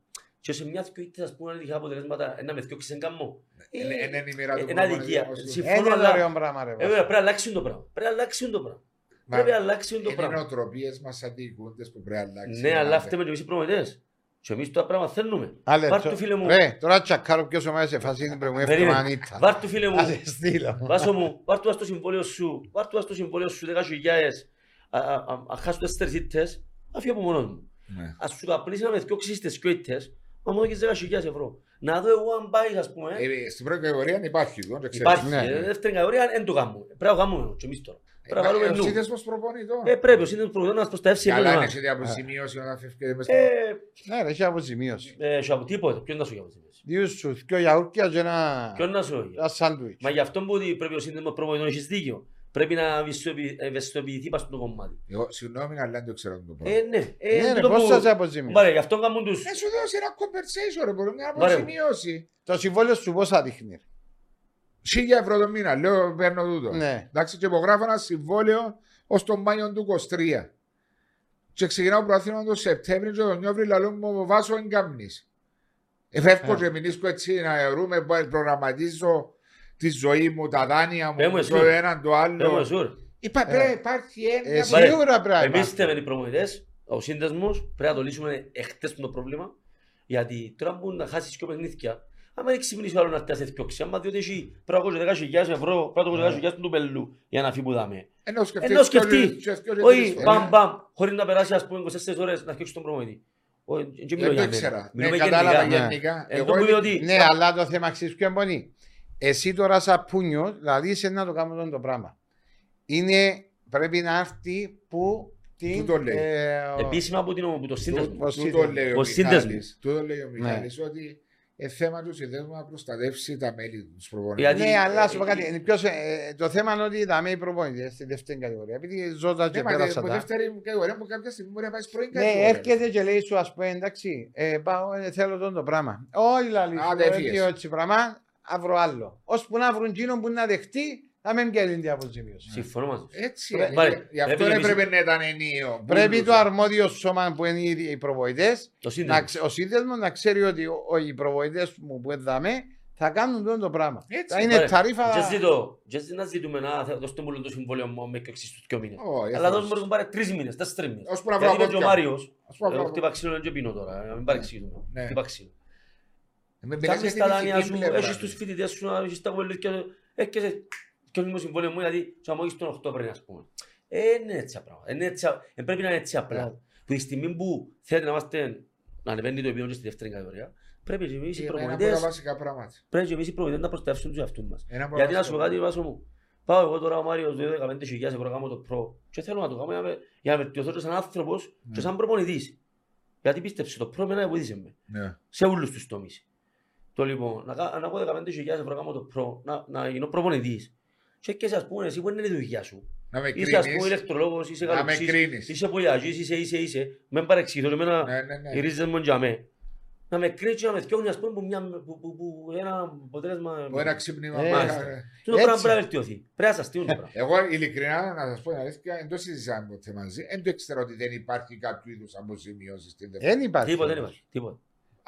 Και σε μια δυο ήττες, ας πούμε, αν είχα αποτελέσματα, να με θκιώξεις εν καμμό. Είναι είναι η μοίρα του Ε, είναι αδικία. προπονητή όμως του. Συμφωνώ, Είναι αλλά- ωραίο πράγμα ρε. Ε, βέβαια, πρέπει να αλλάξει το πράγμα. Πρέπει να αλλάξει το πράγμα. Μα Πρέπει να αλλάξει το Είναι οι πράγμα. νοοτροπίες μας σαν διοικούντες που πρέπει να αλλάξει. Ναι, αλλά φταίμε και εμείς οι προμετές. Και εμείς το πράγμα θέλουμε. Άλλε, Βάρ' το- του φίλε μου. Ρε, τώρα τσακάρω ποιος ομάδες σε φάση την προηγούμενη Περίμενε. εβδομάδα νύχτα. Βάρ' του φίλε μου. Ας σε στείλω. Βάσο μου, βάρ' του ας το συμβόλαιο σου. Βάρ' του ας το συμβόλαιο σου 10.000. Α- α- α- Αν χάσω τέσσερις ήττες, αφήνω από μόνος μου. Ναι. Ας σου καπνίσει να με θκιώξεις τις δυο ήττες, μα μου δώσεις 10.000 ευρώ. Να δω εγώ αν πάει, ας πούμε. Ε, Στην πρώτη κατηγορία υπάρχει. δεν το ξέρεις. Υπάρχει. ναι, ε, ναι. Δεύτερη κατηγορία δεν το κάνουμε. Πρέπει να το κάνουμε και εμείς τώρα. Πρέπει να Ε, βάλουμε Ο νου. σύνδεσμος προπονητών. Ε, πρέπει ο σύνδεσμος προπονητών να μας προστατεύσει Καλά εμένα. είναι σε αποζημίωση όταν φεύγετε μες Ε, Ναι ρε, έχει αποζημίωση. ε, σου από τίποτε. Ποιον να σου για Δύο σου, δυο γιαούρκια και ένα Ποιον να σου ένα σάντουιτς. Μα γι' αυτό που ότι πρέπει ο σύνδεσμος προπονητών έχεις δίκιο. Πρέπει να ευαισθητοποιη- ευαισθητοποιηθεί πάνω στο κομμάτι. Εγώ, συγγνώμη, αλλά δεν το ξέρω το πράγμα. Ε, ναι. Ε, Ναι ρε, τούτο πώς που- σας αποζημίωση. Μπάρε, γι' αυτό κάνουν τους... Ε, σου δώσει ένα compensation, ρε, μπορεί μια Μπάρε. αποζημίωση. Το συμβόλαιο σου πόσα δείχνει. Χίλια ευρώ το μήνα, λέω, παίρνω τούτο. Ναι. Εντάξει, και υπογράφω ένα συμβόλαιο ως τον Μάιο του 23. Και ξεκινάω προαθήνω τον Σεπτέμβριο και τον Νιόβρη λαλό μου βάσω εγκάμνης. Εφεύγω Ε. και μηνίσκω έτσι να ρούμε, προγραμματίζω τη ζωή μου, τα δάνεια Πες μου μου, εσύ. το έναν το Πες μου άλλο. εσύ, ρε. Είπα, Ε. πρέπει υπάρχει Ε, έννοια. Μπάρε, Σίγουρα πρέπει να Εμείς υπάρχει. είστε με οι προμονητές, ο σύνδεσμος, πρέπει να το λύσουμε εχθές το πρόβλημα. Γιατί τώρα που να χάσεις και παιχνίδια, άμα δεν ξυπνήσει ο άλλος να φτάσει θκιόξει, άμα διότι έχει πρέπει να δώσει 10.000 ευρώ, πρέπει να δώσει 10.000 του πελού για να φύγει που δάμε. Ενώ σκεφτείς. Ενώ σκεφτεί. και- και- και- Όχι, και- μπαμ μπαμ, χωρίς να περάσει ας πούμε 24 ώρες να φτιάξεις τον προμονητή. Όχι, δεν μιλώ Δεν για το μένα. ήξερα. Ναι, Μιλούμε κατάλαβα γενικά. γενικά. Εν Εγώ τω που είμαι- είναι ότι- Ναι, αλλά το θέμα ξέρεις ποιο είναι. Εσύ τώρα σαν πούνιο, δηλαδή είσαι να το κάνουμε το πράγμα. Είναι, πρέπει να έρθει που την... Πού το λέει; ε, ο- Επίσημα από την- από το σύνδεσμο. ο Τούτο σύνδεσμος. λέει ο Ο σύνδεσμος. Μιχάλης. Τούτο λέει ο Ναι. Μιχάλης ότι ε, θέμα του συνδέσμου να προστατεύσει τα μέλη του τους προπονητές. Γιατί- Ναι, αλλά σου πω ε, κάτι. είναι ποιος, ε, το θέμα είναι ότι τα μέοι προπονητές στη δεύτερη κατηγορία. Επειδή ζώτας και Ναι, μα πέρασα από τα. δεύτερη κατηγορία μου κάποια στιγμή μπορεί να πάει στην πρώτη Ναι, κατηγορία. έρχεται και λέει σου, ας πούμε, εντάξει, ε, πάω, ε, θέλω τον το πράγμα. Όχι, λαλή, Α, σου, δεν ε, φύγες. τι έτσι πράγμα, αύριο άλλο. Ώσπου να βρουν εκείνον που να δεχτεί, να μην πιέλει την αποζημίωση. Συμφωνώ μαζί σου. Έτσι, Πρέ- είναι. Πάρε, γι' αυτό πρέπει δεν εμείς- πρέπει να ήταν ενίο. Πρέπει το Μπούλουσα. αρμόδιο σώμα που είναι οι οι προβοητές, Το να σύνδεσμο. ξε- ο σύνδεσμος να ξέρει ότι ο- ο- οι προβοητές μου που έδαμε θα κάνουν αυτό το πράγμα. Έτσι, Θα είναι Πάρε, ταρίφα... Και ζητώ, και ζητώ να ζητούμε να θε- δώσουμε μόνο το συμβόλαιο μου με έξι στους δυο μήνες. Όχι, Αλλά αυτό. δώσουμε να πάρεις τρεις μήνες, τέσσερις μήνες. Ώσπου να Γιατί βρω είπε και ο vodka. Μάριος, Ας πω εγώ απλά- χτύπα ξύλο και πίνω τώρα, να μην παρεξηγούμε. Ναι. Χτύπα ξύλο. Με μιλάς Κάνεις για τα την δάνεια ηθική σου, πλευρά. έχεις τους φοιτητές σου, έχεις τα κολλήρια, έρχεσαι και όχι μου συμβόλαιο μου, γιατί σου αμόγεις τον Οκτώβριο, ας πούμε. Ε, είναι έτσι απλά. Είναι έτσι, α- ε, πρέπει να είναι έτσι απλά. Ναι. Που τη στιγμή που θέλετε να είμαστε, να ανεβαίνει το επίπεδο και στη δεύτερη κατηγορία, πρέπει και εμείς οι Είναι ένα από τα προπονητές, βασικά πράγματα. πρέπει και εμείς οι προπονητές να προστατεύσουν τους εαυτούς μας. Ένα από τα Γιατί να βασικά σου πω κάτι, Βάσο μου. Πάω εγώ τώρα ο Μάριος, δίνω 15.000 ευρώ κάνω το προ και θέλω να το κάνω για να με- για να βελτιωθώ και σαν άνθρωπος και σαν προπονητής. Γιατί πίστεψε, το προ εμένα βοήθησε με Ναι. σε όλους τους τομείς. Το λοιπόν, να, κα- να έχω 15.000 ευρώ κάνω το προ, να, να γίνω προπονητής. Και και ας πούμε εσύ που είναι η δουλειά σου. Να με Είσαι ας πούμε κρίνεις. ηλεκτρολόγος, είσαι Να με καλοξής, κρίνεις. είσαι πολιαγής, είσαι, είσαι, είσαι. Με παρεξηγηθώ, εμένα Ναι, ναι, ναι. οι ρίζες μου για μέ. Να με κρίνεις και να με θυκιώχνει ας πούμε που, μια, που, που, που ένα αποτέλεσμα... Που ένα ξύπνημα. Ε, μάλιστα. Το Έτσι. πράγμα πρέπει να βελτιωθεί. Πρέπει να σας στείλουν το πράγμα. Εγώ ειλικρινά να σας πω την αλήθεια, δεν το συζητάμε ποτέ μαζί. Δεν το ήξερα ότι δεν υπάρχει κάποιο είδους αποζημίωση στην δεύτερη. Δεν υπάρχει. Τίποτα, δεν υπάρχει. Τίποτα.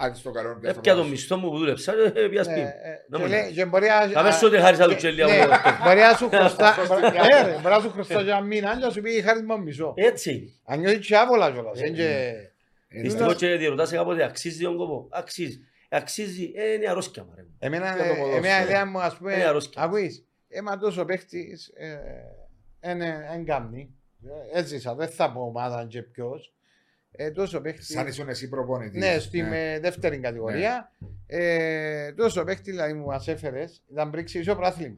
Αν στο καλό είναι Έπια το μισθό μου που δούλεψα, ε, πια Ναι, σπίτι. ε, Να και μην λέει- είναι. και μπορεί να- Θα πες ότι χάρισα του Ναι, τσελία ναι, μου. Μπορεί να σου χρωστά, Σωστά. ναι, ρε, μπορεί να σου χρωστά για μήνα και να σου πει χάρη μου μισό. Έτσι είναι. Αν νιώθεις και άβολα κιόλας. Ε, είναι και- Δυστυχώς και διερωτάσαι κάποτε αξίζει τον κόπο. Αξίζει. Αξίζει. Ε, είναι αρρώσκια μου. ρε. Εμένα, Για το ποδόσφαιρο. εμένα η ιδέα μου, ας πούμε, Είναι αρρώσκια. ακούεις, έμα τόσο παίχτης, ε, είναι εν κάμνη. Ε, Έζησα, δεν θα πω ομάδα και ποιος. Ε, τόσο παίχτης, Σαν ήσουν εσύ προπονητής. ναι, στη Ναι. με δεύτερη κατηγορία. Ε, τόσο παίχτης δηλαδή μου μας έφερες, ήταν πριν ξύσω πράθλημα.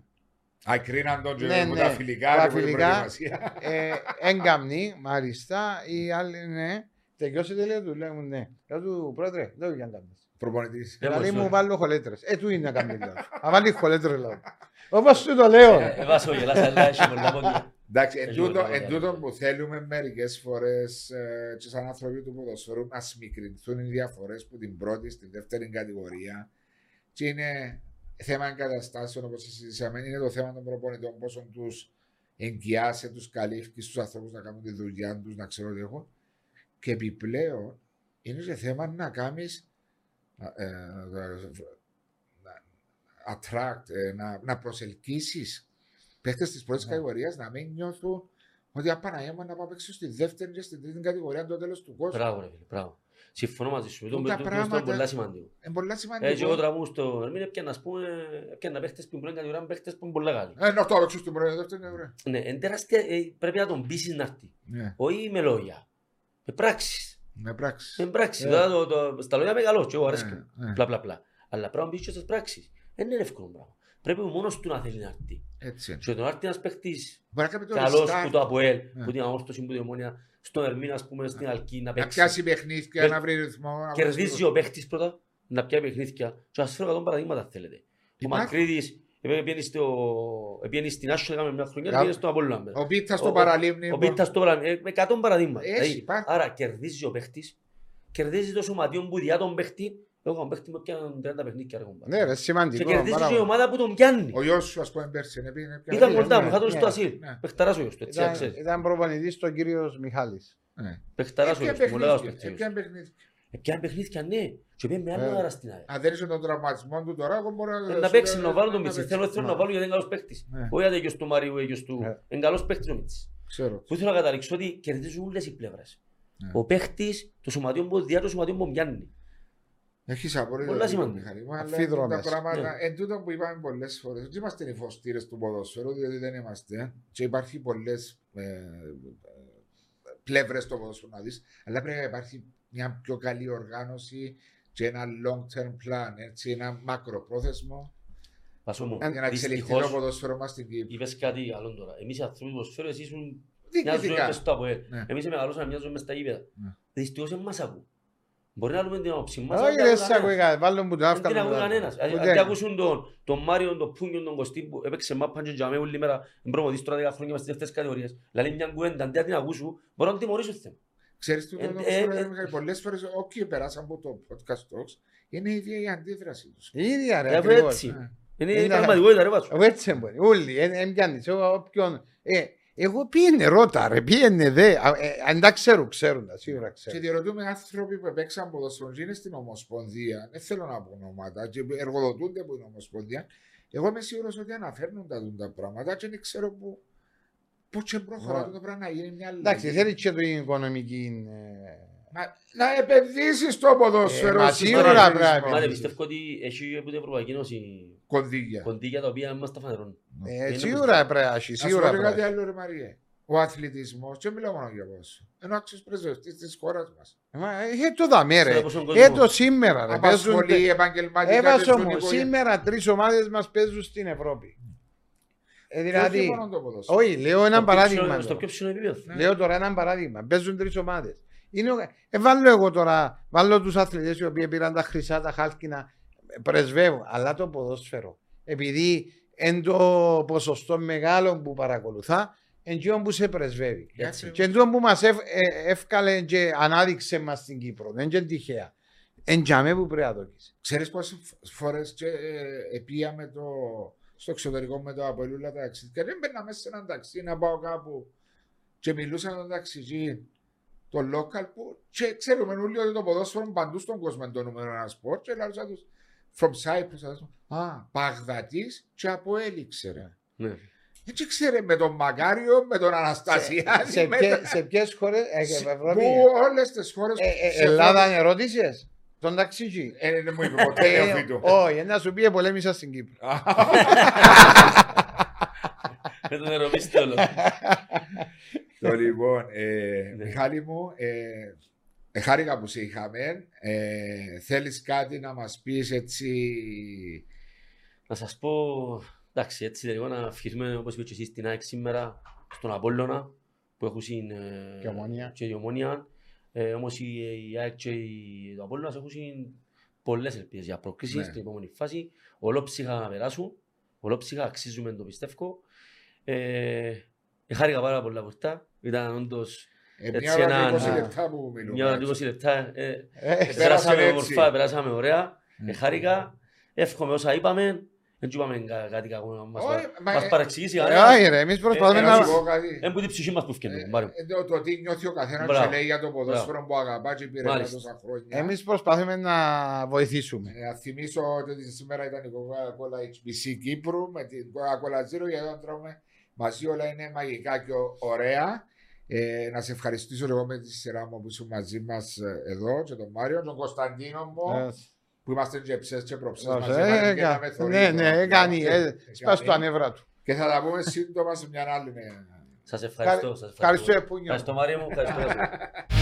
Α, κρίναν τον και Ναι, που ναι. τα φιλικά Τα και που την φιλικά. προετοιμασία. ε, έγκαμνη, μάλιστα, οι άλλοι ναι. Τελειώσετε λέω του, λέω μου ναι. Λέω του πρόεδρε, δεν για να κάνεις. Προπονητής. Ε, Δηλαδή πώς, μου ε. βάλω χολέτρες. Ε, του είναι να κάνει λέω. Αν βάλει χολέτρες λέω. Όπως του το λέω. Ε, ε, βάσω γελάς, αλλά έχει πολλά πόδια. Εντάξει, εν Έχει τούτο- πολλά εν πόδια. τούτο που θέλουμε μερικές φορές και σαν άνθρωποι του ποδοσφαίρου να σμικρινθούν οι διαφορές που την πρώτη στη δεύτερη κατηγορία. Και είναι θέμα εγκαταστάσεων όπως συζητήσαμε, είναι το θέμα των προπονητών, πόσο τους εγκυάσαι, τους καλύφει στου ανθρώπους να κάνουν τη δουλειά τους, να ξέρουν τι έχουν. Και επιπλέον είναι και θέμα να κάνεις attract, ε, να, να προσελκύσεις παίχτες της πρώτης Ναι. κατηγορίας να μην νιώθουν ότι απαναγία μου να πάω παίξω στη δεύτερη και στην τρίτη κατηγορία το τέλος του κόσμου. Μπράβο, ρε φίλε, μπράβο. Συμφωνώ μαζί σου. Τούτα Το- το- το- πράγματα- Αυτό είναι πολύ σημαντικό. Είναι πολύ Έτσι, εγώ σημαντικό. τραγούδι στο Ερμήν έπιανα, ας πούμε, έπιανα παίχτες που μπορεί να κατηγοράνε παίχτες που είναι πολλά καλοί. Ε, να το παίξω στην πρώτη δεύτερη κατηγορία. Ναι, είναι τεράστια, ε, πρέπει να τον πείσεις να έρθει. Ναι, Όχι με λόγια. Με πράξεις. με πράξη. Με πράξεις. Ε. Τώρα το- το- Στα λόγια είμαι καλός και εγώ αρέσκει μου. Ναι, ναι. Πλα, πλα, πλα. Αλλά πρέπει να μπεις και στις πράξεις. Δεν είναι εύκολο πράγμα. Πρέπει μόνος του να θέλει να έρθει. Έτσι είναι. Και το να έρθει ένας παίχτης Μπορεί να κάνει το καλός restart, που το ΑΠΟΕΛ, Ναι. που την αμόρφωση, που την ομόνια, στον Ερμήν, ας πούμε, στην Αλκή, να να παίξει. πιάσει παιχνίδια, Κερ- να βρει ρυθμό. να Κερδίζει βρει- ο παίχτης πρώτα, να πιάει παιχνίδια. Και ας φέρω 100 παραδείγματα, θέλετε. Ο Υπάρχει. Μακρύδης ε, πήγαινε στο- πήγαινε στην Άσο, έκαμε μια χρονιά, Κα- πήγαινε στον Απόλλωνα. Ο Πίτας Ο- στο ο- παραλίμνη. Ο Πίτας το πράγμα, ε, με 100 παραδείγματα. Έτσι, Δηλαδή, υπάρχει. Άρα κερδίζει ο παίχτης, κερδίζει το σωματιό που διά τον παίχτη. Εγώ είχα παίχτη με πιάνουν 30 παιχνίδια. ρε κομπάρε. Ναι ρε, Και σημαντικό. κερδίζει πάρα και η πολύ. ομάδα που τον πιάνει. Ο γιος σου, ας πούμε, πέρσι. είναι, πήγαινε, πιάνε- Ήταν ναι, κοντά μου, ναι, είχα τον ναι. στο ασύλ. Ναι. Παιχταράς ο γιος του, έτσι να Ήταν, ξέρεις. ήταν προπονητής ο κύριος Μιχάλης. Ναι. Παιχταράς ο Έπιανε γιος του, μου λέγα ως παιχνίδια, παίχτης. έπιανε παιχνίδια. Ε, Πιάνει παιχνίδια, ναι. Και πήγαινε με Ε. άλλο αέρα στην ΑΕΛ. Αν δεν είσαι τον τραυματισμό του τώρα, εγώ μπορώ Ε, Να παίξει, να βάλω τον Μίτσι. Θέλω θέλω να Ναι. βάλω γιατί είναι καλός παίχτης. Ναι. Όχι γιατί γιος του Μαρίου ή γιος του. Ναι. Είναι καλός παίχτης ο Μίτσης. Ξέρω. Που ήθελα να καταλήξω ότι κερδίζουν όλες οι πλευρές. Ναι. Ο παίχτης, το σωματιό που διά το σωματιό που πιάνει. Έχεις απόλυτο Πολλά δίκιο, σημαντικά. Μιχάλη μου, αλλά Αφίδρομες. τα πράγματα, Ναι. εν τούτο που είπαμε πολλές φορές, δεν είμαστε οι φωστήρες του ποδοσφαίρου, διότι δεν είμαστε. Και υπάρχει πολλές ε, ε, πλευρές στο ποδοσφαίρο να δεις, αλλά πρέπει να υπάρχει μια πιο καλή οργάνωση και ένα long term plan, έτσι, ένα μακροπρόθεσμο Πασό μου, για να εξελιχθεί το δυστυχώς ποδοσφαίρο μας στην Κύπρο. είπες κάτι άλλο τώρα. Εμείς οι άνθρωποι του ποδοσφαίρου, εσείς ήσουν μια ζωή Διοικητικά. μες στο ΑΠΟΕΛ. Ναι. Εμείς μεγαλώσαμε μια ζωή μες στα γήπεδα. Ναι. Δυστυχώς δεν μας ακούν. Μπορεί να λέμε την άποψη μας, Όχι αλλά ρε, δεν σ' ακούει ακούει κανένας. κάτι. Βάλω μου το Δεν την άφκαλο. ακούει κανένας. Αν- Ούτε. Αντί ακούσουν τον, τον Μάριο, τον Πούνιο, τον Κωστή που έπαιξε μάπαν και τζαμέ όλη μέρα, είναι προμοδής τώρα 10 χρόνια μες στις δεύτερες κατηγορίες. Δηλαδή μια κουβέντα, αντί να την ακούσουν, μπορούν να τιμωρήσουν θέμα. Ξέρεις τι Ε, το ε, ε, Μιχάλη, πολλές φορές όποιοι περάσαν από το podcast talks, είναι η ίδια η αντίδραση τους. Η ίδια ρε, Ε, αφού ακριβώς. έτσι. Ναι. Είναι Είναι η πραγματικότητα ρε Βάσο. Εγώ έτσι μπορεί. Όλοι, δεν πιάνεις. Εγώ όποιον... Ε, εγώ πήγαινε ρώτα ρε, πήγαινε δε. Α, ε, Αν τα ξέρουν, ξέρουν τα, σίγουρα Και ξέρουν. διερωτούμε άνθρωποι που παίξαν ποδοσφαίρο και είναι στην Ομοσπονδία, δεν θέλω να πω ονόματα, και εργοδοτούνται από την Ομοσπονδία. Εγώ είμαι σίγουρος ότι αναφέρνουν τα, δουν τα πράγματα και δεν ξέρω πού. Πώς και προχωρά Ναι. το πράγμα να γίνει μια άλλη. Εντάξει, θέλει και το οικονομική... ε, Να, να επενδύσεις στο ποδόσφαιρο. Ε, μα στον σίγουρα παραγωγισμό. πρέπει να Μάτε επενδύσεις. πιστεύω ότι έχει από την Ευρωπαϊκή Ένωση Κονδύλια. κοντίκια τα οποία μας τα φανερώνουν. ε, Είναι Σίγουρα πρέπει να έχει, Να σου σίγουρα πω και πρέπει κάτι να άλλο, ρε Μαρία. Ο αθλητισμός, και μιλάω μόνο για πόσο. Ενώ άξιο πρεσβευτής της χώρας μας. έχει. Μα, Ε, το δαμέ Ξέρω ρε. πόσον Ε, κόσμο. το σήμερα ρε. Παίζουν... Απασχολεί επαγγελματικά. Έβασο παίζουν μου, οικογένειες. σήμερα τρεις ομάδες μας παίζουν στην Ευρώπη. Ε, Και όχι δηλαδή, μόνο το ποδόσφαιρο. όχι, λέω ένα Στο πιο παράδειγμα. ψηλό- Στο τώρα. πιο ψηλό επίπεδο. Ναι. Λέω τώρα ένα παράδειγμα. Παίζουν τρεις ομάδες. Ε, βάλω εγώ τώρα, βάλω τους αθλητές οι οποίοι πήραν τα χρυσά, τα χάλκινα, ε, πρεσβεύουν. Αλλά το ποδόσφαιρο, επειδή εν το ποσοστό μεγάλο που παρακολουθά, εν που σε πρεσβεύει. Έτσι. Και εν τω που μας εύκαλε και ανάδειξε μας στην Κύπρο. Δεν είναι τυχαία. Εν τζαμέ που πρέπει να το πεις. Ξέρεις πόσες φορές και, ε, επήγαμε το, στο εξωτερικό με το Απολούλα ταξί. Και δεν μπαίνα μέσα σε ένα ταξί να πάω κάπου και μιλούσα με τον ταξιτζή το local που και ξέρουμε όλοι ότι το ποδόσφαιρο παντού στον κόσμο είναι το νούμερο ένας σπορ και λάζα τους from Cyprus ας πούμε, α, Παγδατής και από έληξε ρε. Ναι. Έτσι ξέρε με τον Μακάριο, με τον Αναστασιάδη, σε, με ποιε- τα- σε ποιες χώρες, ε, σε- Ευρώπη, που όλες τις χώρες ε, ε, σε Ελλάδα Ευρώπη- ερώτησες, τον ταξιτζή. Ε, δεν μου είπε ποτέ Ε, νεοφύτου. Όχι, να σου πει επολέμησα στην Κύπρο. Με τον ερωμίστε όλο. Το λοιπόν, ε, Ναι. Μιχάλη μου, ε, ε, χάρηκα που σε είχαμε. Ε, θέλεις κάτι να μας πεις έτσι... Να σας πω, εντάξει, έτσι λίγο να ευχηθούμε όπως είπες και εσείς την ΑΕΚ σήμερα στον Απόλλωνα που έχουν συν, ε, Και Ομόνια. και η Ομόνια. Ε, όμως η, η ΑΕΚ και η, το Απόλλωνας έχουν συν πολλές ελπίδες για πρόκριση Ναι. στην επόμενη φάση. Ολόψυχα να περάσουν, ολόψυχα αξίζουμε το πιστεύω. Ε, ε, χάρηκα πάρα πολλά που ήρθα. Ήταν όντως Ε, Έτσι μια ώρα έναν- και 20 Α. λεπτά που μιλούμε. μια ώρα έτσι. 20 λεπτά. Ε, Ε, πέρασε περάσαμε έτσι. όμορφα, περάσαμε ωραία. Ναι. Ε, χάρηκα. Εύχομαι όσα είπαμε. Δεν είπαμε κα- κάτι κακό να μας, Όχι, μα, μας ε, παρεξηγήσει ε, κανένας. όχι, ρε, εμείς προσπαθούμε Ε, να να... σου πω κάτι. Εν που την ψυχή μας που Ε, φκένουμε, Μάριο. ε, το- Το τι νιώθει ο καθένας Μπράβο. και λέει για το ποδόσφαιρο που αγαπά και πήρε Μάλιστα. τόσα χρόνια. Εμείς προσπαθούμε να βοηθήσουμε. Ε, Να θυμίσω ότι σήμερα ήταν η Coca-Cola HBC Κύπρου με την Coca-Cola Zero γιατί όταν τρώμε μαζί όλα είναι μαγικά και ω- ωραία. Ε, να σε ευχαριστήσω εγώ με τη σειρά μου που ήσουν μαζί μας εδώ και τον Μάριο, τον Κωνσταντίνο μου Ε, που είμαστε και ψες και προψές ε, μαζί. ε, μαζί και έκα- να με θωρείς Ναι, το- ναι, έκανε, ε, Έκανε. σπάσει το ανέβρα του. Και θα τα πούμε σύντομα σε μια άλλη. ε, Σας ευχαριστώ. σας Ευχαριστώ, Επούνιο. Ευχαριστώ Μάριο μου, ευχαριστώ.